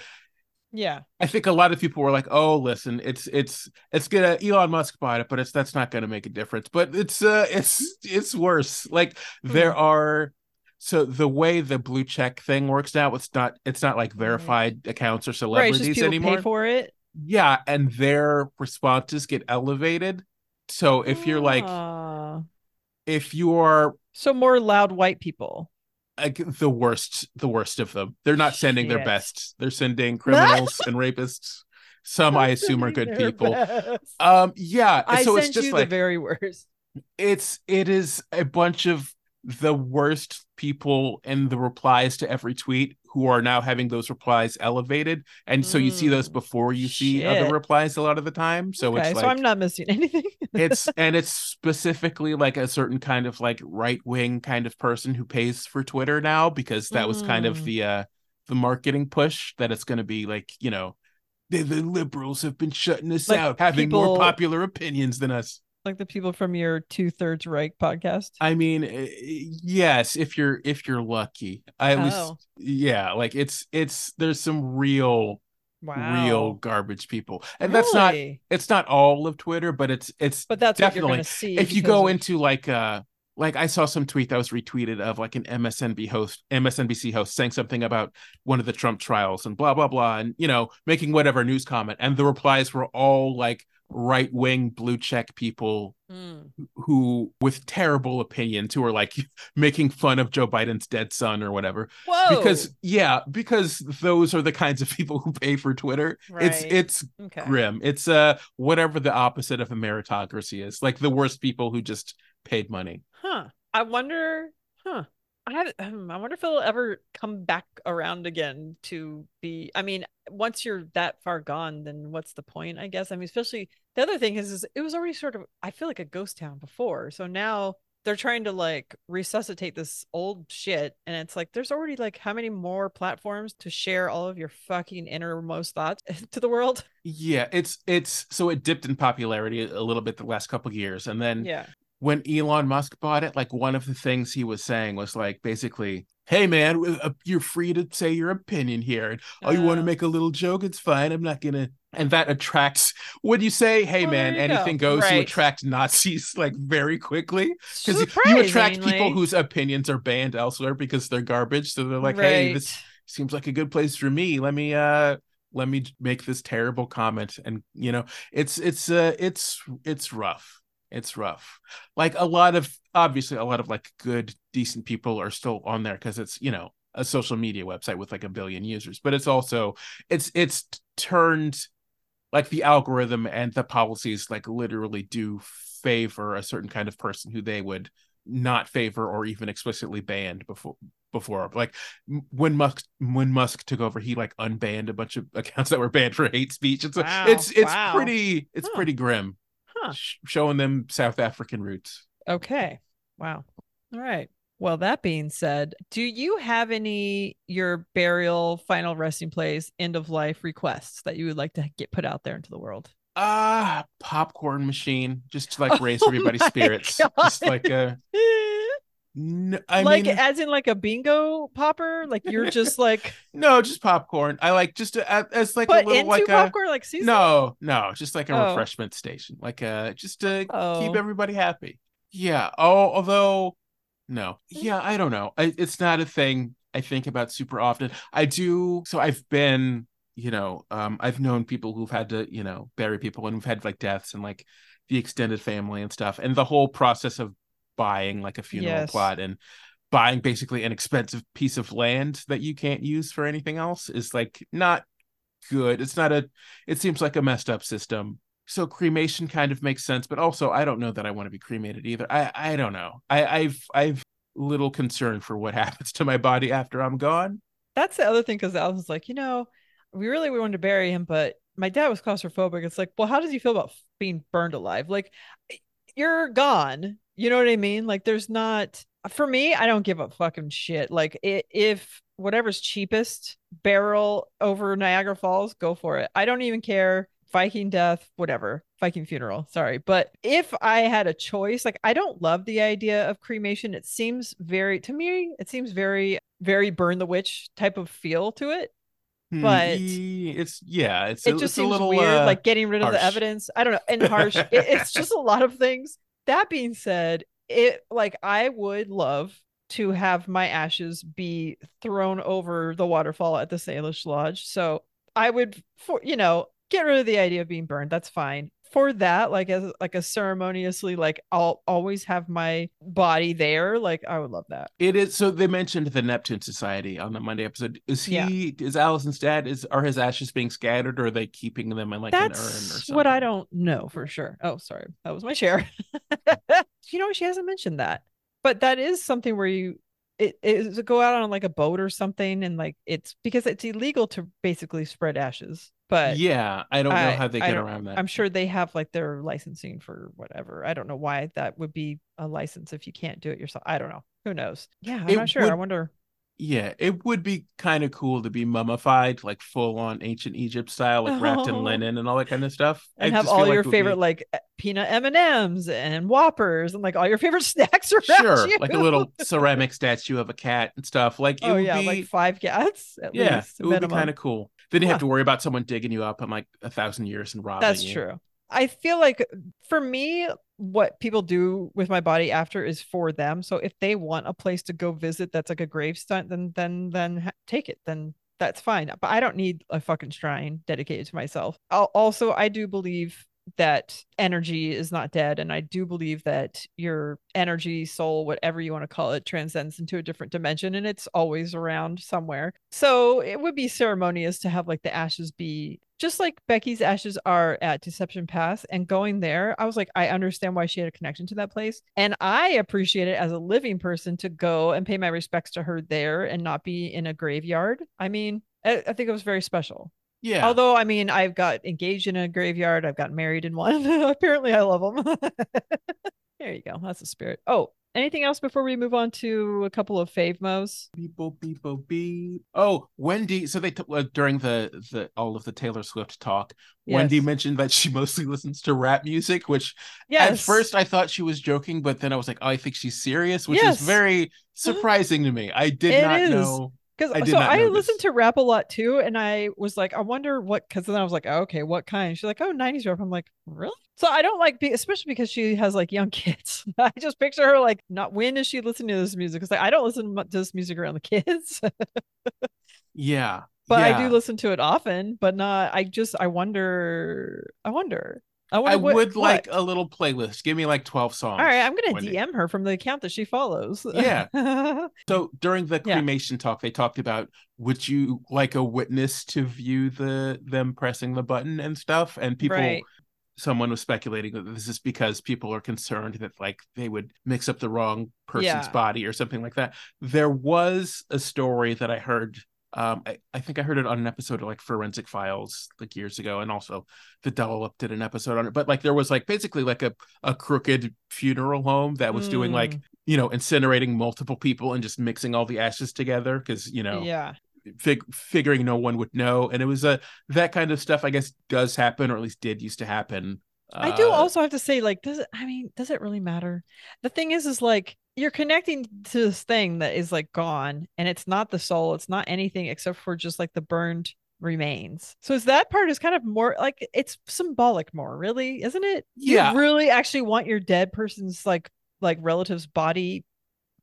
yeah. I think a lot of people were like, "Oh, listen, it's it's it's gonna Elon Musk bought it, but it's that's not gonna make a difference." But it's uh it's it's worse. Like mm-hmm. there are so the way the blue check thing works now, it's not it's not like verified right. accounts or celebrities right, anymore. Pay for it. Yeah, and their responses get elevated. So if you're like ah. if you are so more loud white people like the worst the worst of them. They're not sending Shit. their best they're sending criminals and rapists. Some i assume are good people. best. um yeah I so it's just like the very worst. it's it is a bunch of the worst people in the replies to every tweet who are now having those replies elevated. And so you see those mm, before you see other replies a lot of the time. So okay, it's like so i'm not missing anything. It's and it's specifically like a certain kind of like right wing kind of person who pays for twitter now because that was kind of mm. the uh the marketing push that it's going to be like you know the, the liberals have been shutting us like out having people... more popular opinions than us like the people from your two thirds right podcast i mean eh, yes if you're if you're lucky i at oh. least yeah like it's it's there's some real wow. real garbage people and really? that's not it's not all of twitter but it's it's but that's definitely see if you go of... into like uh like I saw some tweet that was retweeted of like an MSNB host, MSNBC host saying something about one of the Trump trials and blah blah blah, and you know making whatever news comment, and the replies were all like right wing blue check people mm. who with terrible opinions who are like making fun of Joe Biden's dead son or whatever. Whoa. Because yeah, because those are the kinds of people who pay for Twitter. Right. It's it's okay. grim. It's uh whatever the opposite of a meritocracy is. Like the worst people who just paid money. Huh. I wonder, huh. I um, I wonder if it'll ever come back around again to be. I mean, once you're that far gone, then what's the point? I guess. I mean, especially the other thing is, is it was already sort of. I feel like a ghost town before, so now they're trying to like resuscitate this old shit and it's like there's already like how many more platforms to share all of your fucking innermost thoughts to the world yeah it's it's so it dipped in popularity a little bit the last couple years and then yeah when Elon Musk bought it, like one of the things he was saying was like basically, "Hey man, uh, you're free to say your opinion here. And, oh, you want to make a little joke? It's fine. I'm not gonna." And that attracts. Would you say, "Hey well, man, anything go. goes"? Right. You attract Nazis like very quickly because you, you, attract people whose opinions are banned elsewhere because they're garbage. So they're like, right. "Hey, this seems like a good place for me. Let me uh." let me make this terrible comment and you know it's it's uh it's it's rough it's rough like a lot of obviously a lot of like good decent people are still on there because it's you know a social media website with like a billion users but it's also it's it's turned like the algorithm and the policies like literally do favor a certain kind of person who they would not favor or even explicitly banned before before like when musk when musk took over he like unbanned a bunch of accounts that were banned for hate speech it's wow. it's it's wow. pretty it's huh. pretty grim huh. sh- showing them South African roots. Okay. Wow. All right. Well, that being said, do you have any your burial, final resting place, end of life requests that you would like to get put out there into the world? Ah, uh, popcorn machine, just to like raise oh everybody's spirits. God. Just like a No, I like mean, as in like a bingo popper, like you're just like no, just popcorn. I like just a, as like a little like popcorn, a, like season? no, no, just like a oh. refreshment station, like uh, just to oh. keep everybody happy. Yeah. Oh, although no, yeah, I don't know. I, it's not a thing I think about super often. I do. So I've been, you know, um, I've known people who've had to, you know, bury people and who've had like deaths and like the extended family and stuff, and the whole process of buying like a funeral yes. plot and buying basically an expensive piece of land that you can't use for anything else is like not good. It's not a it seems like a messed up system. So cremation kind of makes sense, but also I don't know that I want to be cremated either. I I don't know. I I've I've little concern for what happens to my body after I'm gone. That's the other thing because I was like, you know, we really we wanted to bury him, but my dad was claustrophobic. It's like, well, how does he feel about being burned alive? Like, you're gone. You know what I mean? Like there's not for me, I don't give a fucking shit. Like it, if whatever's cheapest barrel over Niagara Falls, go for it. I don't even care. Viking death, whatever. Viking funeral. Sorry. But if I had a choice, like I don't love the idea of cremation. It seems very to me, it seems very, very burn the witch type of feel to it. Hmm, but it's yeah, it's it just it's seems little, weird, uh, like getting rid harsh. of the evidence. I don't know, and harsh. it, it's just a lot of things that being said, it like I would love to have my ashes be thrown over the waterfall at the Salish Lodge. So I would, for you know, get rid of the idea of being burned. That's fine for that like as like a ceremoniously like i'll always have my body there like i would love that. It is so they mentioned the neptune society on the monday episode. Is he yeah. is allison's dad is are his ashes being scattered or are they keeping them in like That's an urn or something what i don't know for sure. Oh sorry that was my share you know she hasn't mentioned that. But that is something where you it is go out on like a boat or something and like it's because it's illegal to basically spread ashes but yeah, I don't know how they get around that. I'm sure they have like their licensing for whatever. I don't know why that would be a license if you can't do it yourself. I don't know. Who knows? Yeah, I'm it not sure. Would, I wonder. Yeah, it would be kind of cool to be mummified, like full on ancient Egypt style, like wrapped in oh. linen and all that kind of stuff. And I have all your favorite be... like peanut M and M's and Whoppers and like all your favorite snacks around Sure, you. like a little ceramic statue of a cat and stuff. Like, oh yeah, be... like five cats. yeah, least, it would minimum. be kind of cool. Then you have to worry about someone digging you up in like a thousand years and robbing That's you. true. I feel like for me, what people do with my body after is for them. So if they want a place to go visit that's like a grave stunt, then then then ha- take it. Then that's fine. But I don't need a fucking shrine dedicated to myself. I'll, also, I do believe that energy is not dead and i do believe that your energy soul whatever you want to call it transcends into a different dimension and it's always around somewhere so it would be ceremonious to have like the ashes be just like Becky's ashes are at Deception Pass and going there, I was like, I understand why she had a connection to that place. And I appreciate it as a living person to go and pay my respects to her there and not be in a graveyard. I mean, I, I think it was very special. Yeah. Although, I mean, I've got engaged in a graveyard, I've got married in one. Apparently, I love them. there you go. That's the spirit. Oh, anything else before we move on to a couple of fave mo's? People, people, beep. Oh, Wendy. So they t- uh, during the the all of the Taylor Swift talk, yes. Wendy mentioned that she mostly listens to rap music, which yes. at first I thought she was joking, but then I was like, oh, I think she's serious, which yes. is very surprising to me. I did it not is. know because so I listened to rap a lot too, and I was like, I wonder what. Because then I was like, oh, okay, what kind? She's like, oh, '90s rap. I'm like, really? So I don't like, be, especially because she has like young kids. I just picture her like, not when is she listening to this music? Because like, I don't listen to this music around the kids. yeah, but yeah. I do listen to it often. But not. I just, I wonder. I wonder. I, I what, would like a little playlist. Give me like 12 songs. All right, I'm going to DM her from the account that she follows. Yeah. so during the cremation yeah. talk, they talked about would you like a witness to view the them pressing the button and stuff? And people right. someone was speculating that this is because people are concerned that like they would mix up the wrong person's yeah. body or something like that. There was a story that I heard um, I, I think I heard it on an episode of like Forensic Files like years ago, and also the Dollop did an episode on it. But like there was like basically like a a crooked funeral home that was mm. doing like mm. you know incinerating multiple people and just mixing all the ashes together because you know yeah fig- figuring no one would know, and it was a that kind of stuff. I guess does happen, or at least did used to happen. I do uh, also have to say, like, does it? I mean, does it really matter? The thing is, is like you're connecting to this thing that is like gone and it's not the soul it's not anything except for just like the burned remains. So is that part is kind of more like it's symbolic more really isn't it? Yeah. really actually want your dead person's like like relative's body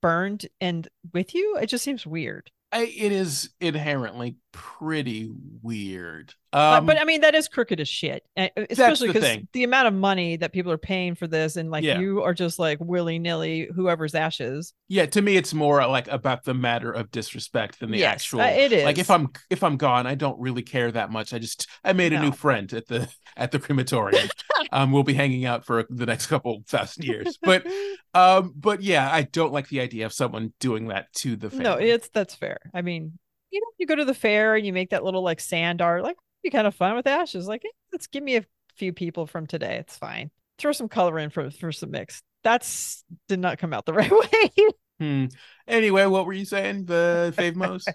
burned and with you? It just seems weird. I, it is inherently pretty weird. Um, but, but, I mean, that is crooked as shit, especially because the, the, amount of money that people are paying for this, and like yeah. you are just like willy nilly whoever's ashes. Yeah, to me, it's more like about the matter of disrespect than the yes, actual. Uh, it is like if I'm if I'm gone, I don't really care that much. I just I made a no. new friend at the at the crematorium. um, we'll be hanging out for the next couple thousand years, but um, but yeah, I don't like the idea of someone doing that to the family. No, it's that's fair. I mean, you know, you go to the fair and you make that little like sand art, like be kind of fun with ashes. Like, hey, let's give me a few people from today. It's fine. Throw some color in for for some mix. That's did not come out the right way. hmm. Anyway, what were you saying? The fave most?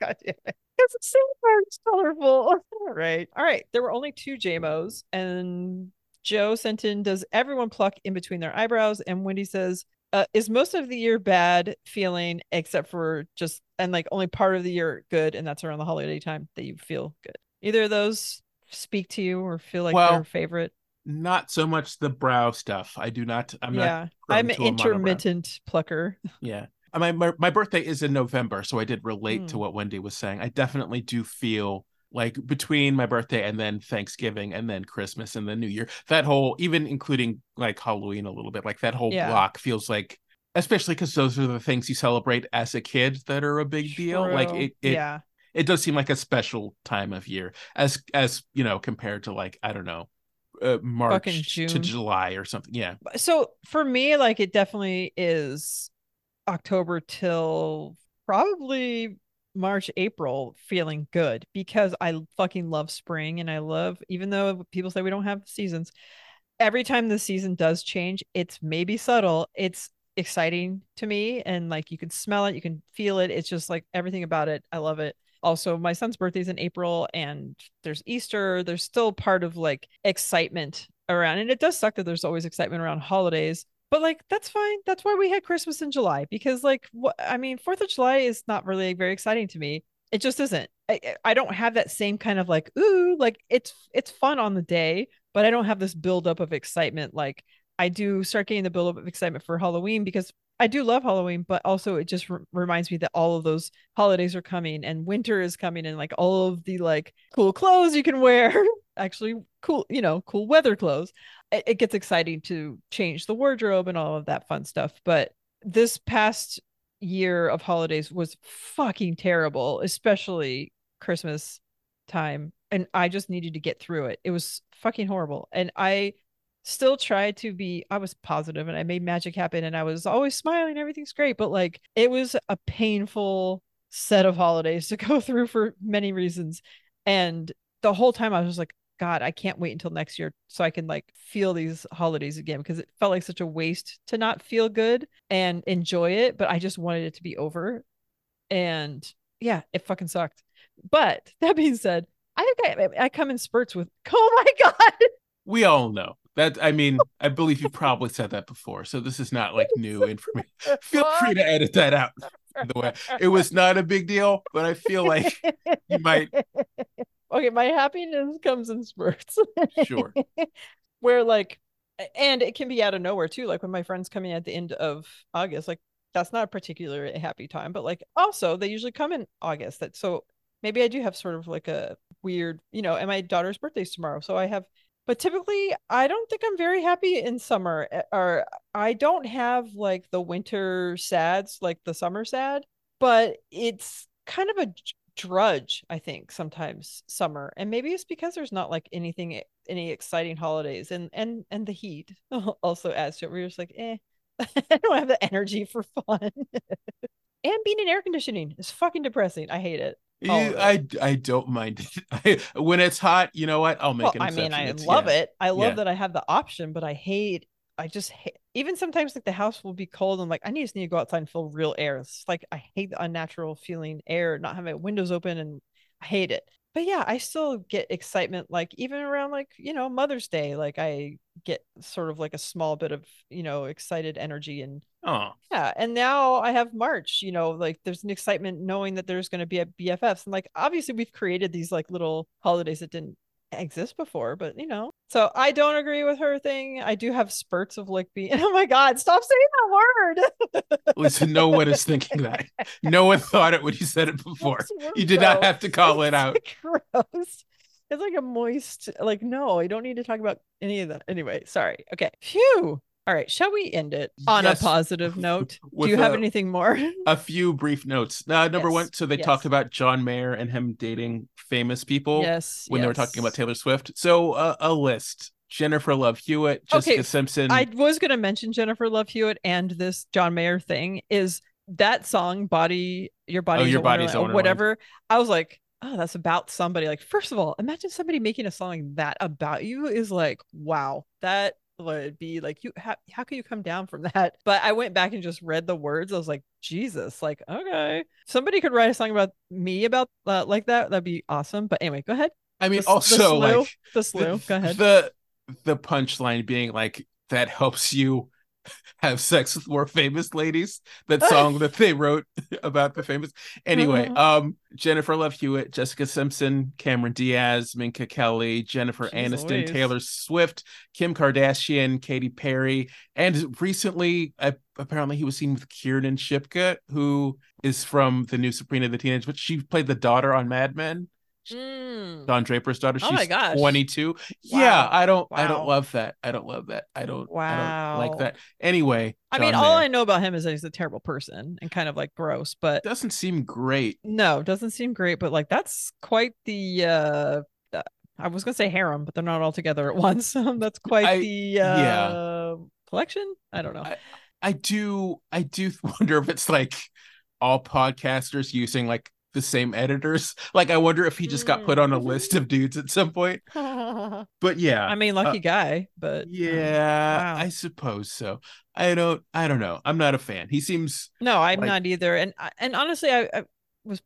God damn it. Because sand art is colorful. All right. All right. There were only two JMOs, and Joe sent in, does everyone pluck in between their eyebrows? And Wendy says, uh, is most of the year bad feeling except for just and like only part of the year good and that's around the holiday time that you feel good either of those speak to you or feel like well, favorite not so much the brow stuff i do not i'm yeah i'm an intermittent plucker yeah my, my, my birthday is in november so i did relate mm. to hmm. what wendy was saying i definitely do feel like between my birthday and then Thanksgiving and then Christmas and then New Year. That whole, even including like Halloween a little bit, like that whole yeah. block feels like, especially because those are the things you celebrate as a kid that are a big True. deal. Like it, it, yeah, it does seem like a special time of year as as you know compared to like I don't know. Uh, March to July or something. Yeah. So for me, like it definitely is October till probably March, April feeling good because I fucking love spring and I love, even though people say we don't have seasons, every time the season does change, it's maybe subtle. It's exciting to me. And like you can smell it, you can feel it. It's just like everything about it. I love it. Also, my son's birthday's in April and there's Easter. There's still part of like excitement around. And it does suck that there's always excitement around holidays but like that's fine that's why we had christmas in july because like what i mean fourth of july is not really very exciting to me it just isn't I, I don't have that same kind of like ooh like it's it's fun on the day but i don't have this buildup of excitement like i do start getting the buildup of excitement for halloween because i do love halloween but also it just re- reminds me that all of those holidays are coming and winter is coming and like all of the like cool clothes you can wear actually cool you know cool weather clothes it, it gets exciting to change the wardrobe and all of that fun stuff. But this past year of holidays was fucking terrible, especially Christmas time. and I just needed to get through it. It was fucking horrible. And I still tried to be I was positive and I made magic happen and I was always smiling, everything's great, but like it was a painful set of holidays to go through for many reasons. And the whole time I was like, God, I can't wait until next year so I can like feel these holidays again because it felt like such a waste to not feel good and enjoy it. But I just wanted it to be over. And yeah, it fucking sucked. But that being said, I think I, I come in spurts with, oh my God. We all know that. I mean, I believe you probably said that before. So this is not like new information. Feel free to edit that out. The way, it was not a big deal, but I feel like you might. Okay, my happiness comes in spurts. Sure. Where like, and it can be out of nowhere too. Like when my friends come in at the end of August, like that's not a particularly happy time, but like also they usually come in August. That so maybe I do have sort of like a weird, you know, and my daughter's birthday's tomorrow. So I have, but typically I don't think I'm very happy in summer eh, or I don't have like the winter sads, like the summer sad, but it's kind of a drudge, I think, sometimes summer. And maybe it's because there's not like anything, any exciting holidays and, and, and the heat also adds to it. We're just like, eh, I don't have the energy for fun. and being in air conditioning is fucking depressing. I hate it. I I don't mind it. when it's hot, you know what? I'll make well, an I mean, I it's, love yeah. it. I love yeah. that I have the option, but I hate. I just hate. Even sometimes, like the house will be cold. I'm like, I just need to go outside and feel real air. It's like I hate the unnatural feeling air, not having windows open, and I hate it but yeah, I still get excitement like even around like, you know, Mother's Day, like I get sort of like a small bit of, you know, excited energy and oh. Yeah, and now I have March, you know, like there's an excitement knowing that there's going to be a BFFs and like obviously we've created these like little holidays that didn't exist before, but you know. So I don't agree with her thing. I do have spurts of like being oh my god, stop saying that word. Listen, no one is thinking that. No one thought it when you said it before. You did not have to call it out. Gross. It's like a moist, like, no, I don't need to talk about any of that. Anyway, sorry. Okay. Phew. All right, shall we end it on yes. a positive note? Do you have a, anything more? a few brief notes. Uh, number yes. one, so they yes. talked about John Mayer and him dating famous people. Yes, when they were talking about Taylor Swift. So uh, a list: Jennifer Love Hewitt, Jessica okay. Simpson. I was going to mention Jennifer Love Hewitt and this John Mayer thing. Is that song "Body Your Body"? Oh, your body's or whatever. I was like, oh, that's about somebody. Like, first of all, imagine somebody making a song like that about you is like, wow, that would be like you how, how can you come down from that? But i went back and just read the words. I was like jesus like okay. Somebody could write a song about me about uh, like that. That'd be awesome. But anyway go ahead. I mean the, also the slew, like the slew the, go ahead. the the punchline being like that helps you have sex with more famous ladies. That song that they wrote about the famous. Anyway, um, Jennifer Love Hewitt, Jessica Simpson, Cameron Diaz, Minka Kelly, Jennifer Jeez Aniston, always. Taylor Swift, Kim Kardashian, Katy Perry, and recently, uh, apparently, he was seen with Kiernan Shipka, who is from the new Sabrina the Teenage, but she played the daughter on Mad Men. Mm. Don Draper's daughter. Oh She's oh 22. Wow. Yeah, I don't wow. I don't love that. I don't love that. I don't wow. I don't like that. Anyway, I mean, all I know about him is that he's a terrible person and kind of like gross, but doesn't seem great. No, doesn't seem great, but like that's quite the uh I was gonna say harem, but they're not all together at once. that's quite I, the uh yeah. collection. I don't know. I, I do I do wonder if it's like all podcasters using like the same editors. Like, I wonder if he just got put on a list of dudes at some point. But yeah, I mean, lucky uh, guy. But yeah, wow. I suppose so. I don't. I don't know. I'm not a fan. He seems. No, I'm like... not either. And and honestly, I, I was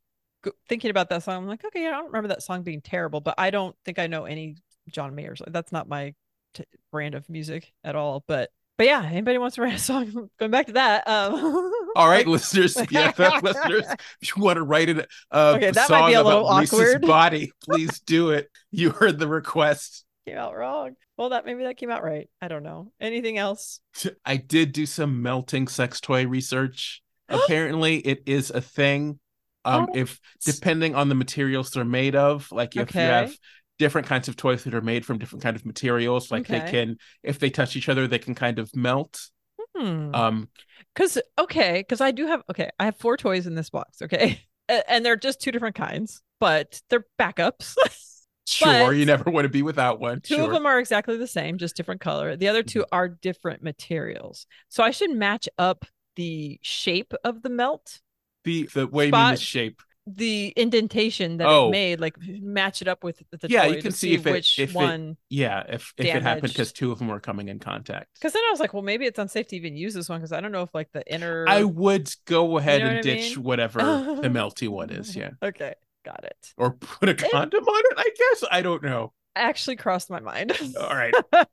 thinking about that song. I'm like, okay, I don't remember that song being terrible, but I don't think I know any John Mayer's. That's not my t- brand of music at all. But but yeah, anybody wants to write a song, going back to that. Um, All right, listeners, yeah, listeners, if you want to write it, uh, okay, that might be a little awkward. body, please do it. You heard the request. Came out wrong. Well, that maybe that came out right. I don't know. Anything else? I did do some melting sex toy research. Apparently, it is a thing. Um, oh. if depending on the materials they're made of, like if okay. you have different kinds of toys that are made from different kind of materials like okay. they can if they touch each other they can kind of melt hmm. um because okay because i do have okay i have four toys in this box okay and they're just two different kinds but they're backups Sure, but you never want to be without one. Two sure. of them are exactly the same, just different color. The other 2 mm-hmm. are different materials. So I should match up the shape of the melt. The the way spot, you mean the shape. The indentation that oh. it made, like match it up with the yeah. You can see, see if it, which if one. It, yeah, if if it happened because two of them were coming in contact. Because then I was like, well, maybe it's unsafe to even use this one because I don't know if like the inner. I would go ahead you know and ditch mean? whatever the melty one is. Yeah. Okay. Got it. Or put a condom it, on it, I guess. I don't know. Actually crossed my mind. All right.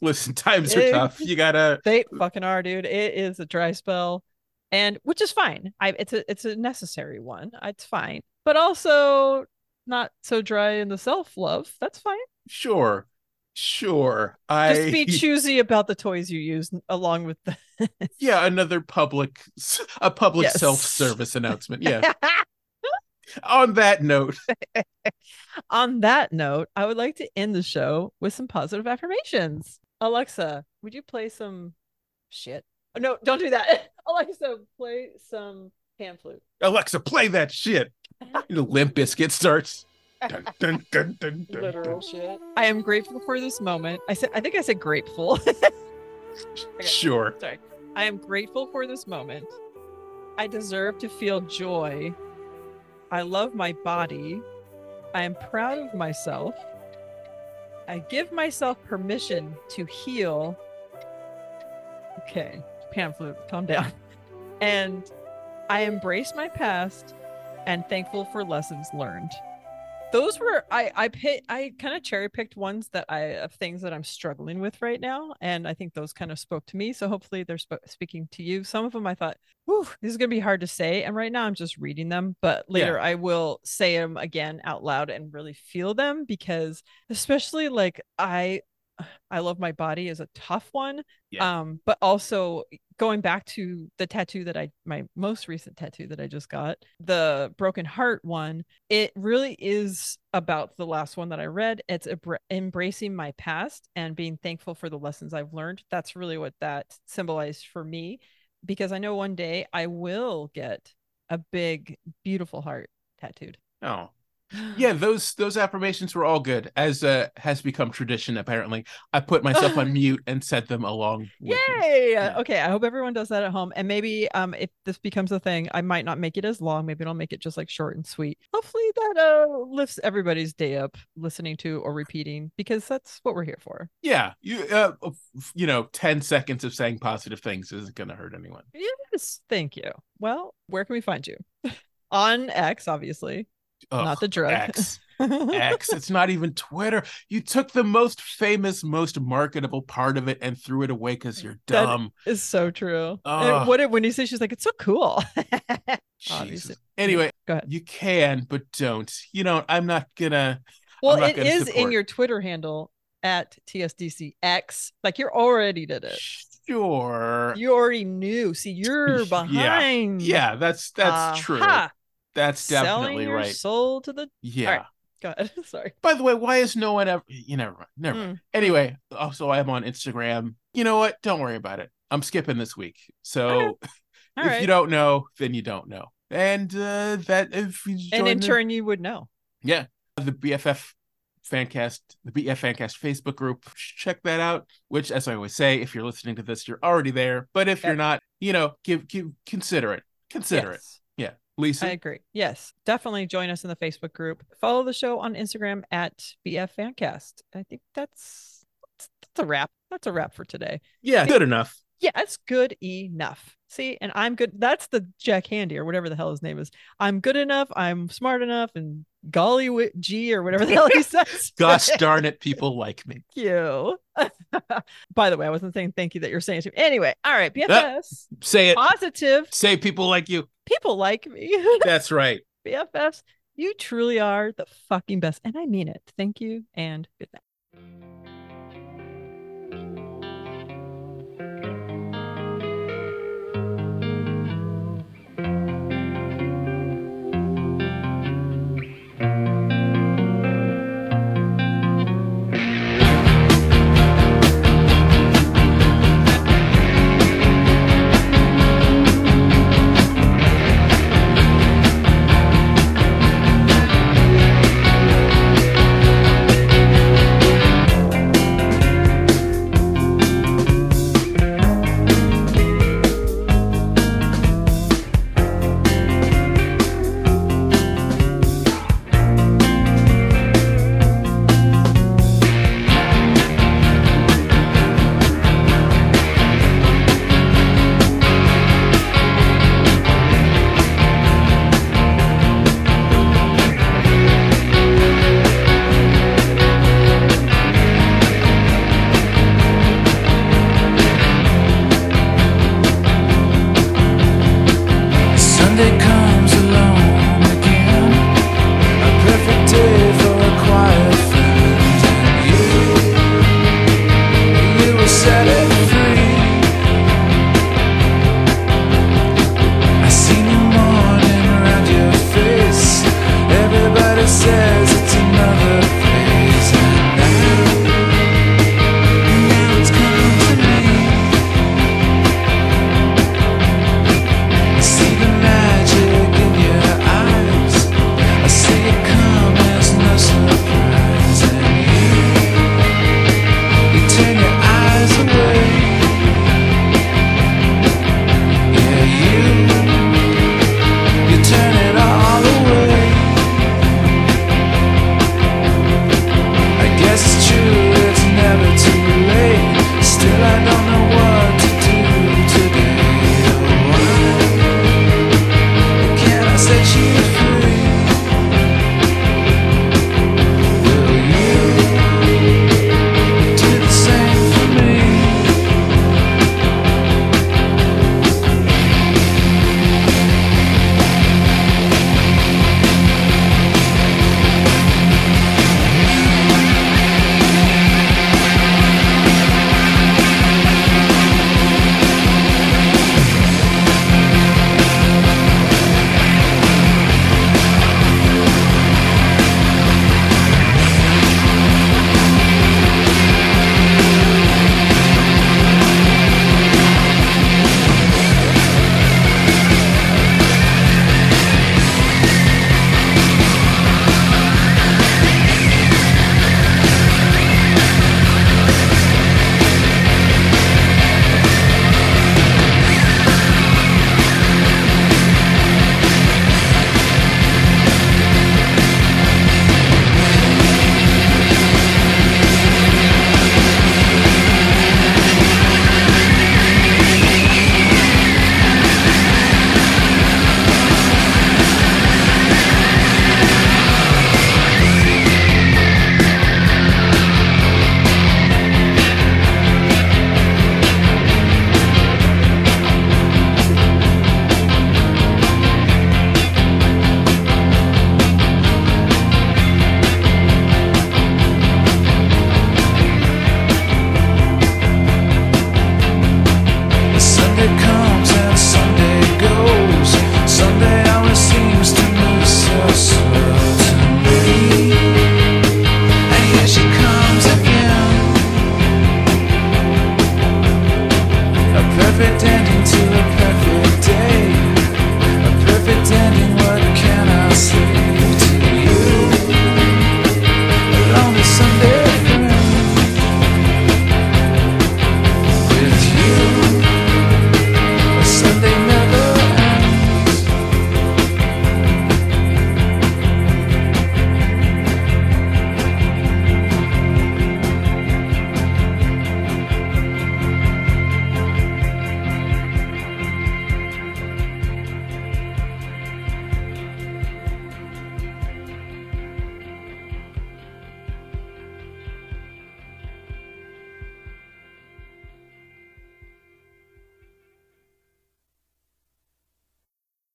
Listen, times are tough. You gotta they fucking are, dude. It is a dry spell. And which is fine. I it's a it's a necessary one. Uh, it's fine. But also not so dry in the self-love. That's fine. Sure. Sure. I Just be choosy about the toys you use along with the Yeah, another public a public yes. self-service announcement. Yeah. On that note. On that note, I would like to end the show with some positive affirmations. Alexa, would you play some shit? Oh, no, don't do that. Alexa, play some pan flute. Alexa, play that shit. know, Limp Bizkit starts. Dun, dun, dun, Literal shit. I am grateful for this moment. I said I think I said grateful. okay. Sure. Sorry. I am grateful for this moment. I deserve to feel joy. I love my body. I am proud of myself. I give myself permission to heal. Okay, pan flute, calm down. And I embrace my past and thankful for lessons learned those were I I pit I kind of cherry picked ones that I of things that I'm struggling with right now, and I think those kind of spoke to me. So hopefully they're sp- speaking to you. Some of them I thought, "Whew, this is gonna be hard to say," and right now I'm just reading them. But later yeah. I will say them again out loud and really feel them because, especially like I I love my body is a tough one. Yeah. Um, but also going back to the tattoo that I my most recent tattoo that I just got, the broken heart one, it really is about the last one that I read. It's embracing my past and being thankful for the lessons I've learned. That's really what that symbolized for me because I know one day I will get a big beautiful heart tattooed. Oh, yeah those those affirmations were all good as uh, has become tradition apparently. I put myself on mute and said them along yay! Yeah. okay i hope everyone does that at home and maybe um if this becomes a thing i might not make it as long maybe i'll make it just like short and sweet. Hopefully that uh lifts everybody's day up listening to or repeating because that's what we're here for. Yeah you uh you know 10 seconds of saying positive things isn't gonna hurt anyone. Yes thank you. Well where can we find you? On x obviously Ugh, not the drug. X. X. It's not even Twitter. You took the most famous, most marketable part of it and threw it away because you're dumb. That is so true. what it, when you say she's like, it's so cool. anyway, Go ahead. you can, but don't. You know, I'm not gonna. Well, not it gonna is support. in your Twitter handle at TSDCX. Like you already did it. Sure. You already knew. See, you're behind. Yeah, yeah that's that's uh-huh. true. That's definitely Selling right. Soul to the yeah. Right. Go ahead. Sorry. By the way, why is no one ever? You never, never. Mm. Anyway, also I'm on Instagram. You know what? Don't worry about it. I'm skipping this week. So if right. you don't know, then you don't know. And uh, that if you and in the... turn you would know. Yeah, the BFF fancast the BF fancast Facebook group. Check that out. Which, as I always say, if you're listening to this, you're already there. But if yep. you're not, you know, give give consider it. Consider yes. it. Lisa? I agree. Yes, definitely join us in the Facebook group. Follow the show on Instagram at BF Fancast. I think that's that's a wrap. That's a wrap for today. Yeah, good enough. Yeah, it's good enough. See, and I'm good. That's the Jack Handey or whatever the hell his name is. I'm good enough. I'm smart enough, and golly G or whatever the hell he says. Gosh darn it, people like me. Thank you. By the way, I wasn't saying thank you that you're saying to me. Anyway, all right, BFS. Uh, say it. Positive. Say people like you. People like me. That's right. BFFs, you truly are the fucking best. And I mean it. Thank you and good night.